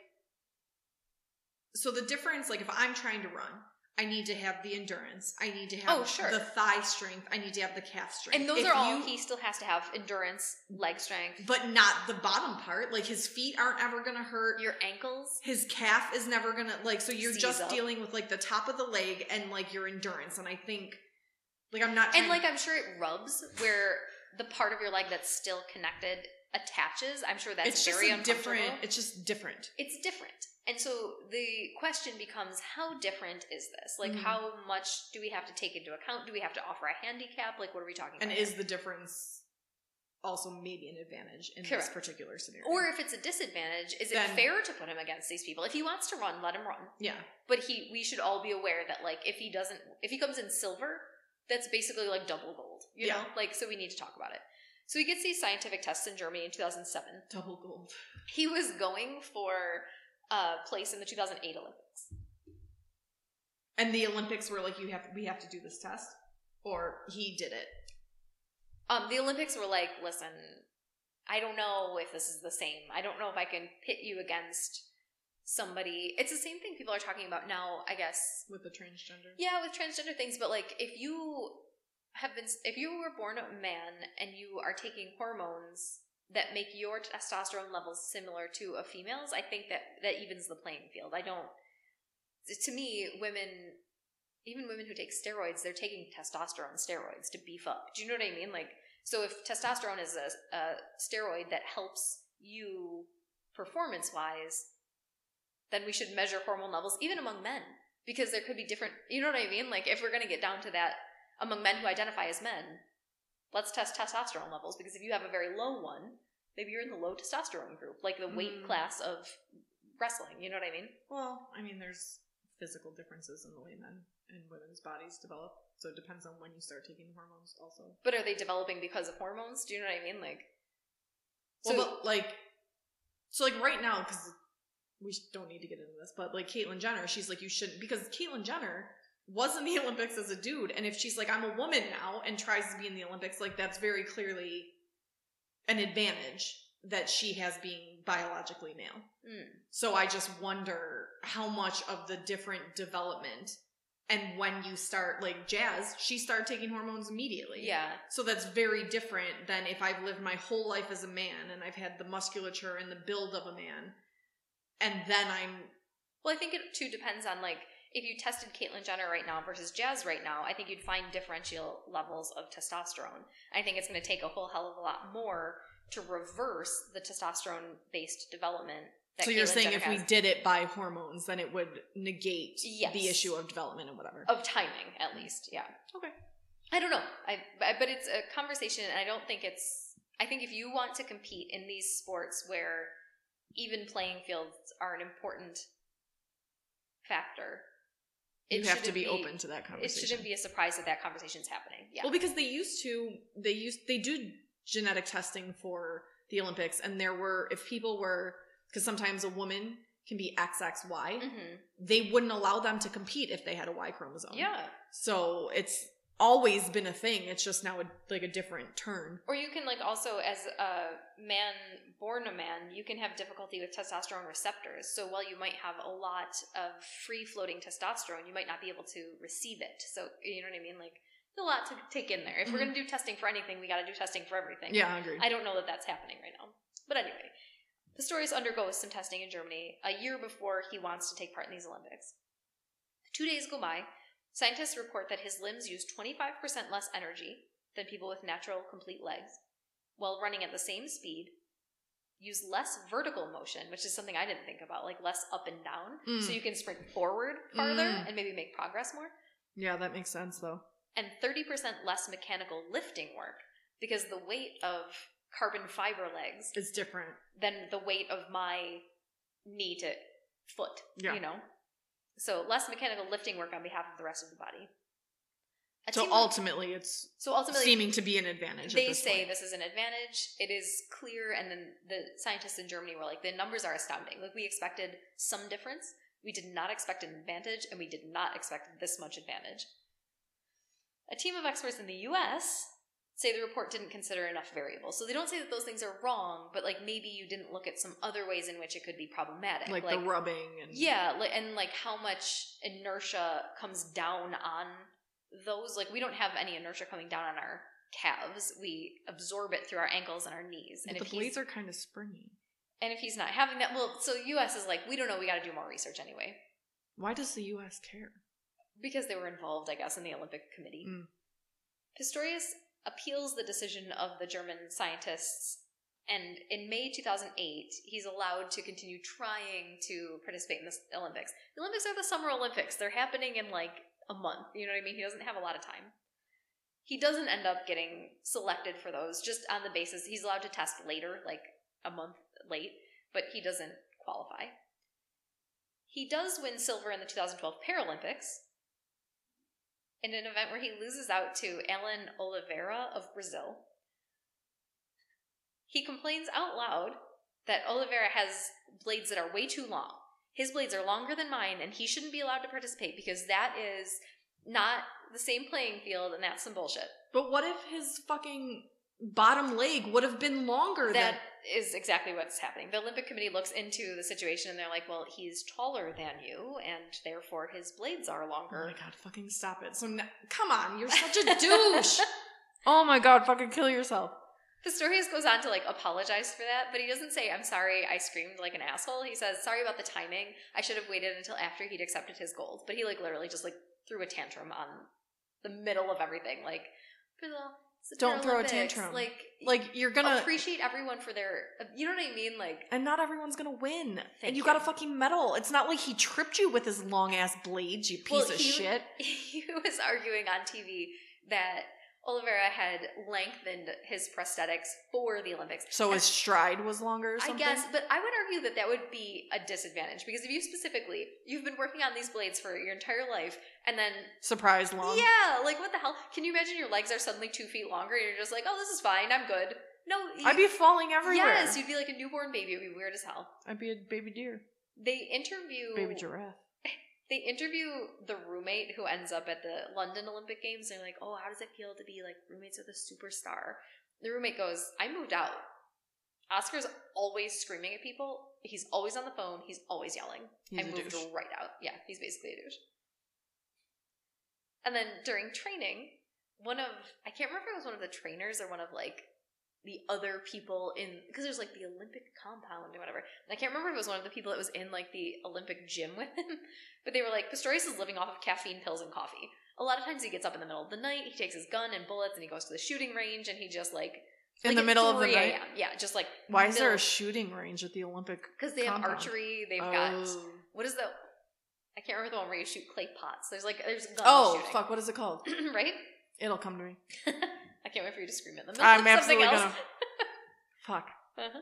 [SPEAKER 2] so the difference, like if I'm trying to run, I need to have the endurance. I need to have
[SPEAKER 1] Oh, sure.
[SPEAKER 2] the thigh strength. I need to have the calf strength.
[SPEAKER 1] And those
[SPEAKER 2] If
[SPEAKER 1] are all
[SPEAKER 2] you-
[SPEAKER 1] he still has to have endurance, leg strength,
[SPEAKER 2] but not the bottom part. Like his feet aren't ever gonna hurt.
[SPEAKER 1] your ankles.
[SPEAKER 2] his calf is never gonna like. So you're just
[SPEAKER 1] up.
[SPEAKER 2] dealing with like the top of the leg and like your endurance. And I think, like I'm not.
[SPEAKER 1] And like I'm sure it rubs where the part of your leg that's still connected attaches. I'm sure that's
[SPEAKER 2] it's just
[SPEAKER 1] very
[SPEAKER 2] different. It's just different.
[SPEAKER 1] it's different. And so the question becomes how different is this? Like
[SPEAKER 2] Mhm.
[SPEAKER 1] how much do we have to take into account? Do we have to offer a handicap? Like what are we talking
[SPEAKER 2] And
[SPEAKER 1] about?
[SPEAKER 2] And is the difference also maybe an advantage in this particular scenario?
[SPEAKER 1] or if it's a disadvantage, is it fair to put him against these people? If he wants to run, let him run.
[SPEAKER 2] yeah,
[SPEAKER 1] But he we should all be aware that like if he doesn't if he comes in silver, that's basically like double gold. You
[SPEAKER 2] Yeah.
[SPEAKER 1] know? Like so we need to talk about it. So he gets these scientific tests in Germany in 2007.
[SPEAKER 2] double gold.
[SPEAKER 1] He was going for a place in the 2008 Olympics.
[SPEAKER 2] And the Olympics were like, you have we have to do this test, or he did it.
[SPEAKER 1] Um, the Olympics were like, listen, I don't know if this is the same. I don't know if I can pit you against somebody. It's the same thing people are talking about now, I guess.
[SPEAKER 2] with the transgender.
[SPEAKER 1] Yeah, with transgender things, but like if you have been, if you were born a man and you are taking hormones that make your testosterone levels similar to a female's, I think that that evens the playing field. I don't. To me, women, even women who take steroids, they're taking testosterone steroids to beef up. Do you know what I mean? Like, so if testosterone is a, a steroid that helps you performance wise, then we should measure hormone levels even among men because there could be different. You know what I mean? Like, if we're gonna get down to that among men who identify as men, let's test testosterone levels because if you have a very low one, maybe you're in the low testosterone group, like the weight
[SPEAKER 2] Mm.
[SPEAKER 1] class of wrestling. You know what I mean?
[SPEAKER 2] Well, I mean, there's physical differences in the way men and women's bodies develop, so it depends on when you start taking hormones. Also,
[SPEAKER 1] But are they developing because of hormones? Do you know what I mean? Like,
[SPEAKER 2] well,
[SPEAKER 1] so
[SPEAKER 2] but like, so like right now, because we don't need to get into this, but like Caitlyn Jenner, she's like, you shouldn't because Caitlyn Jenner was in the Olympics as a dude, and if she's like, I'm a woman now and tries to be in the Olympics, like that's very clearly an advantage that she has being biologically male.
[SPEAKER 1] Mm.
[SPEAKER 2] So I just wonder how much of the different development and when you start like Jazz, she started taking hormones immediately.
[SPEAKER 1] Yeah.
[SPEAKER 2] So that's very different than if I've lived my whole life as a man and I've had the musculature and the build of a man. And then I'm
[SPEAKER 1] Well, I think it too depends on like if you tested Caitlyn Jenner right now versus Jazz right now, I think you'd find differential levels of testosterone. I think it's going to take a whole hell of a lot more to reverse the testosterone based development. That
[SPEAKER 2] so you're
[SPEAKER 1] Caitlyn
[SPEAKER 2] saying
[SPEAKER 1] Jenner
[SPEAKER 2] if we did it by hormones, then it would negate
[SPEAKER 1] Yes.
[SPEAKER 2] the issue of development and whatever.
[SPEAKER 1] of timing, at least, yeah.
[SPEAKER 2] Okay.
[SPEAKER 1] I don't know. I but it's a conversation, and I don't think it's. I think if you want to compete in these sports where even playing fields are an important factor,
[SPEAKER 2] You have to
[SPEAKER 1] shouldn't
[SPEAKER 2] be, open to that conversation.
[SPEAKER 1] It shouldn't be a surprise that that conversation's happening. Yeah.
[SPEAKER 2] Well, because they used to, they used, they do genetic testing for the Olympics, and there were, if people were, because sometimes a woman can be XXY,
[SPEAKER 1] hmm
[SPEAKER 2] they wouldn't allow them to compete if they had a Y chromosome.
[SPEAKER 1] Yeah.
[SPEAKER 2] So it's always been a thing. It's just now a, like a different turn.
[SPEAKER 1] Or you can like also as a man born a man, you can have difficulty with testosterone receptors. So while you might have a lot of free floating testosterone, you might not be able to receive it. So you know what I mean? Like a lot to take in there. If we're
[SPEAKER 2] Mhm.
[SPEAKER 1] gonna do testing for anything, we got to do testing for everything.
[SPEAKER 2] Yeah, I agree.
[SPEAKER 1] I don't know that that's happening right now. But anyway, Pistorius undergoes some testing in Germany a year before he wants to take part in these Olympics. Two days go by. Scientists report that his limbs use 25% less energy than people with natural complete legs, while running at the same speed, use less vertical motion, which is something I didn't think about, like less up and down,
[SPEAKER 2] Mm.
[SPEAKER 1] so you can sprint forward farther
[SPEAKER 2] Mm.
[SPEAKER 1] and maybe make progress more
[SPEAKER 2] yeah, that makes sense though.
[SPEAKER 1] and 30% less mechanical lifting work because the weight of carbon fiber legs
[SPEAKER 2] is different.
[SPEAKER 1] than the weight of my knee to foot,
[SPEAKER 2] Yeah.
[SPEAKER 1] you know? So less mechanical lifting work on behalf of the rest of the body. A
[SPEAKER 2] So ultimately, it's
[SPEAKER 1] so ultimately,
[SPEAKER 2] seeming to be an advantage.
[SPEAKER 1] they
[SPEAKER 2] this
[SPEAKER 1] say
[SPEAKER 2] point.
[SPEAKER 1] this is an advantage. It is clear, and then the scientists in Germany were like, the numbers are astounding. Like we expected some difference, we did not expect an advantage, and we did not expect this much advantage. A team of experts in the U.S. say the report didn't consider enough variables. So they don't say that those things are wrong, but like maybe you didn't look at some other ways in which it could be problematic,
[SPEAKER 2] like, the rubbing and
[SPEAKER 1] yeah, like, and like how much inertia comes down on those. Like we don't have any inertia coming down on our calves. We absorb it through our ankles and our knees. And
[SPEAKER 2] the blades are kind of springy.
[SPEAKER 1] and if he's not having that, well, so U.S. is like we don't know. We got to do more research anyway
[SPEAKER 2] Why does the U.S. care?
[SPEAKER 1] because they were involved, I guess, in the Olympic Committee.
[SPEAKER 2] Mm.
[SPEAKER 1] Pistorius appeals the decision of the German scientists, and in May 2008, he's allowed to continue trying to participate in the Olympics. The Olympics are the Summer Olympics. They're happening in like a month. You know what I mean? He doesn't have a lot of time. He doesn't end up getting selected for those just on the basis he's allowed to test later, like a month late, but he doesn't qualify. He does win silver in the 2012 Paralympics in an event where he loses out to Alan Oliveira of Brazil. He complains out loud that Oliveira has blades that are way too long. His blades are longer than mine, and he shouldn't be allowed to participate because that is not the same playing field, and that's some bullshit.
[SPEAKER 2] But what if his fucking bottom leg would have been longer
[SPEAKER 1] That
[SPEAKER 2] than
[SPEAKER 1] is exactly what's happening. The Olympic Committee looks into the situation and they're like, well, he's taller than you, and therefore his blades are longer Oh
[SPEAKER 2] my god, fucking stop it. So, n come on, you're such a douche. oh my god, fucking kill yourself.
[SPEAKER 1] Pistorius goes on to like apologize for that, but he doesn't say, I'm sorry, I screamed like an asshole. He says, sorry about the timing. I should have waited until after he'd accepted his gold. But he like literally just like threw a tantrum on the middle of everything. Like, for the it's the
[SPEAKER 2] Don't throw a tantrum.
[SPEAKER 1] Like,
[SPEAKER 2] Like, you're gonna.
[SPEAKER 1] appreciate everyone for their, you know what I mean? Like,
[SPEAKER 2] and not everyone's gonna win. And you,
[SPEAKER 1] you.
[SPEAKER 2] got a fucking medal. It's not like he tripped you with his long ass blades, you piece
[SPEAKER 1] Well,
[SPEAKER 2] of
[SPEAKER 1] he-
[SPEAKER 2] shit.
[SPEAKER 1] he was arguing on TV that Oliveira had lengthened his prosthetics for the Olympics.
[SPEAKER 2] So his stride was longer or
[SPEAKER 1] I guess, but I would argue that that would be a disadvantage because if you specifically, you've been working on these blades for your entire life, and then
[SPEAKER 2] Surprise long.
[SPEAKER 1] yeah, like what the hell? Can you imagine your legs are suddenly two feet longer and you're just like, oh, this is fine, I'm good. No, you,
[SPEAKER 2] I'd be falling everywhere.
[SPEAKER 1] yes, you'd be like a newborn baby. It'd be weird as hell.
[SPEAKER 2] I'd be a baby deer.
[SPEAKER 1] They interview
[SPEAKER 2] Baby giraffe.
[SPEAKER 1] they interview the roommate who ends up at the London Olympic Games. They're like, "Oh, how does it feel to be like roommates with a superstar?" The roommate goes, "I moved out Oscar's always screaming at people. He's always on the phone. He's always yelling.
[SPEAKER 2] He's
[SPEAKER 1] I moved
[SPEAKER 2] douche.
[SPEAKER 1] right out. Yeah, he's basically a douche. And then during training, one of I can't remember if it was one of the trainers or one of like the other people in because there's like the Olympic compound or whatever. And I can't remember if it was one of the people that was in like the Olympic gym with him, but they were like Pistorius is living off of caffeine pills and coffee. A lot of times he gets up in the middle of the night, he takes his gun and bullets, and he goes to the shooting range, and he just like
[SPEAKER 2] In
[SPEAKER 1] like
[SPEAKER 2] the middle of the night?
[SPEAKER 1] Yeah, just like
[SPEAKER 2] Why is there a shooting range at the Olympic?
[SPEAKER 1] because they have
[SPEAKER 2] compound?
[SPEAKER 1] archery. They've got
[SPEAKER 2] Oh.
[SPEAKER 1] what is the I can't remember the one where you shoot clay pots. There's like there's gun
[SPEAKER 2] Oh
[SPEAKER 1] shooting.
[SPEAKER 2] fuck! What is it called?
[SPEAKER 1] right?
[SPEAKER 2] It'll come to me.
[SPEAKER 1] I can't wait for you to scream at them.
[SPEAKER 2] I'm
[SPEAKER 1] Something
[SPEAKER 2] absolutely
[SPEAKER 1] else.
[SPEAKER 2] gonna. Fuck.
[SPEAKER 1] Uh-huh.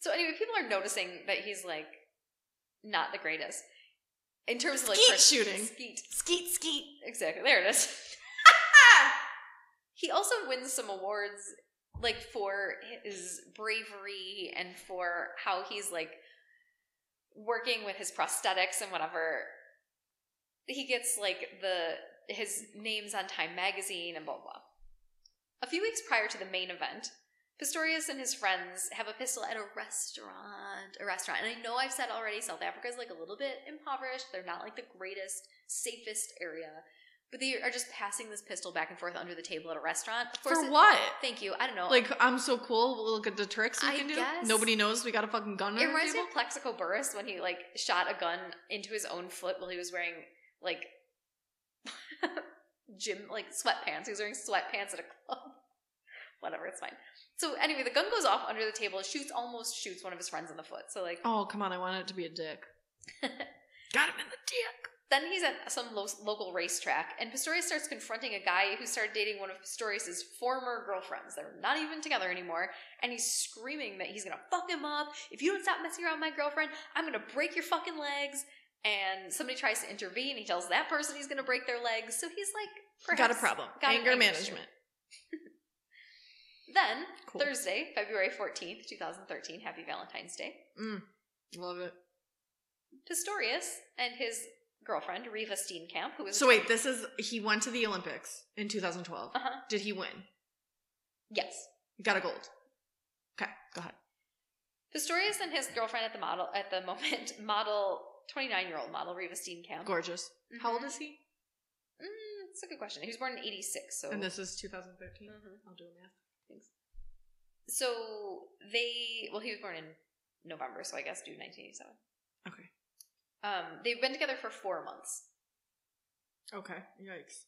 [SPEAKER 1] So anyway, people are noticing that he's like not the greatest in terms of like
[SPEAKER 2] Skeet shooting.
[SPEAKER 1] Skeet,
[SPEAKER 2] Skeet skeet.
[SPEAKER 1] exactly. There it is. he also wins some awards like for his bravery and for how he's like working with his prosthetics and whatever. He gets like the his names on Time magazine and blah blah. A few weeks prior to the main event, Pistorius and his friends have a pistol at a restaurant. A restaurant. And I know I've said already South Africa is like a little bit impoverished. They're not like the greatest, safest area. But they are just passing this pistol back and forth under the table at a restaurant. Of course
[SPEAKER 2] For
[SPEAKER 1] it-
[SPEAKER 2] what?
[SPEAKER 1] Thank you. I don't know.
[SPEAKER 2] Like I'm so cool. We'll look at the tricks we
[SPEAKER 1] I
[SPEAKER 2] can do.
[SPEAKER 1] guess.
[SPEAKER 2] Nobody knows we got a fucking gun.
[SPEAKER 1] it reminds me of Plaxico Burress when he like shot a gun into his own foot while he was wearing like gym like sweatpants. He was wearing sweatpants at a club. Whatever, it's fine. So anyway, the gun goes off under the table. It shoots almost shoots one of his friends in the foot. So like
[SPEAKER 2] Oh come on! I want it to be a dick. got him in the dick.
[SPEAKER 1] Then he's at some lo- local racetrack, and Pistorius starts confronting a guy who started dating one of Pistorius's former girlfriends. They're not even together anymore, and he's screaming that he's gonna fuck him up. If you don't stop messing around with my girlfriend, I'm gonna break your fucking legs. And somebody tries to intervene. He tells that person he's gonna break their legs. So he's like,
[SPEAKER 2] got a problem.
[SPEAKER 1] got an
[SPEAKER 2] Anger
[SPEAKER 1] anger
[SPEAKER 2] management.
[SPEAKER 1] Then
[SPEAKER 2] Cool.
[SPEAKER 1] Thursday, February fourteenth, two thousand thirteen. Happy Valentine's Day.
[SPEAKER 2] Mm, love it.
[SPEAKER 1] Pistorius and his girlfriend Reeva Steenkamp, who was
[SPEAKER 2] So wait, this is he went to the Olympics in 2012.
[SPEAKER 1] uh huh,
[SPEAKER 2] Did he win?
[SPEAKER 1] yes,
[SPEAKER 2] He got a gold. Okay, go ahead.
[SPEAKER 1] Pistorius and his girlfriend at the model at the moment, model twenty nine year old model Reeva Steenkamp.
[SPEAKER 2] Gorgeous. How old is he?
[SPEAKER 1] Mm, that's a good question. He was born in eighty six, so
[SPEAKER 2] And this is 2013.
[SPEAKER 1] Mhm.
[SPEAKER 2] I'll do a math. Thanks.
[SPEAKER 1] So they well he was born in November, so I guess do nineteen eighty seven.
[SPEAKER 2] Okay.
[SPEAKER 1] Um, they've been together for four months.
[SPEAKER 2] Okay. Yikes.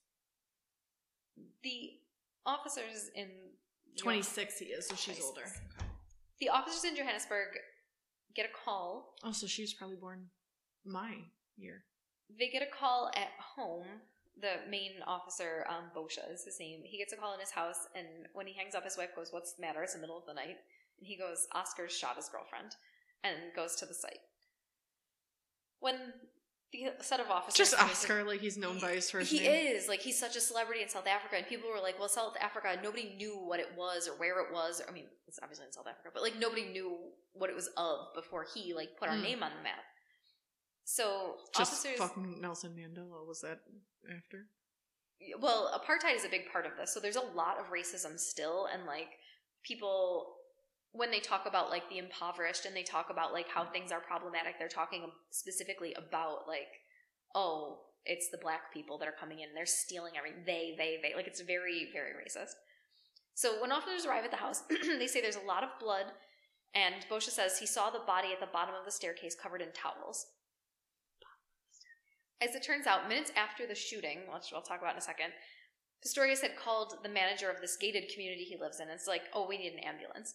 [SPEAKER 1] The officers in
[SPEAKER 2] 26 he is, so she's
[SPEAKER 1] 26.
[SPEAKER 2] older.
[SPEAKER 1] the officers in Johannesburg get a call.
[SPEAKER 2] Oh, so she was probably born my year.
[SPEAKER 1] They get a call at home. The main officer, um, Botha is his name. He gets a call in his house, and when he hangs up, his wife goes, "What's the matter?" It's the middle of the night, and he goes, "Oscar's shot his girlfriend," and goes to the site. When the set of officers
[SPEAKER 2] Just Oscar, like he's known by his first
[SPEAKER 1] he
[SPEAKER 2] name.
[SPEAKER 1] is like he's such a celebrity in South Africa, and people were like, "Well, South Africa, nobody knew what it was or where it was." I mean, it's obviously in South Africa, but like nobody knew what it was of before he like put our
[SPEAKER 2] Mm.
[SPEAKER 1] name on the map. So
[SPEAKER 2] Just
[SPEAKER 1] officers,
[SPEAKER 2] fucking Nelson Mandela was that after?
[SPEAKER 1] well, apartheid is a big part of this. So there's a lot of racism still, and like people when they talk about like the impoverished and they talk about like how things are problematic, they're talking specifically about like, oh, it's the black people that are coming in, they're stealing everything. They, they, they. Like it's very, very racist. So when officers arrive at the house, they say there's a lot of blood, and Botha says he saw the body at the bottom of the staircase covered in towels. As it turns out, minutes after the shooting, which we'll talk about in a second, Pistorius had called the manager of this gated community he lives in. It's like, oh, we need an ambulance.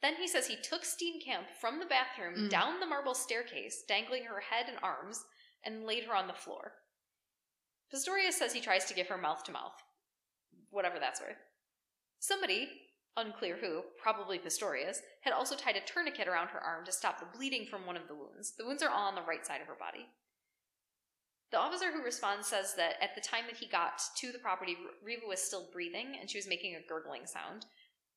[SPEAKER 1] Then he says he took Steenkamp from the bathroom
[SPEAKER 2] Mm.
[SPEAKER 1] down the marble staircase, dangling her head and arms, and laid her on the floor. Pistorius says he tries to give her mouth to mouth. Whatever that's worth. Somebody, unclear who, probably Pistorius, had also tied a tourniquet around her arm to stop the bleeding from one of the wounds. The wounds are all on the right side of her body. The officer who responds says that at the time that he got to the property, Reeva was still breathing and she was making a gurgling sound.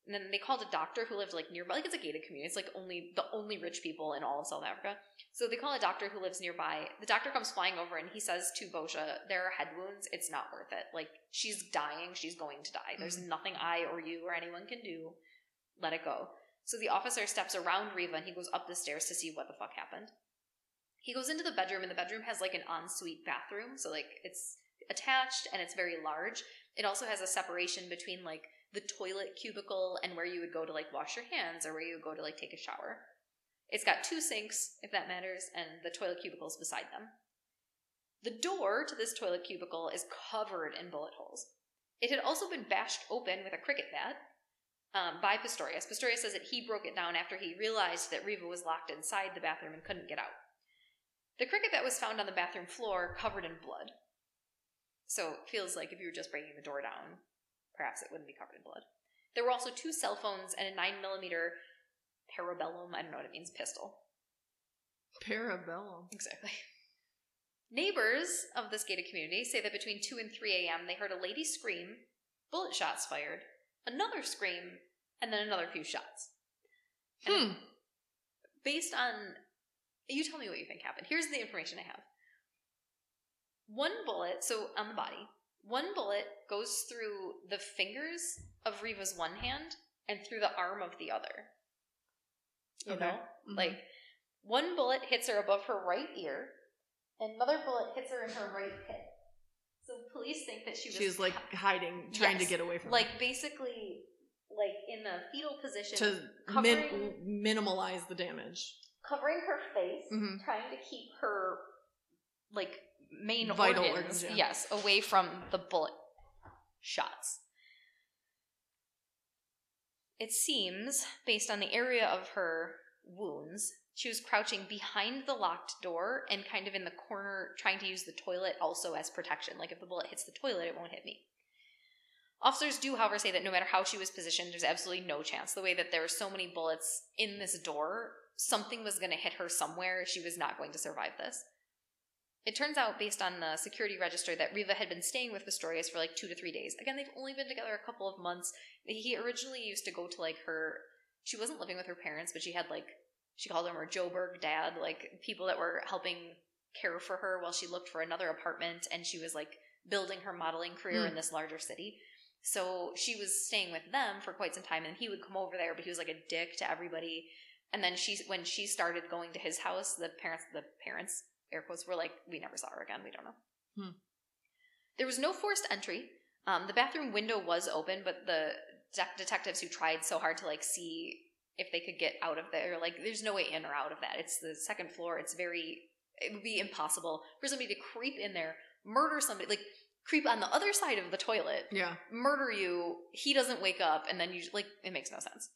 [SPEAKER 1] And then they called a doctor who lived like nearby. Like it's a gated community. It's like only the only rich people in all of South Africa. So they call a doctor who lives nearby. The doctor comes flying over and he says to Botha, "There are head wounds. It's not worth it. Like she's dying. She's going to die. There's mm-hmm. nothing I or you or anyone can do. Let it go." So the officer steps around Reeva and he goes up the stairs to see what the fuck happened. He goes into the bedroom and the bedroom has like an ensuite bathroom, so like it's attached and it's very large. It also has a separation between like the toilet cubicle and where you would go to like wash your hands or where you would go to like take a shower. It's got two sinks, if that matters, and the toilet cubicles beside them. The door to this toilet cubicle is covered in bullet holes. It had also been bashed open with a cricket bat um, by Pistorius. Pistorius says that he broke it down after he realized that Reeva was locked inside the bathroom and couldn't get out. The cricket bat was found on the bathroom floor covered in blood. So it feels like if you were just breaking the door down, perhaps it wouldn't be covered in blood. There were also two cell phones and a 9mm parabellum, I don't know what it means, pistol.
[SPEAKER 2] Parabellum.
[SPEAKER 1] Exactly. Neighbors of this gated community say that between 2 and 3 a.m., they heard a lady scream, bullet shots fired, another scream, and then another few shots. And
[SPEAKER 2] Hmm.
[SPEAKER 1] based on you tell me what you think happened. Here's the information I have. One bullet, so on the body, one bullet goes through the fingers of Reeva's one hand and through the arm of the other. You
[SPEAKER 2] Okay.
[SPEAKER 1] know?
[SPEAKER 2] Mhm.
[SPEAKER 1] Like one bullet hits her above her right ear, and another bullet hits her in her right hip. So police think that she was
[SPEAKER 2] she was like hiding, trying to get away from
[SPEAKER 1] like basically like in a fetal position
[SPEAKER 2] to
[SPEAKER 1] covering-
[SPEAKER 2] min- minimalize the damage.
[SPEAKER 1] covering her face,
[SPEAKER 2] Mhm.
[SPEAKER 1] trying to keep her like main
[SPEAKER 2] Vital
[SPEAKER 1] organs,
[SPEAKER 2] organs, yeah.
[SPEAKER 1] yes, away from the bullet shots. It seems, based on the area of her wounds, she was crouching behind the locked door and kind of in the corner, trying to use the toilet also as protection. Like if the bullet hits the toilet, it won't hit me. Officers do, however, say that no matter how she was positioned, there's absolutely no chance. The way that there were so many bullets in this door, something was going to hit her somewhere. She was not going to survive this. It turns out, based on the security register, that Reeva had been staying with Pistorius for like two to three days. Again, they've only been together a couple of months. He originally used to go to like her. She wasn't living with her parents, but she had like she called him her Joburg dad, like people that were helping care for her while she looked for another apartment, and she was like building her modeling career
[SPEAKER 2] Hmm.
[SPEAKER 1] in this larger city. So she was staying with them for quite some time, and he would come over there, but he was like a dick to everybody. And then she, when she started going to his house, the parents, the parents, air quotes, were like, "We never saw her again. We don't know."
[SPEAKER 2] Hmm.
[SPEAKER 1] There was no forced entry. Um, the bathroom window was open, but the de- detectives who tried so hard to like see if they could get out of there, like, there's no way in or out of that. It's the second floor. It's very, it would be impossible for somebody to creep in there, murder somebody, like creep on the other side of the toilet,
[SPEAKER 2] Yeah.
[SPEAKER 1] murder you. He doesn't wake up, and then you like it makes no sense.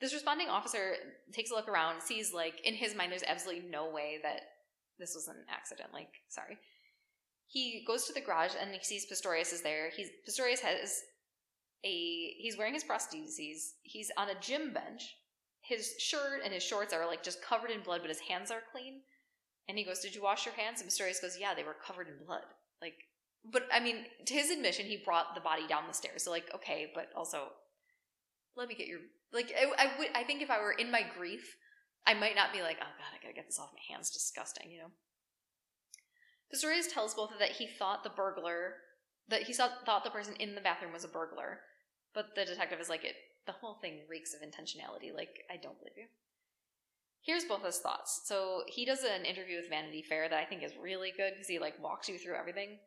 [SPEAKER 1] This responding officer takes a look around, sees like in his mind, there's absolutely no way that this was an accident. Like, sorry. He goes to the garage and he sees Pistorius is there. He's Pistorius has a he's wearing his prostheses. He's on a gym bench. His shirt and his shorts are like just covered in blood, but his hands are clean. And he goes, "Did you wash your hands?" And Pistorius goes, "Yeah, they were covered in blood." Like, but I mean, to his admission, he brought the body down the stairs. So like, okay, but also, let me get your like. I, I would. I think if I were in my grief, I might not be like, "Oh God, I gotta get this off my hands." Disgusting, you know. Pistorius tells both that he thought the burglar that he saw, thought the person in the bathroom was a burglar, but the detective is like, "It." The whole thing reeks of intentionality. Like, I don't believe you. Here's both his thoughts. So he does an interview with Vanity Fair that I think is really good because he like walks you through everything.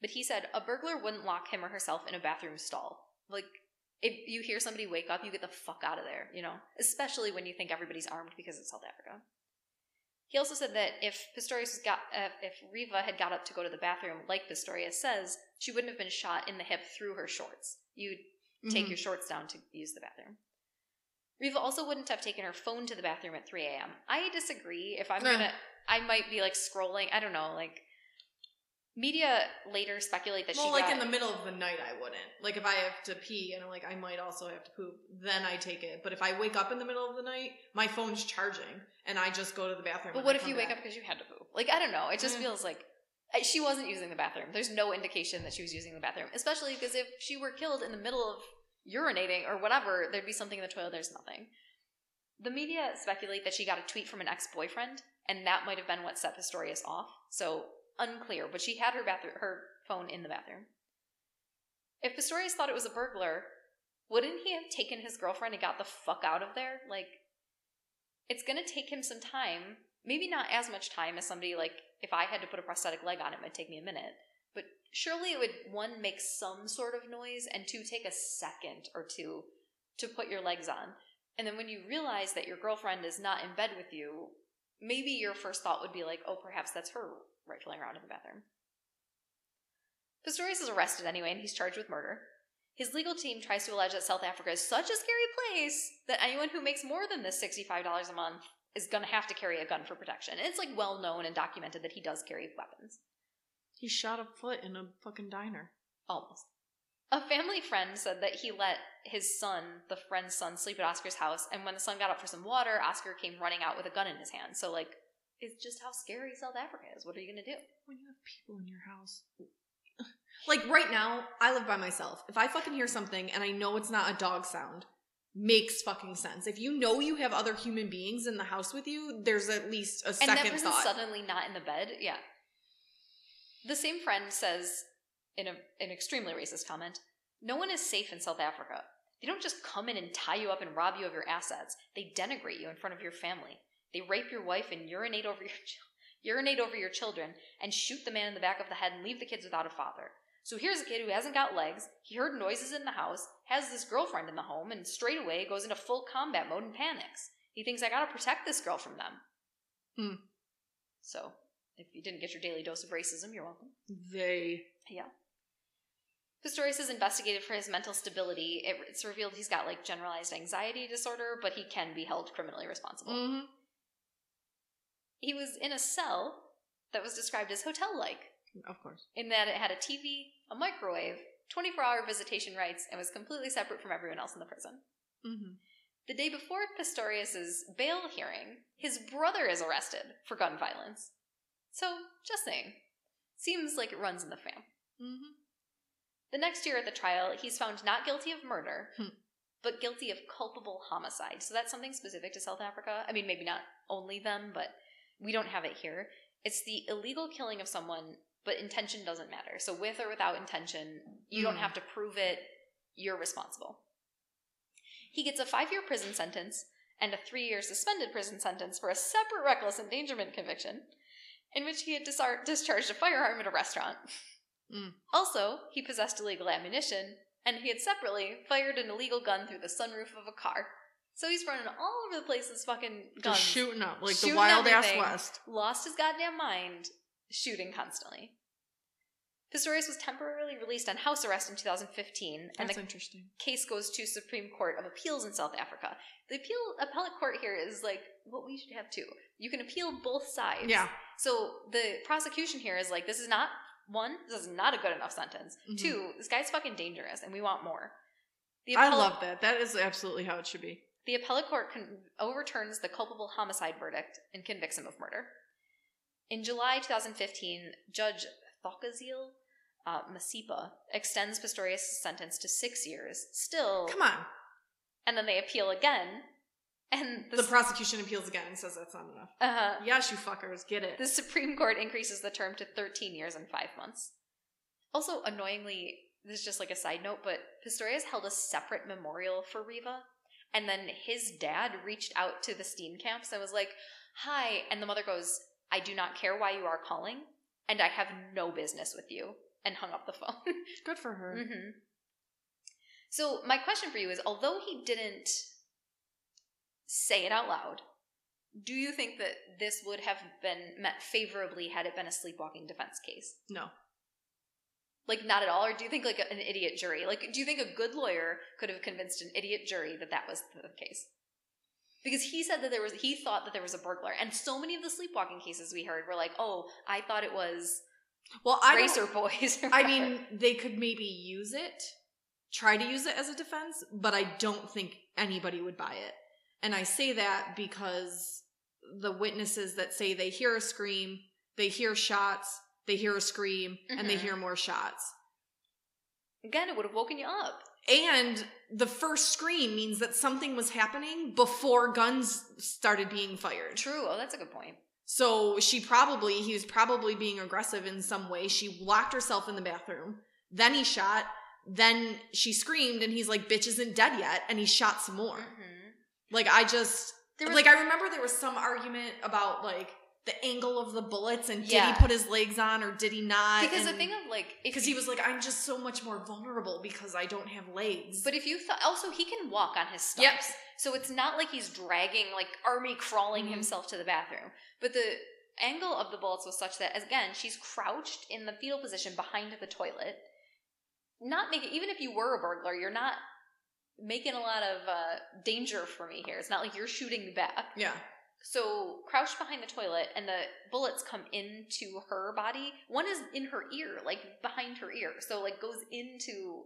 [SPEAKER 1] But he said a burglar wouldn't lock him or herself in a bathroom stall. Like if you hear somebody wake up, you get the fuck out of there, you know? Especially when you think everybody's armed because it's South Africa. He also said that if Pistorius got uh, if Reeva had got up to go to the bathroom, like Pistorius says, she wouldn't have been shot in the hip through her shorts. You'd take
[SPEAKER 2] Mhm.
[SPEAKER 1] your shorts down to use the bathroom. Reeva also wouldn't have taken her phone to the bathroom at 3 a.m. I disagree. If I'm gonna, I might be like scrolling. I don't know. Like, media later speculate that she
[SPEAKER 2] well,
[SPEAKER 1] she
[SPEAKER 2] like
[SPEAKER 1] got,
[SPEAKER 2] in the middle of the night, I wouldn't. Like if I have to pee and I'm like, I might also have to poop, then I take it. But if I wake up in the middle of the night, my phone's charging, and I just go to the bathroom.
[SPEAKER 1] But what if you wake up because you had to poop? Like, I don't know. It just
[SPEAKER 2] Mm.
[SPEAKER 1] feels like she wasn't using the bathroom. There's no indication that she was using the bathroom, especially because if she were killed in the middle of urinating or whatever, there'd be something in the toilet. There's nothing. The media speculate that she got a tweet from an ex-boyfriend, and that might have been what set Pistorius off. So unclear, but she had her bathroom, her phone in the bathroom. If Pistorius thought it was a burglar, wouldn't he have taken his girlfriend and got the fuck out of there? Like, it's gonna take him some time. Maybe not as much time as somebody like if I had to put a prosthetic leg on, it might take me a minute. But surely it would one make some sort of noise, and two take a second or two to put your legs on. And then when you realize that your girlfriend is not in bed with you, maybe your first thought would be like, oh, perhaps that's her rifling around in the bathroom. Pistorius is arrested anyway, and he's charged with murder. His legal team tries to allege that South Africa is such a scary place that anyone who makes more than this $65 a month is going to have to carry a gun for protection. And it's like well known and documented that he does carry weapons.
[SPEAKER 2] He shot a foot in a fucking diner.
[SPEAKER 1] Almost. A family friend said that he let his son, the friend's son, sleep at Oscar's house, and when the son got up for some water, Oscar came running out with a gun in his hand. So, like, it's just how scary South Africa is. What are you going to do?
[SPEAKER 2] When you have people in your house. Like right now, I live by myself. If I fucking hear something and I know it's not a dog sound, makes fucking sense. If you know you have other human beings in the house with you, there's at least a
[SPEAKER 1] and
[SPEAKER 2] second
[SPEAKER 1] that person's
[SPEAKER 2] thought.
[SPEAKER 1] suddenly not in the bed. Yeah. The same friend says in a, an extremely racist comment, "No one is safe in South Africa. They don't just come in and tie you up and rob you of your assets. They denigrate you in front of your family. They rape your wife and urinate over your urinate over your children and shoot the man in the back of the head and leave the kids without a father." So here's a kid who hasn't got legs. He heard noises in the house, has this girlfriend in the home, and straight away goes into full combat mode and panics. He thinks I gotta protect this girl from them.
[SPEAKER 2] Hmm.
[SPEAKER 1] So, if you didn't get your daily dose of racism, you're welcome.
[SPEAKER 2] They.
[SPEAKER 1] Yeah. Pistorius is investigated for his mental stability. It, it's revealed he's got like generalized anxiety disorder, but he can be held criminally responsible.
[SPEAKER 2] hmm
[SPEAKER 1] He was in a cell that was described as hotel like,
[SPEAKER 2] Of course.
[SPEAKER 1] in that it had a TV, a microwave, 24 hour visitation rights, and was completely separate from everyone else in the prison.
[SPEAKER 2] hmm
[SPEAKER 1] The day before Pistorius's bail hearing, his brother is arrested for gun violence. So, just saying. Seems like it runs in the fam.
[SPEAKER 2] hmm
[SPEAKER 1] The next year at the trial, he's found not guilty of murder,
[SPEAKER 2] Hmm.
[SPEAKER 1] but guilty of culpable homicide. So that's something specific to South Africa. I mean, maybe not only them, but we don't have it here. It's the illegal killing of someone, but intention doesn't matter. So with or without intention, you don't
[SPEAKER 2] Hmm.
[SPEAKER 1] have to prove it. You're responsible. He gets a five year prison sentence and a three year suspended prison sentence for a separate reckless endangerment conviction in which he had disar- discharged a firearm at a restaurant.
[SPEAKER 2] Mm.
[SPEAKER 1] Also, he possessed illegal ammunition, and he had separately fired an illegal gun through the sunroof of a car. So he's running all over the place with fucking guns.
[SPEAKER 2] Just shooting up like
[SPEAKER 1] Shooting
[SPEAKER 2] the wild ass west.
[SPEAKER 1] Lost his goddamn mind, shooting constantly. Pistorius was temporarily released on house arrest in 2015, and
[SPEAKER 2] That's
[SPEAKER 1] the
[SPEAKER 2] interesting.
[SPEAKER 1] case goes to Supreme Court of Appeals in South Africa. The appeal appellate court here is like what we should have too. You can appeal both sides.
[SPEAKER 2] Yeah.
[SPEAKER 1] So the prosecution here is like, this is not one, this is not a good enough sentence.
[SPEAKER 2] Mhm.
[SPEAKER 1] Two, this guy's fucking dangerous, and we want more.
[SPEAKER 2] I love that. That is absolutely how it should be.
[SPEAKER 1] The appellate court con- overturns the culpable homicide verdict and convicts him of murder. In July 2015, Judge Thokozile uh, Masipa extends Pistorius' sentence to six years. Still,
[SPEAKER 2] Come on.
[SPEAKER 1] and then they appeal again, and the,
[SPEAKER 2] The prosecution appeals again and says that's not enough.
[SPEAKER 1] uh, huh.
[SPEAKER 2] Yes, you fuckers, get it.
[SPEAKER 1] the Supreme Court increases the term to 13 years and five months. Also, annoyingly, this is just like a side note, but Pistorius held a separate memorial for Reeva, and then his dad reached out to the Steenkamps and was like, Hi. And the mother goes, I do not care why you are calling, and I have no business with you, and hung up the phone.
[SPEAKER 2] Good for her.
[SPEAKER 1] hmm So, my question for you is although he didn't say it out loud, do you think that this would have been met favorably had it been a sleepwalking defense case?
[SPEAKER 2] No.
[SPEAKER 1] Like, not at all? Or do you think, like, an idiot jury? Like, do you think a good lawyer could have convinced an idiot jury that that was the case? Because he said that there was, he thought that there was a burglar. And so many of the sleepwalking cases we heard were like, oh, I thought it was
[SPEAKER 2] Well, I
[SPEAKER 1] racer boys. or
[SPEAKER 2] I mean, they could maybe use it, try to use it as a defense, but I don't think anybody would buy it. And I say that because the witnesses that say they hear a scream, they hear shots, they hear a scream, and they
[SPEAKER 1] Mhm.
[SPEAKER 2] hear more shots.
[SPEAKER 1] again, it would have woken you up.
[SPEAKER 2] And the first scream means that something was happening before guns started being fired.
[SPEAKER 1] True. Oh, that's a good point.
[SPEAKER 2] So she probably, he was probably being aggressive in some way. She locked herself in the bathroom. Then he shot. then she screamed and he's like, bitch isn't dead yet. And he shot some more.
[SPEAKER 1] Mhm.
[SPEAKER 2] Like, I just,
[SPEAKER 1] There was
[SPEAKER 2] like, I remember there was some argument about like the angle of the bullets and did
[SPEAKER 1] Yeah.
[SPEAKER 2] he put his legs on or did he not?
[SPEAKER 1] because the
[SPEAKER 2] And-
[SPEAKER 1] thing of like
[SPEAKER 2] because he was like, I'm just so much more vulnerable because I don't have legs.
[SPEAKER 1] But if you thought, also he can walk on his stumps,
[SPEAKER 2] Yep.
[SPEAKER 1] so it's not like he's dragging, like army crawling
[SPEAKER 2] Mhm.
[SPEAKER 1] himself to the bathroom. But the angle of the bullets was such that, again, she's crouched in the fetal position behind the toilet. Not making, even if you were a burglar, you're not making a lot of uh, danger for me here. It's not like you're shooting back.
[SPEAKER 2] yeah,
[SPEAKER 1] So crouched behind the toilet, and the bullets come into her body. One is in her ear, like behind her ear, so like goes into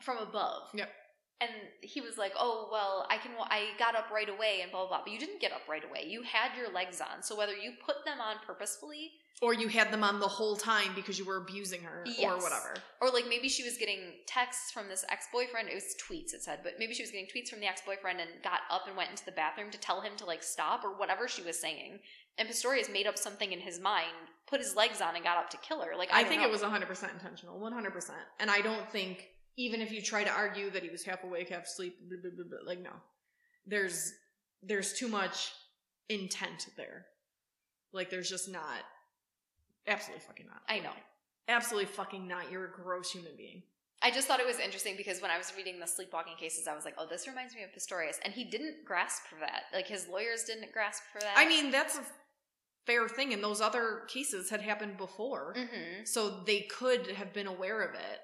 [SPEAKER 1] from above.
[SPEAKER 2] Yep.
[SPEAKER 1] And he was like, "Oh well, I can. I got up right away, and blah blah blah." But you didn't get up right away. You had your legs on. So whether you put them on purposefully,
[SPEAKER 2] or you had them on the whole time because you were abusing her or whatever.
[SPEAKER 1] or like maybe she was getting texts from this ex boyfriend. It was tweets. It said, but maybe she was getting tweets from the ex boyfriend and got up and went into the bathroom to tell him to like stop or whatever she was saying. And Pistorius made up something in his mind, put his legs on, and got up to kill her. Like I,
[SPEAKER 2] I, think
[SPEAKER 1] know.
[SPEAKER 2] it was 100% intentional, 100%. And I don't think, even if you try to argue that he was half awake, half asleep, blah, blah, blah, like, no. There's, there's too much intent there. Like, there's just not, absolutely fucking not.
[SPEAKER 1] I know.
[SPEAKER 2] Absolutely fucking not. You're a gross human being.
[SPEAKER 1] I just thought it was interesting because when I was reading the sleepwalking cases, I was like, "Oh, this reminds me of Pistorius," and he didn't grasp for that. Like his lawyers didn't grasp for that.
[SPEAKER 2] I mean, that's a fair thing, and those other cases had happened before.
[SPEAKER 1] hmm
[SPEAKER 2] So they could have been aware of it.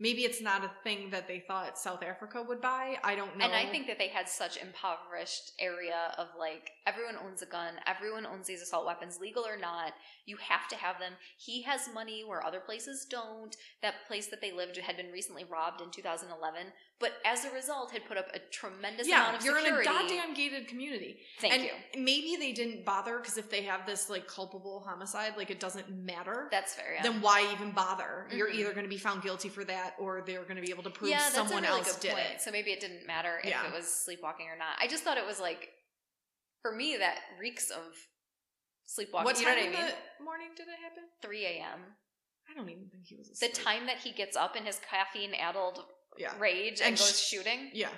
[SPEAKER 2] Maybe it's not a thing that they thought South Africa would buy. I don't know.
[SPEAKER 1] And I think that they had such impoverished area of like everyone owns a gun, everyone owns these assault weapons, legal or not. You have to have them. He has money where other places don't. That place that they lived had been recently robbed in 2011, but as a result, had put up a tremendous
[SPEAKER 2] yeah,
[SPEAKER 1] amount of
[SPEAKER 2] you're
[SPEAKER 1] security.
[SPEAKER 2] in a goddamn gated community.
[SPEAKER 1] Thank
[SPEAKER 2] and
[SPEAKER 1] you.
[SPEAKER 2] maybe they didn't bother because if they have this like culpable homicide, like it doesn't matter.
[SPEAKER 1] That's fair. Yeah.
[SPEAKER 2] Then why even bother? You're
[SPEAKER 1] Mhm.
[SPEAKER 2] either going to be found guilty for that, or they're going to be able to prove
[SPEAKER 1] yeah, that's
[SPEAKER 2] someone
[SPEAKER 1] a really
[SPEAKER 2] else
[SPEAKER 1] good
[SPEAKER 2] did
[SPEAKER 1] point.
[SPEAKER 2] it.
[SPEAKER 1] So maybe it didn't matter if it was sleepwalking or not. I just thought it was like, for me, that reeks of sleepwalking.
[SPEAKER 2] What
[SPEAKER 1] you
[SPEAKER 2] time
[SPEAKER 1] know what I
[SPEAKER 2] in
[SPEAKER 1] mean?
[SPEAKER 2] the morning did it happen?
[SPEAKER 1] 3 a.m.
[SPEAKER 2] I don't even think he was
[SPEAKER 1] The time that he gets up in his caffeine addled
[SPEAKER 2] yeah,
[SPEAKER 1] rage and,
[SPEAKER 2] And
[SPEAKER 1] goes
[SPEAKER 2] sh-
[SPEAKER 1] shooting.
[SPEAKER 2] yeah.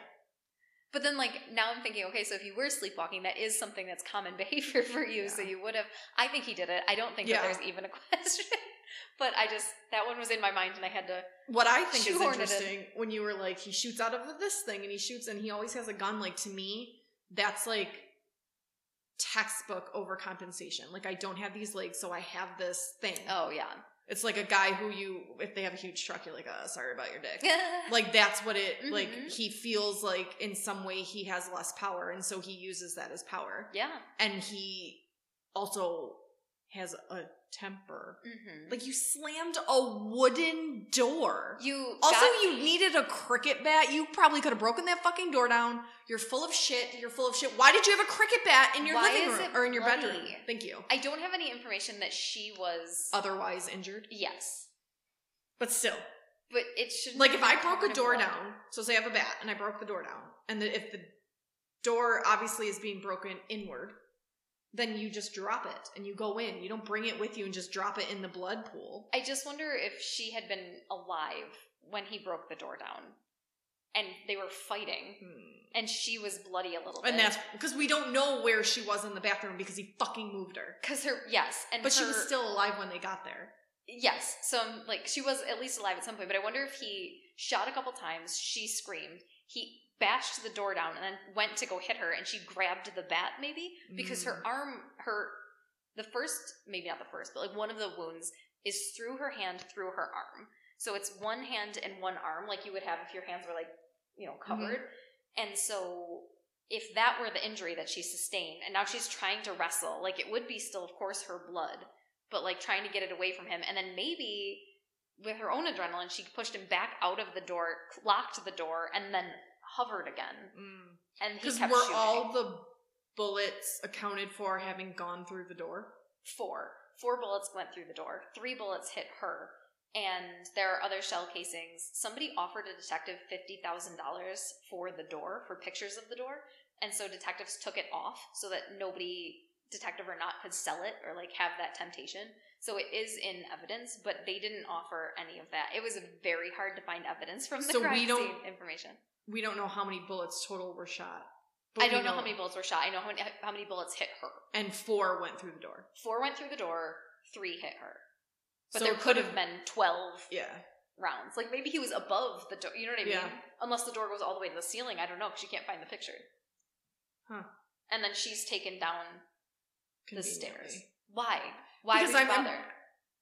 [SPEAKER 1] But then, like, now I'm thinking, okay, so if you were sleepwalking, that is something that's common behavior for you. So you would have. I think he did it. I don't think
[SPEAKER 2] Yeah.
[SPEAKER 1] that there's even a question. but I just, that one was in my mind and I had to.
[SPEAKER 2] What I think is
[SPEAKER 1] it in.
[SPEAKER 2] interesting when you were like, he shoots out of this thing and he shoots and he always has a gun. Like to me, that's like textbook overcompensation. Like I don't have these legs, so I have this thing.
[SPEAKER 1] Oh, yeah.
[SPEAKER 2] It's like a guy who you, if they have a huge truck, you're like, oh, sorry about your dick. like that's what it like
[SPEAKER 1] Mhm.
[SPEAKER 2] he feels like in some way he has less power and so he uses that as power
[SPEAKER 1] yeah.
[SPEAKER 2] and he also has a temper.
[SPEAKER 1] Hmm
[SPEAKER 2] like you slammed a wooden door.
[SPEAKER 1] You
[SPEAKER 2] also you needed a cricket bat. You probably could have broken that fucking door down. You're full of shit. You're full of shit. Why did you have a cricket bat in your
[SPEAKER 1] Why
[SPEAKER 2] living room or in your
[SPEAKER 1] bloody?
[SPEAKER 2] bedroom? Thank you.
[SPEAKER 1] I don't have any information that she was.
[SPEAKER 2] otherwise injured?
[SPEAKER 1] Yes,
[SPEAKER 2] but still.
[SPEAKER 1] But it should
[SPEAKER 2] Like if I broke a door down, so say I have a bat and I broke the door down, and the, if the door obviously is being broken inward, then you just drop it and you go in. You don't bring it with you and just drop it in the blood pool.
[SPEAKER 1] I just wonder if she had been alive when he broke the door down, and they were fighting, and she was bloody a little bit.
[SPEAKER 2] And that's because we don't know where she was in the bathroom because he fucking moved her.
[SPEAKER 1] because her yes, and
[SPEAKER 2] But she was still alive when they got there.
[SPEAKER 1] Yes. So um, like she was at least alive at some point, but I wonder if he shot a couple times, she screamed, he bashed the door down and then went to go hit her and she grabbed the bat maybe because her mm. arm her the first maybe not the first, but like one of the wounds is through her hand through her arm. So it's one hand and one arm like you would have if your hands were like, you know, mm-hmm. covered. And so if that were the injury that she sustained and now she's trying to wrestle, like it would be still of course her blood but like trying to get it away from him. And then maybe with her own adrenaline, she pushed him back out of the door, locked the door, and then hovered again. Mm. And he
[SPEAKER 2] Because
[SPEAKER 1] kept
[SPEAKER 2] were
[SPEAKER 1] shooting.
[SPEAKER 2] all the bullets accounted for having gone through the door?
[SPEAKER 1] four. Four bullets went through the door. Three bullets hit her. And there are other shell casings. Somebody offered a detective $50,000 for the door, for pictures of the door. And so detectives took it off so that nobody detective or not could sell it or like have that temptation. So it is in evidence, but they didn't offer any of that. It was very hard to find evidence from the
[SPEAKER 2] So
[SPEAKER 1] crime
[SPEAKER 2] we don't-
[SPEAKER 1] scene information.
[SPEAKER 2] We don't know how many bullets total were shot.
[SPEAKER 1] I don't know how many bullets were shot. I know how many, how many bullets hit her.
[SPEAKER 2] And four went through the door.
[SPEAKER 1] Four went through the door, three hit her. But
[SPEAKER 2] So
[SPEAKER 1] there could
[SPEAKER 2] could've-
[SPEAKER 1] been 12
[SPEAKER 2] Yeah.
[SPEAKER 1] rounds. Like maybe he was above the door. You know what I mean?
[SPEAKER 2] Yeah.
[SPEAKER 1] Unless the door goes all the way to the ceiling. I don't know because you can't find the picture.
[SPEAKER 2] Huh.
[SPEAKER 1] And then she's taken down the stairs. Why? Why
[SPEAKER 2] Because
[SPEAKER 1] would you
[SPEAKER 2] I'm-
[SPEAKER 1] bother?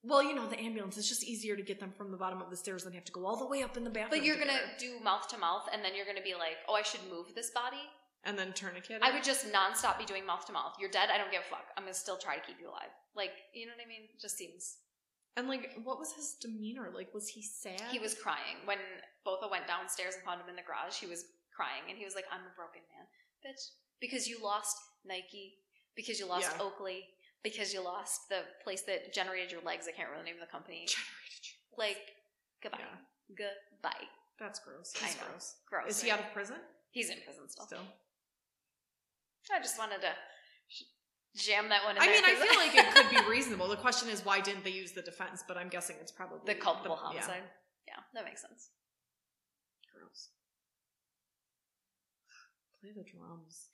[SPEAKER 2] Well, you know, the ambulance, it's just easier to get them from the bottom of the stairs than have to go all the way up in the bathroom.
[SPEAKER 1] But you're
[SPEAKER 2] to
[SPEAKER 1] gonna do mouth to mouth, and then you're gonna be like, "Oh, I should move this body."
[SPEAKER 2] And then tourniquet.
[SPEAKER 1] I
[SPEAKER 2] it?
[SPEAKER 1] would just nonstop be doing mouth to mouth. You're dead. I don't give a fuck. I'm gonna still try to keep you alive. Like, you know what I mean? Just seems.
[SPEAKER 2] And like, what was his demeanor? Like, was he sad?
[SPEAKER 1] He was crying when Botha went downstairs and found him in the garage. He was crying, and he was like, "I'm a broken man, bitch, because you lost Nike, because you lost
[SPEAKER 2] Yeah.
[SPEAKER 1] Oakley, because you lost the place that generated your legs. I can't remember the name of the company. Like, goodbye,
[SPEAKER 2] Yeah,
[SPEAKER 1] goodbye.
[SPEAKER 2] that's gross.
[SPEAKER 1] I
[SPEAKER 2] That's
[SPEAKER 1] know.
[SPEAKER 2] gross.
[SPEAKER 1] Gross.
[SPEAKER 2] Is he out of prison
[SPEAKER 1] He's in prison still.
[SPEAKER 2] still?
[SPEAKER 1] I just wanted to jam that one. in
[SPEAKER 2] I mean, I feel like it could be reasonable. The question is, why didn't they use the defense? But I'm guessing it's probably
[SPEAKER 1] the culpable
[SPEAKER 2] yeah,
[SPEAKER 1] homicide. Yeah, that makes sense.
[SPEAKER 2] gross. Play the drums.